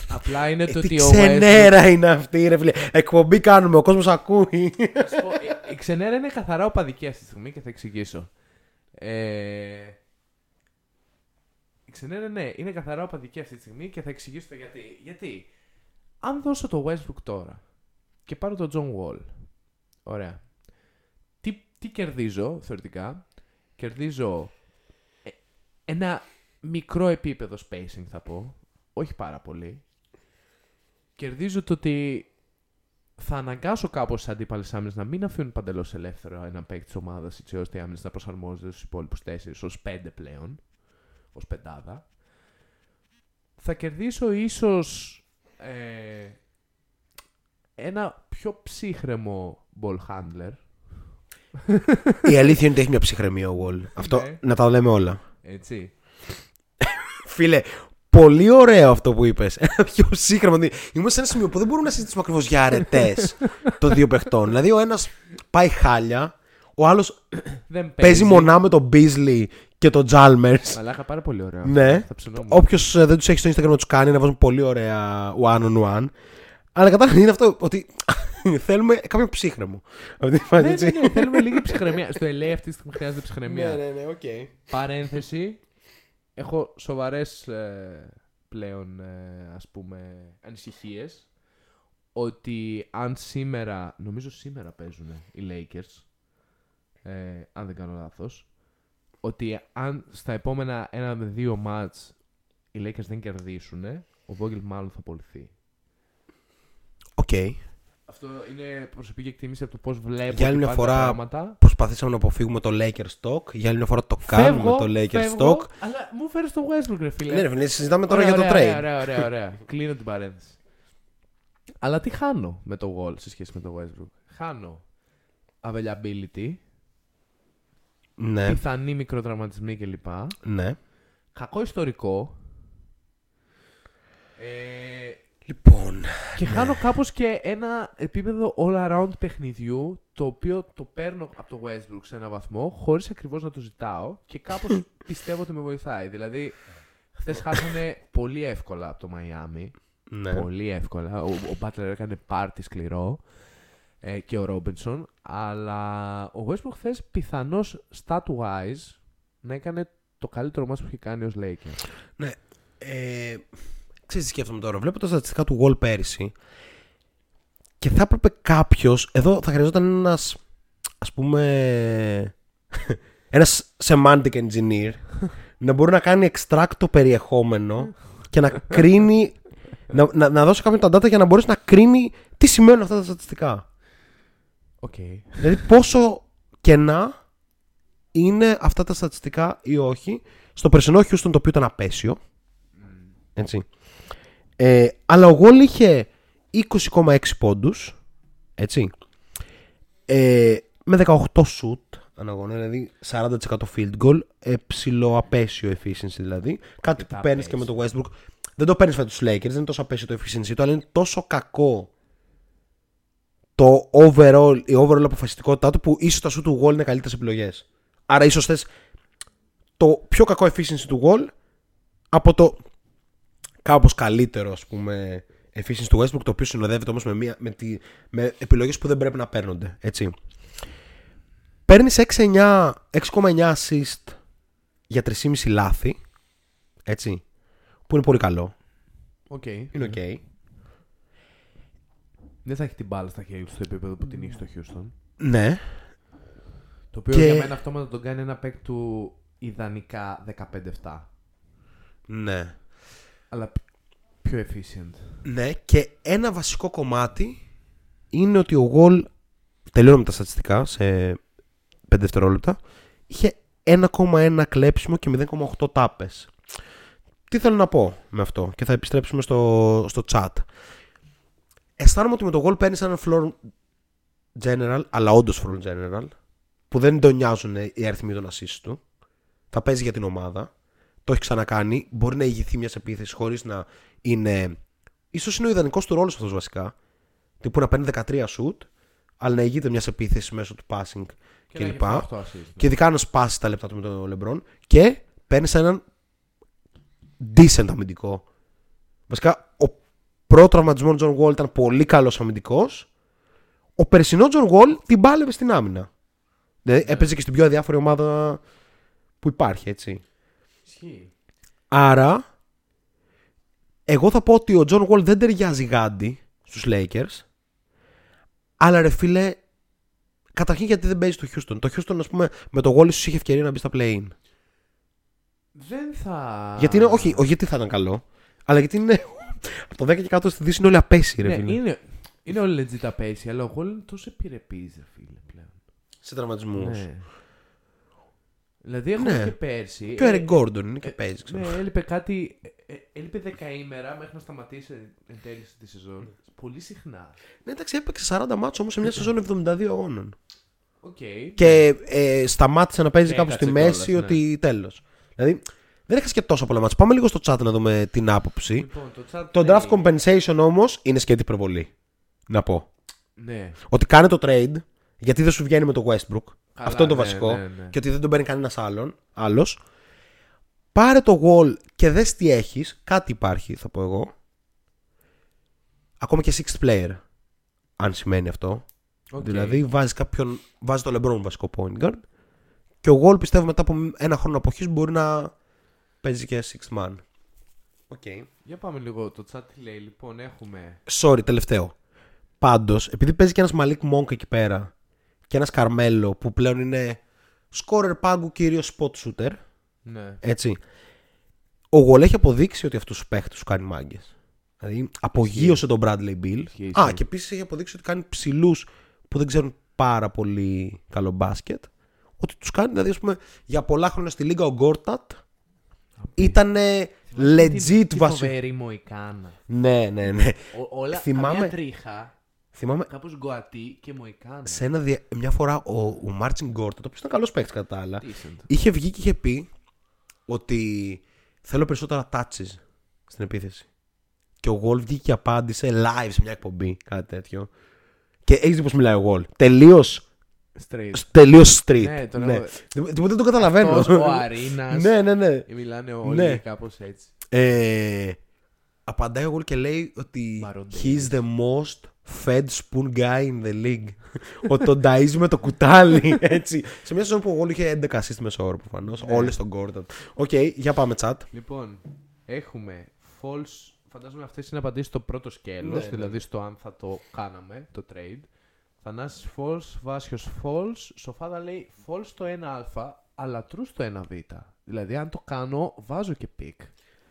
Απλά είναι το
Ε,
ότι
τι
ο Westbrook...
ξενέρα είναι αυτή, ρε φίλε. Εκπομπή κάνουμε, ο κόσμος ακούει.
Θα σου πω, ε, Η ξενέρα είναι καθαρά οπαδική αυτή τη στιγμή και θα εξηγήσω. Ε... Η ξενέρα, ναι, είναι καθαρά οπαδική αυτή τη στιγμή και θα εξηγήσω το γιατί. Γιατί, αν δώσω το Westbrook τώρα και πάρω τον John Wall, ωραία. Τι, τι κερδίζω θεωρητικά, κερδίζω ε, ένα μικρό επίπεδο spacing θα πω, όχι πάρα πολύ. Κερδίζω το ότι θα αναγκάσω κάπως τις αντίπαλες άμυνες να μην αφήνουν παντελώς ελεύθερο έναν παίκτη της ομάδας, έτσι ώστε οι άμυνες να προσαρμόζονται στους υπόλοιπους τέσσερις ως πέντε πλέον. Ω πεντάδα. Θα κερδίσω ίσως ε, ένα πιο ψύχρεμο ball handler.
Η αλήθεια είναι ότι έχει μια ψυχραιμία ο Wall. Αυτό
Ναι.
να τα λέμε όλα.
Έτσι.
Φίλε, πολύ ωραίο αυτό που είπες. Ένα [LAUGHS] πιο σύγχρονο. ότι Είμαστε σε ένα σημείο που δεν μπορούμε να συζητήσουμε ακριβώς για αρετές [LAUGHS] των δύο παιχτών. Δηλαδή, ο ένας πάει χάλια, ο άλλος [CLEARS THROAT]
Δεν
παίζει μονά με τον Beasley και τον Jalmers.
Αλλά είχα πάρα πολύ ωραίο.
Ναι.
Θα ψωνόμουν.
Όποιος δεν τους έχει στο Instagram να τους κάνει να βάζουν πολύ ωραία one on one. Αλλά καταρχήν είναι αυτό ότι [LAUGHS] θέλουμε κάποιο ψύχραιμο. Αυτή τη φάση,
Ναι,
έτσι.
ναι, ναι, θέλουμε λίγη ψυχραιμία. Στο LA αυτή τη στιγμή χρειάζεται ψυχραιμία.
ναι, ναι, οκ.
Παρένθεση. Έχω σοβαρές ε, πλέον ε, ας πούμε ανησυχίες ότι αν σήμερα, νομίζω σήμερα παίζουν οι Lakers ε, αν δεν κάνω λάθος, ότι αν στα επόμενα ένα με δύο μάτς οι Lakers δεν κερδίσουν, ο Vogel μάλλον θα απολυθεί.
Οκ.
Αυτό είναι προσωπική εκτίμηση από το πώς βλέπω
Για άλλη
ότι
μια
πάνε τα
φορά
πράγματα.
Προσπαθήσαμε να αποφύγουμε το Lakers Stock. Για άλλη μια φορά το κάνουμε το Lakers
φεύγω,
Stock.
Αλλά μου φέρεις το Westbrook, ρε φίλε.
Ναι, ρε φίλε, συζητάμε τώρα
Ωραία,
για το
ωραία,
trade.
Ωραία, ωραία, ωραία. Κλείνω την παρένθεση. Αλλά τι χάνω με το Wall σε σχέση με το Westbrook; Χάνω availability,
Ναι,
πιθανή μικροτραυματισμοί κλπ.
ναι.
Κακό ιστορικό. Ε,
Λοιπόν,
και χάνω κάπως και ένα επίπεδο all-around παιχνιδιού το οποίο το παίρνω από το Westbrook σε ένα βαθμό χωρίς ακριβώς να το ζητάω και κάπως [LAUGHS] πιστεύω ότι με βοηθάει. Δηλαδή, χθες χάσανε πολύ εύκολα από το Miami.
ναι.
Πολύ εύκολα. Ο, ο Butler έκανε πάρτι σκληρό ε, και ο Ρόμπινσον. Αλλά ο Westbrook χθες πιθανώς stat-wise να έκανε το καλύτερο μας που έχει κάνει ως Lakers.
Ναι. Ε, ξέρεις τι σκέφτομαι τώρα. Βλέπω τα στατιστικά του Wall πέρυσι και θα έπρεπε κάποιος. Εδώ θα χρειαζόταν ένας. Α πούμε. [LAUGHS] ένας semantic engineer να μπορεί να κάνει extract το περιεχόμενο και να κρίνει. να, να, να δώσει κάποιον τα data για να μπορέσει να κρίνει τι σημαίνουν αυτά τα στατιστικά.
Οκ.
Δηλαδή πόσο κενά είναι αυτά τα στατιστικά ή όχι στο περσινό Houston το οποίο ήταν απέσιο. Έτσι. Ε, αλλά ο Wall είχε 20,6 πόντους. Έτσι. Ε, με 18 shoot ανά αγώνα, δηλαδή 40% field goal. Ε, ψηλό απαίσιο efficiency δηλαδή. Κάτι που
Αρκετά
παίρνεις και με
απαίσιο.
το Westbrook. Δεν το παίρνεις με του Lakers, δεν είναι τόσο απέσιο το efficiency του, αλλά είναι τόσο κακό το overall, η overall αποφασιστικότητά του που ίσως τα σου του Wall είναι καλύτερες επιλογές. Άρα ίσως θες το πιο κακό efficiency του Wall από το κάπως καλύτερο ας πούμε efficiency του Westbrook το οποίο συνοδεύεται όμως με, μια, με, τη, με επιλογές που δεν πρέπει να παίρνονται έτσι. Παίρνεις 6,9 6,9 assist για 3,5 λάθη έτσι που είναι πολύ καλό
Οκ.
είναι ok
Δεν θα έχει την μπάλα στα χέρια του στο επίπεδο που την έχει στο Houston.
ναι
Το οποίο
Και-
για μένα αυτόματα τον κάνει ένα παίκ του ιδανικά 15-7.
ναι
Αλλά πιο efficient.
Ναι, και ένα βασικό κομμάτι είναι ότι ο Wall, τελειώνω με τα στατιστικά σε 5 δευτερόλεπτα, είχε 1,1 κλέψιμο και 0,8 τάπες. Τι θέλω να πω με αυτό και θα επιστρέψουμε στο, στο chat. Αισθάνομαι ότι με το Wall παίρνει ένα floor general, αλλά όντως floor general, που δεν τον νοιάζουν οι αριθμοί των assists του. Θα παίζει για την ομάδα. Το έχει ξανακάνει. Μπορεί να ηγηθεί μια επίθεση χωρίς να είναι. ίσως είναι ο ιδανικός του ρόλος αυτός βασικά. Τύπου να παίρνει 13 shoot, αλλά να ηγείται μιας επίθεσης μέσω του passing
Και να
κλπ.
έχει 8 assist.
Και ειδικά να σπάσει τα λεπτά του με τον LeBron. Και παίρνεις έναν decent αμυντικό. Βασικά, ο πρώτο τραυματισμός John Wall ήταν πολύ καλός αμυντικός. Ο περσινός John Wall την πάλευε στην άμυνα. Δηλαδή έπαιζε και στην πιο αδιάφορη ομάδα που υπάρχει, έτσι.
Ισχύει.
Άρα, εγώ θα πω ότι ο John Wall δεν ταιριάζει γάντι στους Lakers. Αλλά ρε φίλε, καταρχήν γιατί δεν παίζει στο Houston. Το Houston, ας πούμε, με το Wall ίσως είχε ευκαιρία να μπει στα play-in.
Δεν θα.
Γιατί είναι, όχι, όχι γιατί θα ήταν καλό, αλλά γιατί είναι. [LAUGHS] Από το 10 και κάτω στη Δύση είναι όλοι απέσιοι, ρε
Ναι,
φίλε.
είναι, είναι όλοι legit απέσιοι, αλλά ο Γόλ είναι τόσο επιρρεπής, ρε φίλε πλέον.
Σε τραυματισμούς.
Ναι. Δηλαδή, έχουμε
Ναι.
και πέρσι.
Και ο
ε,
Eric Gordon είναι και
ε,
παίζει, ξέρω.
Ναι, έλειπε κάτι. ε, ε, έλειπε δεκαήμερα μέχρι να σταματήσει εν τέλει τη σεζόν. Πολύ συχνά.
Ναι, εντάξει, έπαιξε 40 ματς όμως σε μια σεζόν 72 αγώνων.
Οκ.
Και ε, σταμάτησε να παίζει
Και
κάπου στη
έκατσε
μέση
κιόλας,
ότι τέλος. Δηλαδή δεν έχασε και τόσο πολλά ματς. Πάμε λίγο στο chat να δούμε την άποψη.
Λοιπόν, το chat
Το
λέει-
draft compensation όμως είναι σκέτη υπερβολή. Να πω.
Ναι.
Ότι κάνει το trade γιατί δεν σου βγαίνει με το Westbrook.
Καλά,
Αυτό είναι το
ναι,
βασικό.
ναι, ναι.
Και ότι δεν τον παίρνει κανένας άλλον. Άλλος. Πάρε το Wall και δες τι έχεις. Κάτι υπάρχει, θα πω εγώ. Ακόμα και sixth player. Αν σημαίνει αυτό.
Οκ.
Δηλαδή βάζεις κάποιον. Βάζεις το LeBron βασικό point guard. Και ο Wall πιστεύω μετά από ένα χρόνο αποχής μπορεί να παίζει και sixth man. Οκ.
Για πάμε λίγο. Το chat τι λέει. Λοιπόν, έχουμε.
Sorry, τελευταίο. Πάντως, επειδή παίζει και ένας Malik Monk εκεί πέρα και ένας Carmelo που πλέον είναι scorer πάγκου κύριο spot shooter.
Ναι.
Έτσι. Ο Γολ έχει αποδείξει ότι αυτού τους παίχτες τους κάνει μάγκες. Δηλαδή απογείωσε τον Bradley Bill.
Ισχύει,
Α,
ισχύει.
και επίσης έχει αποδείξει ότι κάνει ψηλούς που δεν ξέρουν πάρα πολύ καλό μπάσκετ. Ότι τους κάνει, δηλαδή, ας πούμε, για πολλά χρόνια στη Λίγκα ο Γκόρτατ ήταν legit
Τι
βασικό.
φοβερή Μοϊκάνα.
Ναι, ναι, ναι.
Ο- Όλα,
Θυμάμαι-
καμία τρίχα,
Θυμάμαι
κάπως γκοατή και Μοϊκάνα.
σε ένα δια... μια φορά ο, ο Μάρτσιν Γκόρτατ, ο οποίος ήταν καλός παίκτης κατά τα άλλα,
Decent.
είχε βγει και είχε πει ότι θέλω περισσότερα touches στην επίθεση. Και ο Γολ βγήκε και απάντησε live σε μια εκπομπή, κάτι τέτοιο. Και έχεις δει πώς μιλάει ο Γολ. Τελείως
Straight.
τελείως street.
Ναι, τον
ναι.
έχω-
Δεν δεν το καταλαβαίνω.
Αυτός, ο Αρίνας.
ναι, ναι, ναι.
Μιλάνε όλοι
Ναι.
κάπως έτσι.
Ε, απαντάει ο Wall και λέει ότι
Μαροντέι.
he's the most fed spoon guy in the league. [LAUGHS] ότι τον ταΐζει με το κουτάλι. [LAUGHS] Έτσι. Σε μια σεζόν που ο Wall είχε 11 assist μέσο όρο προφανώς.
Ναι.
Όλες στον Gordon. Οκ, για πάμε chat.
Λοιπόν, έχουμε false. Φαντάζομαι αυτές είναι απαντήσεις στο πρώτο σκέλος,
Ναι, ναι.
δηλαδή στο αν θα το κάναμε, το trade. Θανάσης false, Βάσιος false, Σοφάδα λέει false στο 1α, αλλά true στο 1β. Δηλαδή, αν το κάνω, βάζω και pick.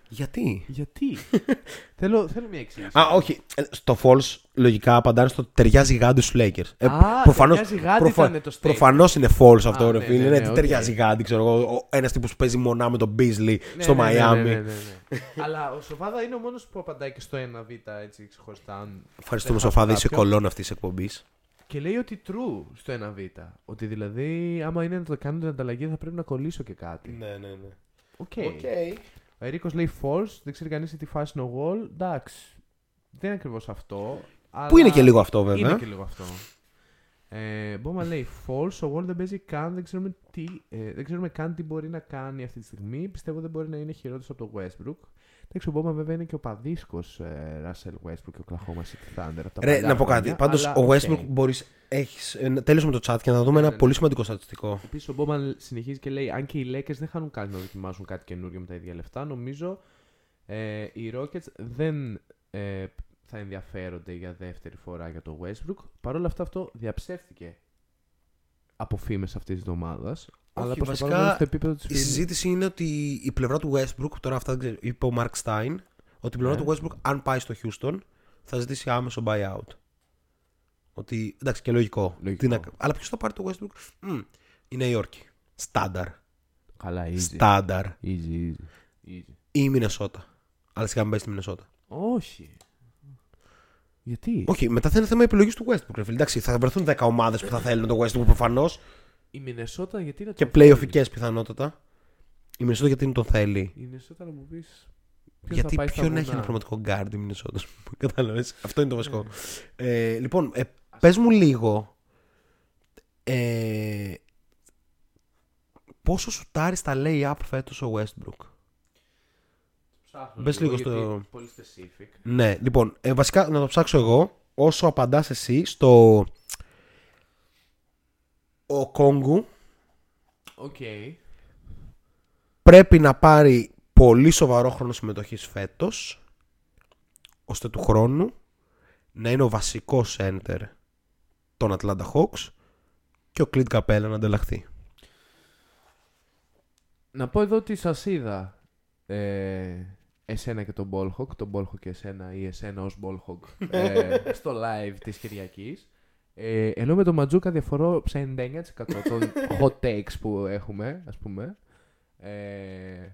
Γιατί;
Γιατί; [LAUGHS] θέλω, θέλω μια εξήγηση.
Α, όχι. Ε, Στο false λογικά απαντάνε στο ταιριάζει γάντι στους Lakers. Ε,
Α, ταιριάζει γάντι ήταν το statement.
Προφανώς είναι false αυτό,
Α,
ρε
ναι,
φίλε.
ναι,
Ναι,
ναι,
τι
οκ.
ταιριάζει γάντι, ξέρω εγώ. Ένας τύπος που παίζει μονά με τον Beasley
Ναι,
στο
ναι, ναι,
Μαϊάμι.
ναι, ναι, ναι, ναι. αλλά ο Σοφάδα είναι ο μόνος που απαντάει και στο 1β έτσι ξεχωριστά. αν
Ευχαριστούμε,
δεν
Σοφάδη.
χάσω
Είσαι
κάποιον.
κολόνα αυτής της εκπομπής.
Και λέει ότι true στο 1β. Ότι δηλαδή, άμα είναι να το κάνω την ανταλλαγή, θα πρέπει να κολλήσω και κάτι.
Ναι, ναι, ναι.
Οκ. Ο Ερίκο λέει false, δεν ξέρει κανείς τι φάση είναι ο Wall. Εντάξει. Δεν είναι ακριβώς αυτό. Αλλά...
Που είναι και λίγο αυτό, βέβαια.
Είναι και λίγο αυτό. Ε, Μπόμα λέει false, ο Wall δεν παίζει καν, δεν ξέρουμε, τι, ε, δεν ξέρουμε καν τι μπορεί να κάνει αυτή τη στιγμή. Πιστεύω δεν μπορεί να είναι χειρότερος από το Westbrook. Εντάξει, ο Μπόμα βέβαια είναι και οπαδίσκος ε, Russell Westbrook και ο Oklahoma City Thunder. από τα
Ρε,
παλιά
να πω
χρόνια,
κάτι. Πάντως,
αλλά
ο
οκ.
Westbrook μπορείς. Έχεις... ε, Τέλειωσε με το chat και να δούμε
Ναι,
ένα
ναι,
πολύ
ναι.
σημαντικό στατιστικό.
Επίσης, ο Μπόμαν συνεχίζει και λέει: Αν και οι Lakers δεν χάνουν κάτι να δοκιμάσουν κάτι καινούριο με τα ίδια λεφτά, νομίζω ε, οι Rockets δεν ε, θα ενδιαφέρονται για δεύτερη φορά για το Westbrook. Παρ' όλα αυτά, αυτό διαψεύτηκε από φήμες αυτής της εβδομάδας. Αλλά προς το
βασικά,
παρόν είναι στο επίπεδο της
Η συζήτηση είναι ότι η πλευρά του Westbrook, τώρα αυτά δεν ξέρω, είπε ο Mark Stein, ότι η πλευρά
Ναι.
του Westbrook, αν πάει στο Houston, θα ζητήσει άμεσο buyout. Ότι εντάξει και λογικό.
Λογικό.
Τι να... Αλλά ποιος θα πάρει το Westbrook, Μμ, η Νέα Υόρκη. Στάνταρ.
Καλά, easy.
Στάνταρ.
Easy, easy. easy.
Ή η Μινεσότα. Αλλά σιγά μην πάει στη Μινεσότα.
Όχι. Γιατί;
Όχι, μετά θα είναι θέμα επιλογής του Westbrook. ρε φίλε. Εντάξει, θα βρεθούν 10 ομάδες που θα θέλουν το Westbrook προφανώς
Η Μινεσότα γιατί να
και
τον θέλει;
playoffικέ πιθανότατα. Η Μινεσότα γιατί δεν τον θέλει;
Η Μινεσότα να μου πεις.
Γιατί ποιον έχει ένα πραγματικό guard η Μινεσότα. [LAUGHS] Κατάλαβες; Αυτό είναι το βασικό. Ε, λοιπόν, ε, πες μου λίγο. Ε, πόσο σουτάρεις στα lay-up φέτος ο Westbrook; Μπες λίγο στο-
Πολύ specific.
Ναι, λοιπόν, ε, βασικά να το ψάξω εγώ. Όσο απαντάς εσύ στο. Ο Κόγκου
Οκ.
πρέπει να πάρει πολύ σοβαρό χρόνο συμμετοχής φέτος ώστε του χρόνου να είναι ο βασικός center των Atlanta Hawks και ο Clint Capella να ανταλλαχθεί.
Να πω εδώ ότι σας είδα ε, εσένα και τον Ballhawk, τον Ballhawk και εσένα ή εσένα ως Ballhawk ε, [LAUGHS] στο live της Κυριακής. Ε, ενώ με τον Ματζούκα διαφορώ σε 99% των [LAUGHS] hot takes που έχουμε, ας πούμε. Ε,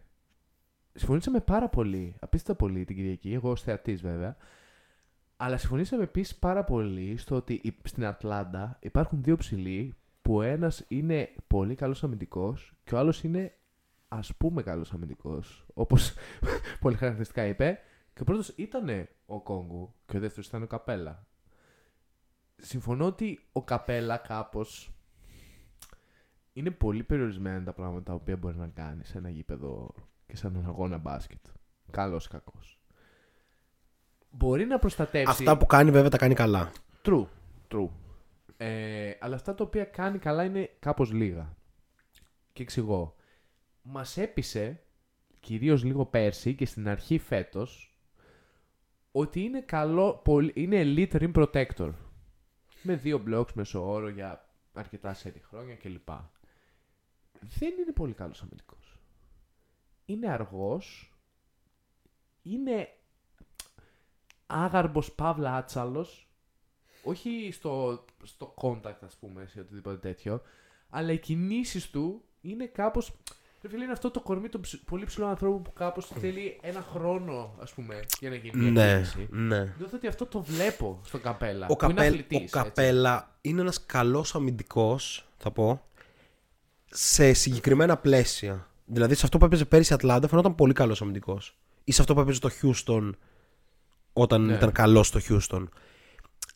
συμφωνήσαμε πάρα πολύ, απίστευτα πολύ την Κυριακή, εγώ ως θεατής βέβαια. Αλλά συμφωνήσαμε επίσης πάρα πολύ στο ότι η- στην Ατλάντα υπάρχουν δύο ψηλοί που ο ένας είναι πολύ καλός αμυντικός και ο άλλος είναι ας πούμε καλός αμυντικός, όπως [LAUGHS] πολύ χαρακτηριστικά είπε. Και ο πρώτος ήταν ο Κόγκου και ο δεύτερος ήταν ο Καπέλα. Συμφωνώ ότι ο Καπέλα κάπως είναι πολύ περιορισμένα τα πράγματα τα οποία μπορεί να κάνει σε ένα γήπεδο και σε έναν αγώνα μπάσκετ. Καλός ή κακός. Μπορεί να προστατεύσει...
Αυτά που κάνει βέβαια τα κάνει καλά.
True. True. Ε, αλλά αυτά τα οποία κάνει καλά είναι κάπως λίγα. Και εξηγώ. Μας έπεισε, κυρίως λίγο πέρσι και στην αρχή φέτος, ότι είναι καλό, πολύ, είναι elite rim protector. Με δύο blocks μέσω όρο για αρκετά σερή χρόνια κλπ. Δεν είναι πολύ καλός αμυντικός. Είναι αργός, είναι άγαρμπος παύλα άτσαλος, όχι στο, στο contact ας πούμε, ή οτιδήποτε τέτοιο, αλλά οι κινήσεις του είναι κάπως... Ρε φίλε, είναι αυτό το κορμί των ψ- πολύ ψηλών ανθρώπων που κάπως θέλει ένα χρόνο, ας πούμε, για να γίνει μια
Ναι,
κίνηση.
ναι.
Νιώθω ότι αυτό το βλέπω στον Καπέλα.
Ο,
που είναι
Καπέλ,
αθλητής,
ο
έτσι.
Καπέλα είναι ένας καλός αμυντικός, θα πω, σε συγκεκριμένα πλαίσια. Δηλαδή σε αυτό που έπαιζε πέρυσι η Ατλάντα φαινόταν πολύ καλός αμυντικός. Ή σε αυτό που έπαιζε το Houston όταν
Ναι.
ήταν καλός στο Houston.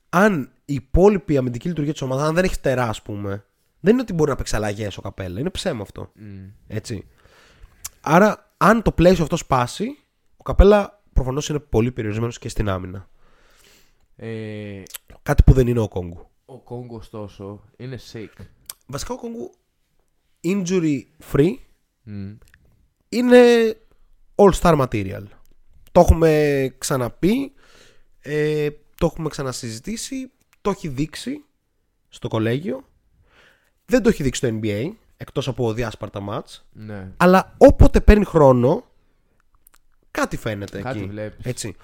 Αν η υπόλοιπη αμυντική λειτουργία της ομάδας, αν δεν έχει φτερά ας πούμε, δεν είναι ότι μπορεί να παίξει αλλαγές ο Καπέλα. Είναι ψέμα αυτό.
Μμ.
Έτσι. Άρα, αν το πλαίσιο αυτό σπάσει, ο Καπέλα προφανώς είναι πολύ περιορισμένος και στην άμυνα.
Ε,
Κάτι που δεν είναι ο Κόγκου.
ο Κόγκο, ωστόσο, είναι sick.
Βασικά ο Κόγκου injury free
Μμ.
είναι all star material. Το έχουμε ξαναπεί, ε, το έχουμε ξανασυζητήσει, το έχει δείξει στο κολέγιο. Δεν το έχει δείξει στο NBA, εκτός από διάσπαρτα μάτς.
Ναι.
Αλλά όποτε παίρνει χρόνο, κάτι φαίνεται
Κάτι
εκεί.
βλέπεις.
Έτσι.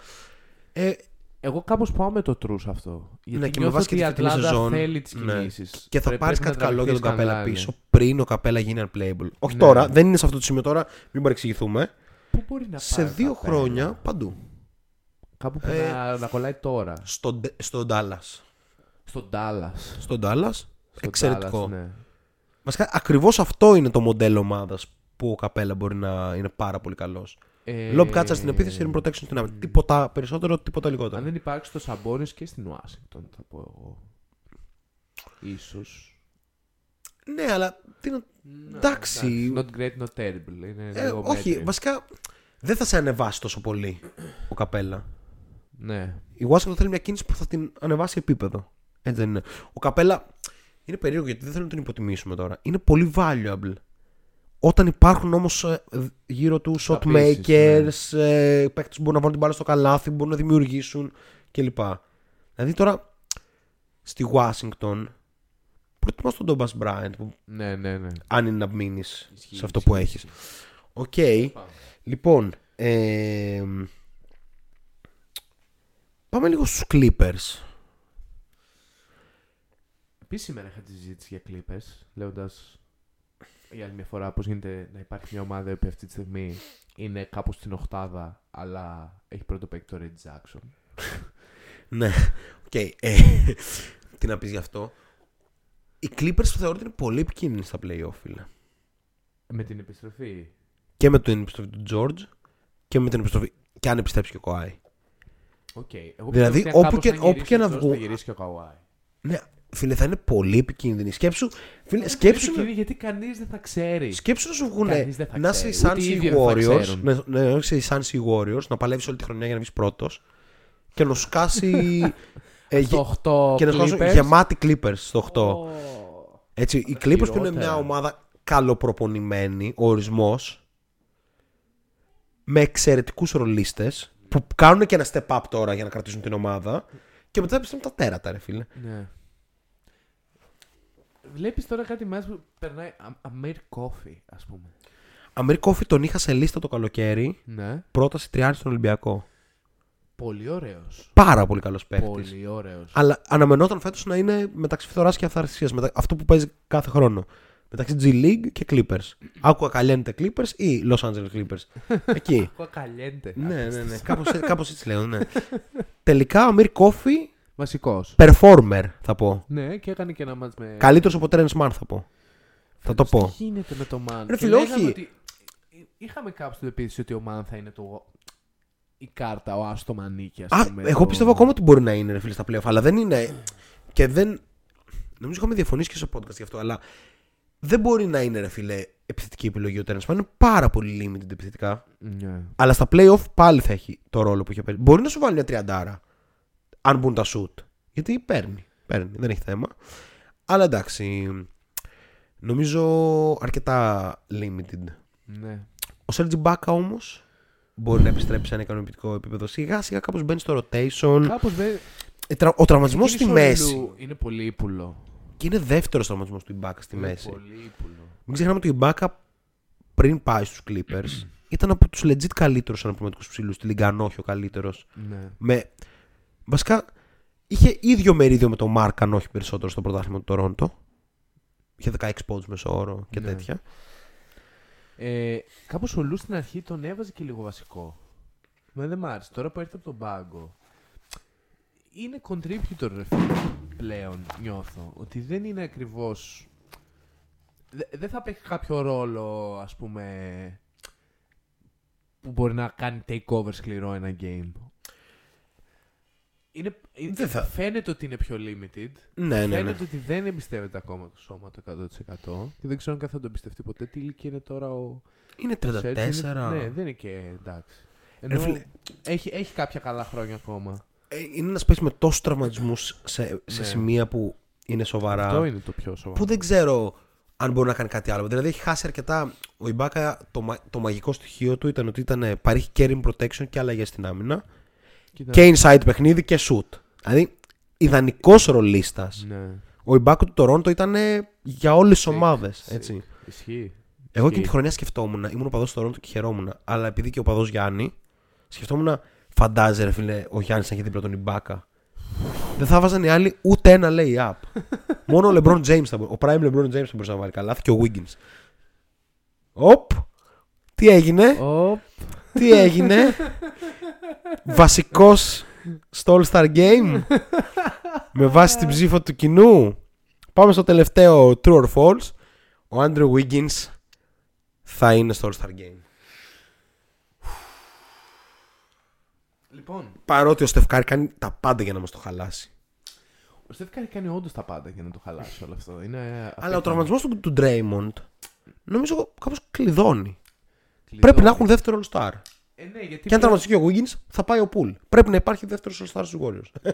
Ε,
Εγώ κάπως πάω με το true σε αυτό. Γιατί
ναι, και με
νιώθω
βάση και
ότι
τη
η
φετινή
Ατλάντα
σεζόν.
θέλει τις
ναι.
κινήσεις.
Και θα
Πρέπει-
πάρεις
πρέπει
κάτι
να
καλό για τον
τραβηχτείς
Καπέλα
καλά,
πίσω
ναι.
πριν ο Καπέλα γίνει unplayable. Όχι
Ναι.
τώρα, δεν είναι σε αυτό το σημείο τώρα, μην παρεξηγηθούμε.
Πού μπορεί να
Σε
πάει ο
δύο
Καπέλα;
χρόνια παντού.
Κάπου που
Ε,
να, να κολλάει τώρα.
Στο, Ντε- στο Dallas.
Στον Dallas.
Στον Dallas.
Στο
Εξαιρετικό.
Dallas, ναι.
Βασικά ακριβώς αυτό είναι το μοντέλο ομάδας που ο Καπέλα μπορεί να είναι πάρα πολύ καλός.
Ε,
Lob catcher στην επίθεση, rim protection στην άμυνα. Τίποτα περισσότερο, τίποτα λιγότερο.
Αν δεν υπάρξει το Σαμπόνις και στην Ουάσιγκτον, θα πω εγώ. Ίσως.
Ναι, αλλά. Τι να... Εντάξει.
Not great, not terrible. Είναι
Ε,
λίγο
όχι,
μέτριο.
βασικά δεν θα σε ανεβάσει τόσο πολύ ο Καπέλα.
Ναι.
Η Washington θέλει μια κίνηση που θα την ανεβάσει επίπεδο. Έτσι δεν είναι. Ο Καπέλα είναι περίεργο γιατί δεν θέλω να τον υποτιμήσουμε τώρα. Είναι πολύ valuable. Όταν υπάρχουν όμως γύρω του shot
πείσεις,
makers, ε, παίκτες που μπορούν να βάλουν την μπάλα στο καλάθι, μπορούν να δημιουργήσουν κλπ. Δηλαδή τώρα στη Washington προτιμάς τον Thomas Bryant που
Ναι, ναι, ναι.
αν είναι να μείνεις
Ισχύει,
σε αυτό που
ισχύει,
έχεις. Οκ. Λοιπόν, ε, πάμε λίγο στους Clippers.
Επίσης σήμερα είχα τη συζήτηση για Clippers, λέγοντας για άλλη μια φορά πώς γίνεται να υπάρχει μια ομάδα που αυτή τη στιγμή είναι κάπου στην οχτάδα, αλλά έχει πρώτο παίκτη το Reggie Jackson.
Ναι, οκ. ε, τι να πεις γι' αυτό. Οι Clippers θεωρώ ότι είναι πολύ επικίνδυνοι στα playoff, φίλε.
Με την επιστροφή.
Και με την επιστροφή του George και με την επιστροφή. Και αν επιστρέψει και ο Kawhi.
OK. Εγώ
Δηλαδή,
πιστεύω ότι
όπου
κάπως
και-
θα
όπου και να
γυρίσει ο George,
βγουν-
Θα γυρίσει και ο Kawhi.
Ναι, φίλε, θα είναι πολύ επικίνδυνοι. Σκέψου, φίλε,
Είναι
σκέψου,
επικίνδυνη γιατί κανείς δεν θα ξέρει.
σκέψου να σου βγουν
Κανείς δεν θα
να είσαι οι
ξέρει,
Suns
ούτε οι
ή οι
ίδιοι δεν θα
Warriors.
ξέρουν.
Ναι, ναι, να είσαι οι Suns ή οι Warriors, να παλεύεις όλη τη χρονιά για να βγεις πρώτος και να σου κάτσει. ε, γε-
Στο 8
και να σου κάτσουν
Clippers.
γεμάτι Clippers στο 8.
Ω.
Έτσι, οι Clippers που είναι
χειρότερα.
μια ομάδα καλοπροπονημένη, ο ορισμός, με εξαιρετικούς ρολίστες που κάνουν και ένα step up τώρα για να κρατήσουν την ομάδα και μετά επιστρέφουν τα τέρατα, ρε φίλε.
Ναι. Βλέπεις τώρα κάτι μας που περνάει Α- Αμέρ Κόφι, ας πούμε.
Αμερ Κόφι τον είχα σε λίστα το καλοκαίρι,
Ναι.
πρόταση τριάρι στον Ολυμπιακό.
Πολύ ωραίος.
Πάρα πολύ καλός παίκτης.
Πολύ ωραίος.
Αλλά αναμενόταν φέτος να είναι μεταξύ φθοράς και αυθαρσίας. Μετα... Αυτό που παίζει κάθε χρόνο. Μεταξύ G League και Clippers. Άκουγα καλέντε Clippers ή Los Angeles Clippers. [LAUGHS] Εκεί.
Κοκαλιέντε.
ναι, ναι, ναι. Κάπως, έ- κάπως έτσι λέω, ναι. [LAUGHS] Τελικά ο Αμύρ Κόφι,
Βασικός.
performer θα πω.
Ναι, και έκανε και ένα μάτς με...
Καλύτερος από Terence Mann θα πω. Θα το πω.
Τι γίνεται με το Μαν.
Ρε
Και
φίλε,
λέγαμε
όχι.
Ότι... Είχαμε κάπου στην επίθεση ότι ο Μαν θα είναι το... η κάρτα, ο Άστο Μανίκη, ας
Α,
πούμε.
εγώ
το-
πιστεύω ακόμα ότι μπορεί να είναι ρε φίλε στα playoff, αλλά δεν είναι. Και δεν. Νομίζω είχαμε διαφωνήσει και στο podcast γι' αυτό, αλλά δεν μπορεί να είναι ρε φίλε επιθετική επιλογή ο Terence Mann. Είναι πάρα πολύ limited επιθετικά.
Ναι.
Αλλά στα playoff πάλι θα έχει το ρόλο που είχε παίξει. Μπορεί να σου βάλει μια τριαντάρα. Αν μπουν τα shoot. Γιατί παίρνει. Παίρνει. Δεν έχει θέμα. Αλλά εντάξει. Νομίζω αρκετά limited.
ναι.
Ο Σέρτζι Μπάκα όμως μπορεί να επιστρέψει σε ένα ικανοποιητικό επίπεδο. Σιγά σιγά κάπως μπαίνει στο rotation.
Κάπως με...
Ε, τρα- Ο τραυματισμός στη
Εκείνη
μέση.
Σοριλού Είναι πολύ ύπουλο.
Και είναι δεύτερος τραυματισμός του Ιμπάκα στη μέση.
Πολύ ύπουλο.
Μην ξεχνάμε ότι ο Ιμπάκα πριν πάει στους Clippers [CLEARS THROAT] ήταν από τους legit καλύτερους αναπληρωματικούς ψηλούς στη Λίγκα, αν όχι ο καλύτερος.
Ναι.
Με... Βασικά είχε ίδιο μερίδιο με τον Μάρκ, αν όχι περισσότερο στο πρωτάθλημα του Τωρόντο. Είχε 16 πόντους μέσω όρο και
Ναι.
τέτοια.
Ε, Κάπως ο Λου στην αρχή τον έβαζε και λίγο βασικό. Μα δεν μ' άρεσε. Τώρα που έρθει από τον πάγκο. Είναι contributor ρε φίλε, πλέον, νιώθω. Ότι δεν είναι ακριβώ. Δεν θα παίξει κάποιο ρόλο, ας πούμε. που μπορεί να κάνει takeover σκληρό ένα game. Είναι, είναι-
Δεν θα-
Φαίνεται ότι είναι πιο limited.
Ναι, ναι, ναι.
Φαίνεται ότι δεν εμπιστεύεται ακόμα το σώμα το 100% και δεν ξέρω αν θα το εμπιστευτεί ποτέ. Τι ηλικία είναι τώρα ο.
Είναι
ο Σέτς,
34.
είναι- Ναι, δεν είναι και εντάξει. Ενώ
φίλε-
έχει, έχει κάποια καλά χρόνια ακόμα.
Ε, Είναι ένας παίκτης με τόσους τραυματισμούς σε, σε
Ναι.
σημεία που είναι σοβαρά.
Αυτό είναι το πιο σοβαρό.
Που δεν ξέρω αν μπορεί να κάνει κάτι άλλο. Δηλαδή έχει χάσει αρκετά. Ο Ιμπάκα το, μα- το μαγικό στοιχείο του ήταν ότι ήταν, παρήχε carry protection και αλλαγέ στην άμυνα.
Κοίτα,
Και inside παιχνίδι και shoot. Δηλαδή ιδανικός ρολίστας.
Ναι.
Ο Ιμπάκα του Τωρόντο ήταν για όλες τις ομάδες.
Sick.
Έτσι.
Ισχύει.
Εγώ εκείνη
Ισχύει.
τη χρονιά σκεφτόμουν, ήμουν ο παδός του Τωρόντο και χαιρόμουν. Αλλά επειδή και ο παδός Γιάννη, σκεφτόμουν, φαντάζε ρε φίλε, ο Γιάννης να έχει δίπλα τον Ιμπάκα. Δεν θα βάζαν οι άλλοι ούτε ένα lay-up. [LAUGHS] Μόνο ο LeBron James θα μπορούσε. Ο prime LeBron James θα μπορούσε να βάλει καλά και ο Wiggins. Οπ! Τι έγινε,
Οπ.
Τι έγινε; Βασικός στο All-Star Game; με βάση την ψήφο του κοινού; Πάμε στο τελευταίο True or False. Ο Andrew Wiggins θα είναι στο All-Star Game.
Λοιπόν,
Παρότι ο Στεφκάρη κάνει τα πάντα για να μας το χαλάσει.
ο Στεφ Κάρη κάνει όντως τα πάντα για να το χαλάσει όλο αυτό. Είναι
Αλλά ο
απίθανο.
τραυματισμός του, του Draymond νομίζω κάπως κλειδώνει.
Κλειδώνει.
Πρέπει να έχουν δεύτερο All-Star.
Ε, ναι, γιατί
Και αν
πλέον-
τραυματιστεί και ο Wiggins θα πάει ο Pool. Πρέπει να υπάρχει δεύτερος All-Star στους Warriors.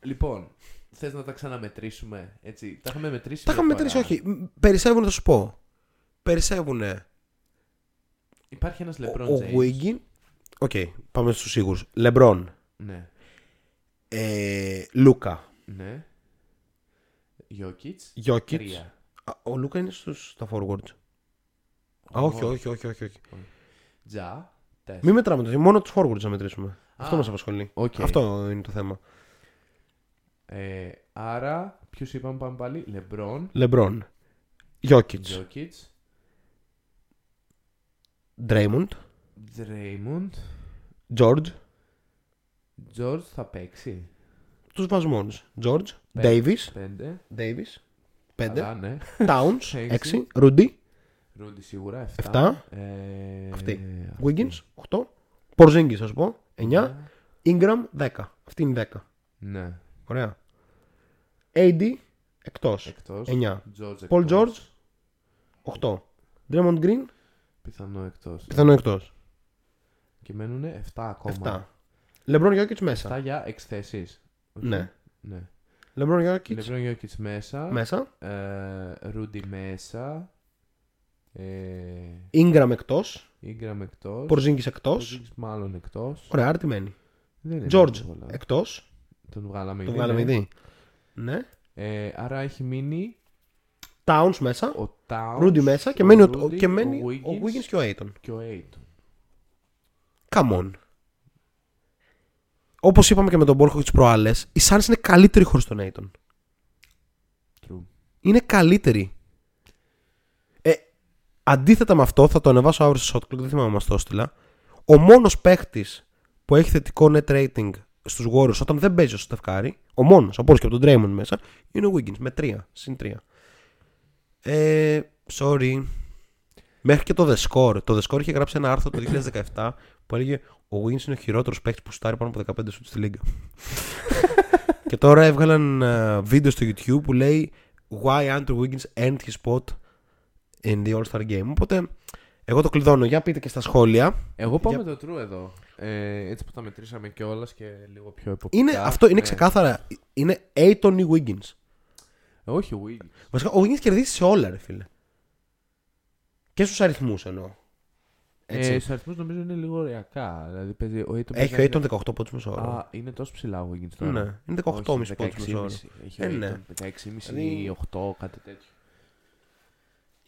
Λοιπόν, θες να τα ξαναμετρήσουμε. Έτσι; Τα είχαμε μετρήσει.
Τα
μια
είχαμε
φορά.
μετρήσει, όχι. Μ, Περισσεύουν, θα σου πω. Περισσεύουν
Υπάρχει ένας LeBron
ο
James.
Wiggins. OK, πάμε στους σίγουρους. LeBron,
Ναι.
ε, Λούκα,
Ναι. Jokic.
Jokic.
Τρία.
Α, Ο Λούκα είναι στους, στα forwards. Α, όχι, όχι, όχι, όχι, όχι.
Τζα. Τέσσερα.
Μην μετράμε το, μόνο τους forwards να μετρήσουμε. Αυτό
Α,
μας απασχολεί.
οκ.
Αυτό είναι το θέμα.
Ε, άρα, ποιους είπαμε πάμε πάλι; LeBron.
LeBron, Jokic,
Jokic.
Draymond,
Draymond.
George,
George θα παίξει.
τους βάζω μόνους. George,
Πέντε.
Davis,
Πέντε.
Davis,
Καλά,
5,
ναι.
Towns, [LAUGHS]
Έξι.
6, Rudy,
Ρούντι σίγουρα. 7.
Εφτά.
Ε,
Αυτή.
αυτή.
Wiggins, 8, Porzingis, θα σου πω, 9,
Ναι.
Ingram, 10. Αυτή είναι η 10.
Ναι.
Ωραία. AD, εκτός,
Εκτός.
9.
George
Paul
εκτός.
George, 8. Draymond Green,
Πιθανό εκτός.
πιθανό εκτός,
Και μένουν 7 ακόμα.
7. LeBron Jokic μέσα.
7 για εξθέσεις.
Ναι.
ναι.
LeBron Jokic
LeBron Jokic μέσα.
μέσα.
Ε, Rudy μέσα. Ε,
Ingram εκτός.
Ingram εκτός.
Porzingis εκτός.
Porzingis μάλλον εκτός.
Ωραία, άρα τι μένει.
Δεν είναι
George
εύκολα.
εκτός.
Τον βγάλαμε
Το
ήδη,
βγάλαμε
ναι.
ήδη. Ναι.
Ε, άρα έχει μείνει
Towns μέσα.
ο Towns.
Rudy μέσα και μένει, ο,
Rudy,
και μένει
ο
ο
Wiggins
Wiggins και ο Aiton.
και ο Aiton.
Come on. Όπως είπαμε και με τον Μπόρχο τι προάλλες, οι Suns είναι καλύτεροι χωρίς τον Aiton.
True.
Είναι καλύτεροι. Ε, αντίθετα με αυτό, θα το ανεβάσω αύριο στο Shotclock, δεν θυμάμαι να μας το έστειλα. Ο μόνος παίχτης που έχει θετικό net rating στους Warriors όταν δεν παίζει ο Στεφκάρη, ο μόνος, από όλους και από τον Draymond μέσα, είναι ο Wiggins με 3, συν 3. Ε, sorry. Μέχρι και το The Score. Το The Score είχε γράψει ένα άρθρο το 2017 που έλεγε Ο Wiggins είναι ο χειρότερος παίκτη που στάρει πάνω από 15 σουτ στη λίγα. [LAUGHS] και τώρα έβγαλαν ε, βίντεο στο YouTube που λέει Why Andrew Wiggins earned his spot in the All-Star Game. Οπότε εγώ το κλειδώνω. Για πείτε και στα σχόλια.
Εγώ πάω
Για-
με το true εδώ. Ε, έτσι που τα μετρήσαμε κιόλας και λίγο πιο εποπτικά.
Είναι, αυτό είναι
Ε,
ξεκάθαρα. Είναι Aiton ή Wiggins.
ε, όχι ο Wiggins.
Βασικά ο Wiggins κερδίζει σε όλα, ρε φίλε. Και στους αριθμούς εννοώ. Έτσι.
Ε, Στους αριθμούς νομίζω είναι λίγο ωριακά. Δηλαδή παίζει, ο Aiton
Έχει ο
παίζει-
Aiton 18 πόντους μεσό όρο.
Α, είναι τόσο ψηλά ο Wiggins τώρα.
Ναι, είναι 18,5
Όχι,
πόντους μεσό όρο.
16,5. Έχει
Ε,
ο
ναι.
Aiton 16,5
Δηλαδή-
ή 8, κάτι τέτοιο.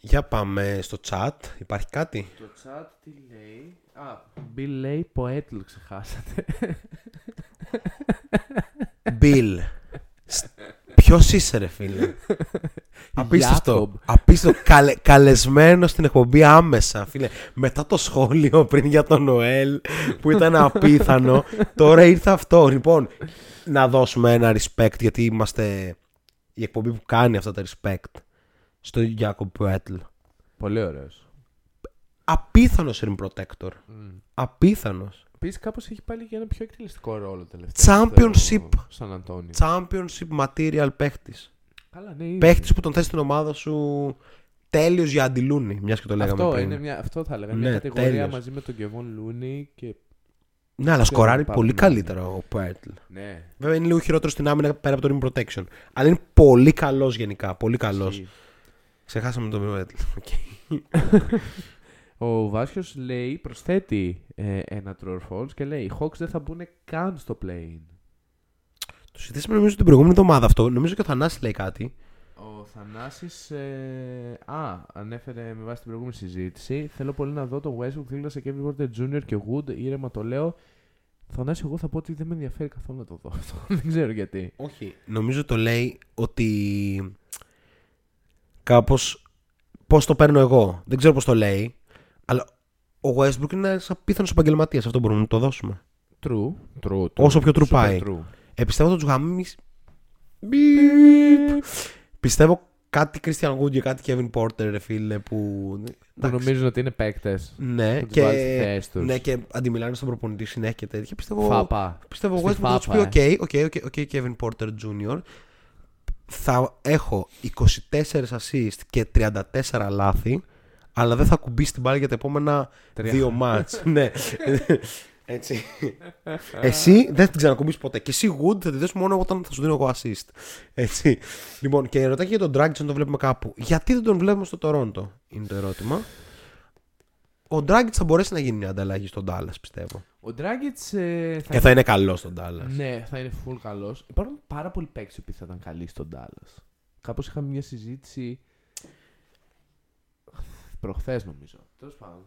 Για πάμε στο chat. Υπάρχει κάτι;
Το chat τι λέει; Α, Bill λέει Poetl ξεχάσατε.
Bill. Ποιος είσαι, ρε φίλε; [LAUGHS] Απίστευτο.
Jacob.
Απίστευτο. Καλε, καλεσμένο στην εκπομπή άμεσα, φίλε. Μετά το σχόλιο πριν για τον Νοέλ που ήταν απίθανο, τώρα ήρθε αυτό. Λοιπόν, να δώσουμε ένα respect γιατί είμαστε η εκπομπή που κάνει αυτά τα respect στο Jacob Poetl.
Πολύ ωραίος.
Απίθανος rim protector. Απίθανος.
Επίσης κάπως έχει πάλι για ένα πιο εκτελεστικό ρόλο τελευταία.
Championship.
στο Σαν Αντώνιο.
Championship material παίχτης.
Καλά, ναι, είναι.
Παίχτης που τον θες στην ομάδα σου τέλειος για αντιλούνι, μιας και το λέγαμε
αυτό,
πριν.
είναι μια, αυτό θα έλεγα.
Ναι,
μια κατηγορία
τέλειος.
μαζί με τον Κεβόν Λούνι και.
Ναι, αλλά σκοράρει
υπάρχουν
πολύ
άλλοι.
καλύτερα ο Πέρτλ.
Ναι.
Βέβαια είναι λίγο χειρότερο στην άμυνα πέρα από το rim protection. Αλλά είναι πολύ καλός γενικά. Πολύ καλός.
Ισχύει.
Ξεχάσαμε τον Πέρτλ.
Ο Βάσιος λέει, προσθέτει ε, ένα true or false και λέει: Οι Hawks δεν θα μπουν καν στο play-in.
Το συζητήσαμε νομίζω την προηγούμενη εβδομάδα αυτό. Νομίζω και ο Θανάσης λέει κάτι.
Ο Θανάσης, ε, α, ανέφερε με βάση την προηγούμενη συζήτηση. Θέλω πολύ να δω τον Westbrook δίπλα σε Kevin Porter Jr. και Wood. Ήρεμα το λέω. Θανάση, εγώ θα πω ότι δεν με ενδιαφέρει καθόλου να το δω αυτό. [LAUGHS] δεν ξέρω γιατί.
Όχι. Νομίζω το λέει ότι κάπως πώς το παίρνω εγώ. Δεν ξέρω πώς το λέει. Αλλά ο Westbrook είναι ένας απίθανος επαγγελματίας. Αυτό μπορούμε να το δώσουμε.
True. True. true.
Όσο πιο true
Super
πάει.
true.
Ε, πιστεύω ότι του γαμίμεις... Μπιπ. Πιστεύω κάτι Christian Wood και κάτι Kevin Porter, ρε φίλε, που...
Που
εντάξει.
νομίζουν ότι είναι παίκτες.
Ναι,
που τους
και...
βάλει στη θέση τους.
ναι, και αντιμιλάνε στον προπονητή συνέχεια και τέτοια. Πιστεύω...
Φάπα.
Πιστεύω ο
Στη
Westbrook θα τους πει:
φάπα,
OK, OK, OK, OK, Kevin Porter Jr. Θα έχω 24 assist και 34 λάθη, αλλά δεν θα κουμπίσει την μπάλα για τα επόμενα
Τρία.
δύο μάτς. [LAUGHS] ναι. [LAUGHS] Έτσι. εσύ δεν την ξανακουμπείς ποτέ. Και εσύ Wood θα τη δώσει μόνο όταν θα σου δίνω εγώ assist. Έτσι. Λοιπόν, και ρωτάει και για τον Dragic αν τον βλέπουμε κάπου. Γιατί δεν τον βλέπουμε στο Toronto, είναι το ερώτημα. Ο Dragic θα μπορέσει να γίνει μια ανταλλαγή στον Dallas, πιστεύω.
Ο Dragic ε, θα,
Και θα είναι καλός στον Dallas.
Ναι, θα είναι full καλός. Υπάρχουν πάρα πολλοί παίκτες που θα ήταν καλοί στον Dallas. Κάπως είχαμε μια συζήτηση. προχθές νομίζω. Τέλος πάντων.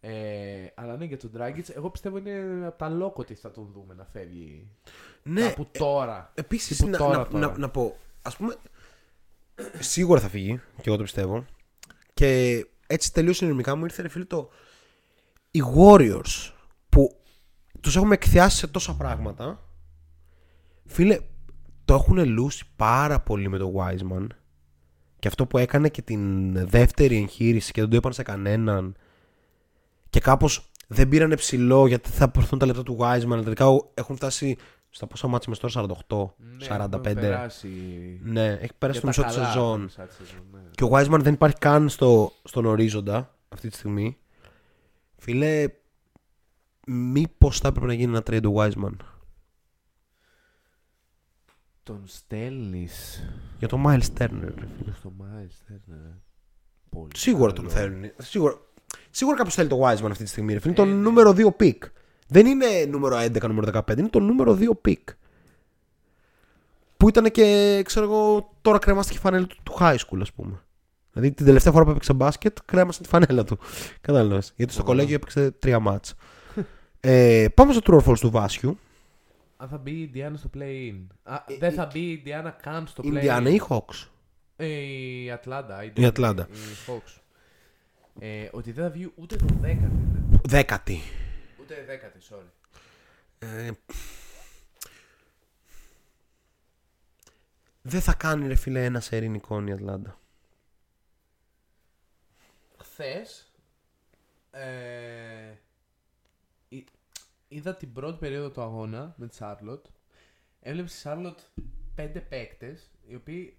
Ε, αλλά ναι, για τον Dragic, εγώ πιστεύω είναι από τα λόγω ότι θα τον δούμε να φεύγει.
Ναι,
κάπου τώρα.
Επίσης,
Τύπου
να,
τώρα,
να,
τώρα.
να, να πω, ας πούμε. Σίγουρα θα φύγει, και εγώ το πιστεύω. Και έτσι τελείω συνειρμικά μου ήρθε ρε φίλε το. Οι Warriors που τους έχουμε εκθιάσει σε τόσα πράγματα. Φίλε, το έχουν λούσει πάρα πολύ με το Wiseman. Και αυτό που έκανε και την δεύτερη εγχείρηση και δεν το είπαν σε κανέναν. Και κάπως δεν πήραν ψηλό γιατί θα προωθούν τα λεπτά του Wiseman. αλλά Τελικά έχουν φτάσει στα πόσα μάτια με τώρα 48,
Ναι,
45.
έχουμε περάσει.
Ναι, έχει πέρασει το
για τα
μισό τη
καλά,
σεζόν.
το μισά της σεζόν, ναι.
Και ο Wiseman δεν υπάρχει καν στο, στον ορίζοντα αυτή τη στιγμή. Φίλε, μήπως θα έπρεπε να γίνει ένα trade ο Wiseman;
Τον στέλνεις
για το Miles Turner. ρε φίλε.
στο Miles Turner. Πολύ
Σίγουρα
καλό.
τον θέλουν. Σίγουρα, σίγουρα κάποιος θέλει το Wiseman αυτή τη στιγμή. Ρε φίλε. Είναι
Ε,
το
ναι.
νούμερο 2 pick. Δεν είναι νούμερο 11, νούμερο 15. Είναι το νούμερο 2 pick. Που ήταν και, ξέρω εγώ, τώρα κρέμαστηκε η φανέλα του, του high school, ας πούμε. Δηλαδή την τελευταία φορά που έπαιξε μπάσκετ, κρέμασε τη φανέλα του. [LAUGHS] Κατάλαβες. Γιατί στο
Ωραία.
κολέγιο έπαιξε τρία μάτς. ε, πάμε στο true or false του Βάσιου.
Αν θα μπει η Indiana στο play-in. Α, δεν θα μπει η Indiana καν στο play-in.
Ινδιάνα ή Hawks;
Ε, η Ατλάντα.
Η Ατλάντα.
Η Hawks. Ε, ότι δεν θα βγει ούτε το 10.
Δέκατη.
Ούτε 10, sorry.
Ε, δεν θα κάνει ρε φίλε ένα σερί νικών η Ατλάντα.
Χθες. Ε, εί- είδα την πρώτη περίοδο του αγώνα με τη Σάρλοτ. Έβλεπε στη Σάρλοτ πέντε παίκτες οι οποίοι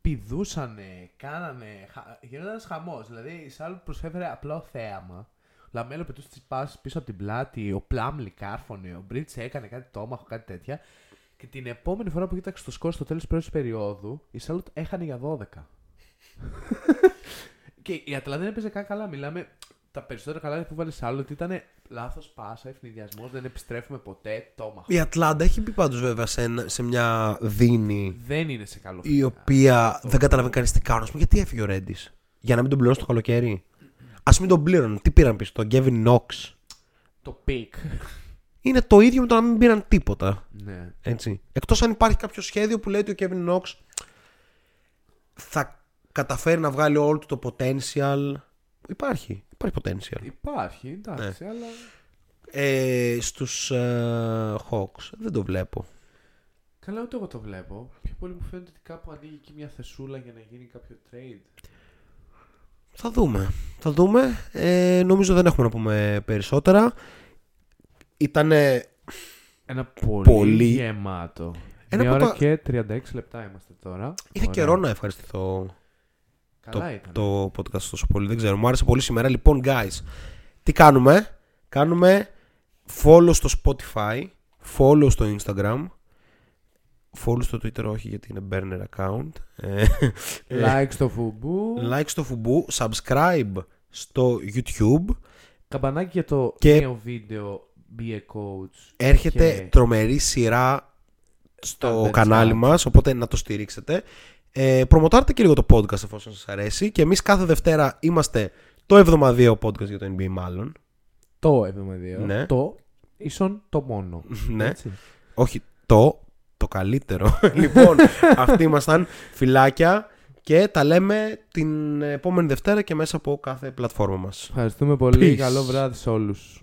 πηδούσανε, κάνανε. χα- Γινόταν ένας χαμός. Δηλαδή η Σάρλοτ προσέφερε απλό θέαμα. Ο Λαμέλο πετούσε την πάσα πίσω από την πλάτη. Ο Πλάμλι κάρφωνε. Ο Μπρίτζες έκανε κάτι tomahawk, κάτι τέτοια. Και την επόμενη φορά που κοίταξε το σκορ στο τέλος της πρώτης περίοδου, η Σάρλοτ έχανε για 12. [LAUGHS] Και η Ατλάντα δεν έπαιζε καν καλά. Μιλάμε τα περισσότερα καλά που βάλε άλλο ότι ήταν λάθος πάσα, ευνηδιασμός, δεν επιστρέφουμε ποτέ. Το
Η Ατλάντα έχει πει πάντως βέβαια σε, ένα- σε μια δίνη
Δεν είναι σε καλό
η
φύλλο.
οποία δεν καταλαβαίνει κανείς τι κάνουν. Ας πούμε, γιατί έφυγε ο Ρέντις; Για να μην τον πληρώσει το καλοκαίρι; Α μην τον πλήρωνε. Τι πήραν πίσω, τον Γκέβιν Νόξ.
Το πικ.
Είναι το ίδιο με το να μην πήραν τίποτα.
ναι.
Έτσι. Εκτός αν υπάρχει κάποιο σχέδιο που λέει ότι ο Kevin Knox θα καταφέρει να βγάλει όλο του το potential. Υπάρχει. Υπάρχει potential.
Υπάρχει, εντάξει, αλλά.
Ε, στους ε, Hawks δεν το βλέπω.
Καλά, ούτε εγώ το βλέπω. Πιο πολύ μου φαίνεται ότι κάπου ανοίγει εκεί μια θεσούλα για να γίνει κάποιο trade.
Θα δούμε. Θα δούμε. Ε, νομίζω δεν έχουμε να πούμε περισσότερα. Ήτανε
Ένα πολύ,
Πολύ.
γεμάτο.
Ένα
Μια
από
ώρα
τα-
και 36 λεπτά είμαστε τώρα.
Είχα
Ωραία.
καιρό να ευχαριστηθώ
Καλά
το,
ήταν.
το podcast τόσο πολύ. Δεν ξέρω. Μου άρεσε πολύ σήμερα. Λοιπόν, guys, τι κάνουμε; Κάνουμε follow στο Spotify, follow στο Instagram, follow στο Twitter όχι γιατί είναι burner account. Ε,
Like στο φουμπού.
like στο Fubu, subscribe στο YouTube.
Καμπανάκι για το
Και-
νέο βίντεο Be a Coach.
Έρχεται
Και-
τρομερή σειρά στο
Standard
κανάλι
chat.
μας, οπότε να το στηρίξετε. Ε, προμοτάρτε και λίγο το podcast εφόσον σας αρέσει και εμείς κάθε Δευτέρα είμαστε το εβδομαδιαίο podcast για το NBA μάλλον.
Το 72.
Ναι.
Το ίσον το μόνο.
ναι.
Έτσι.
Όχι το, το καλύτερο. [LAUGHS] λοιπόν, αυτοί ήμασταν φυλάκια και τα λέμε την επόμενη Δευτέρα και μέσα από κάθε πλατφόρμα μας.
Ευχαριστούμε πολύ.
Peace.
Καλό βράδυ σε όλους.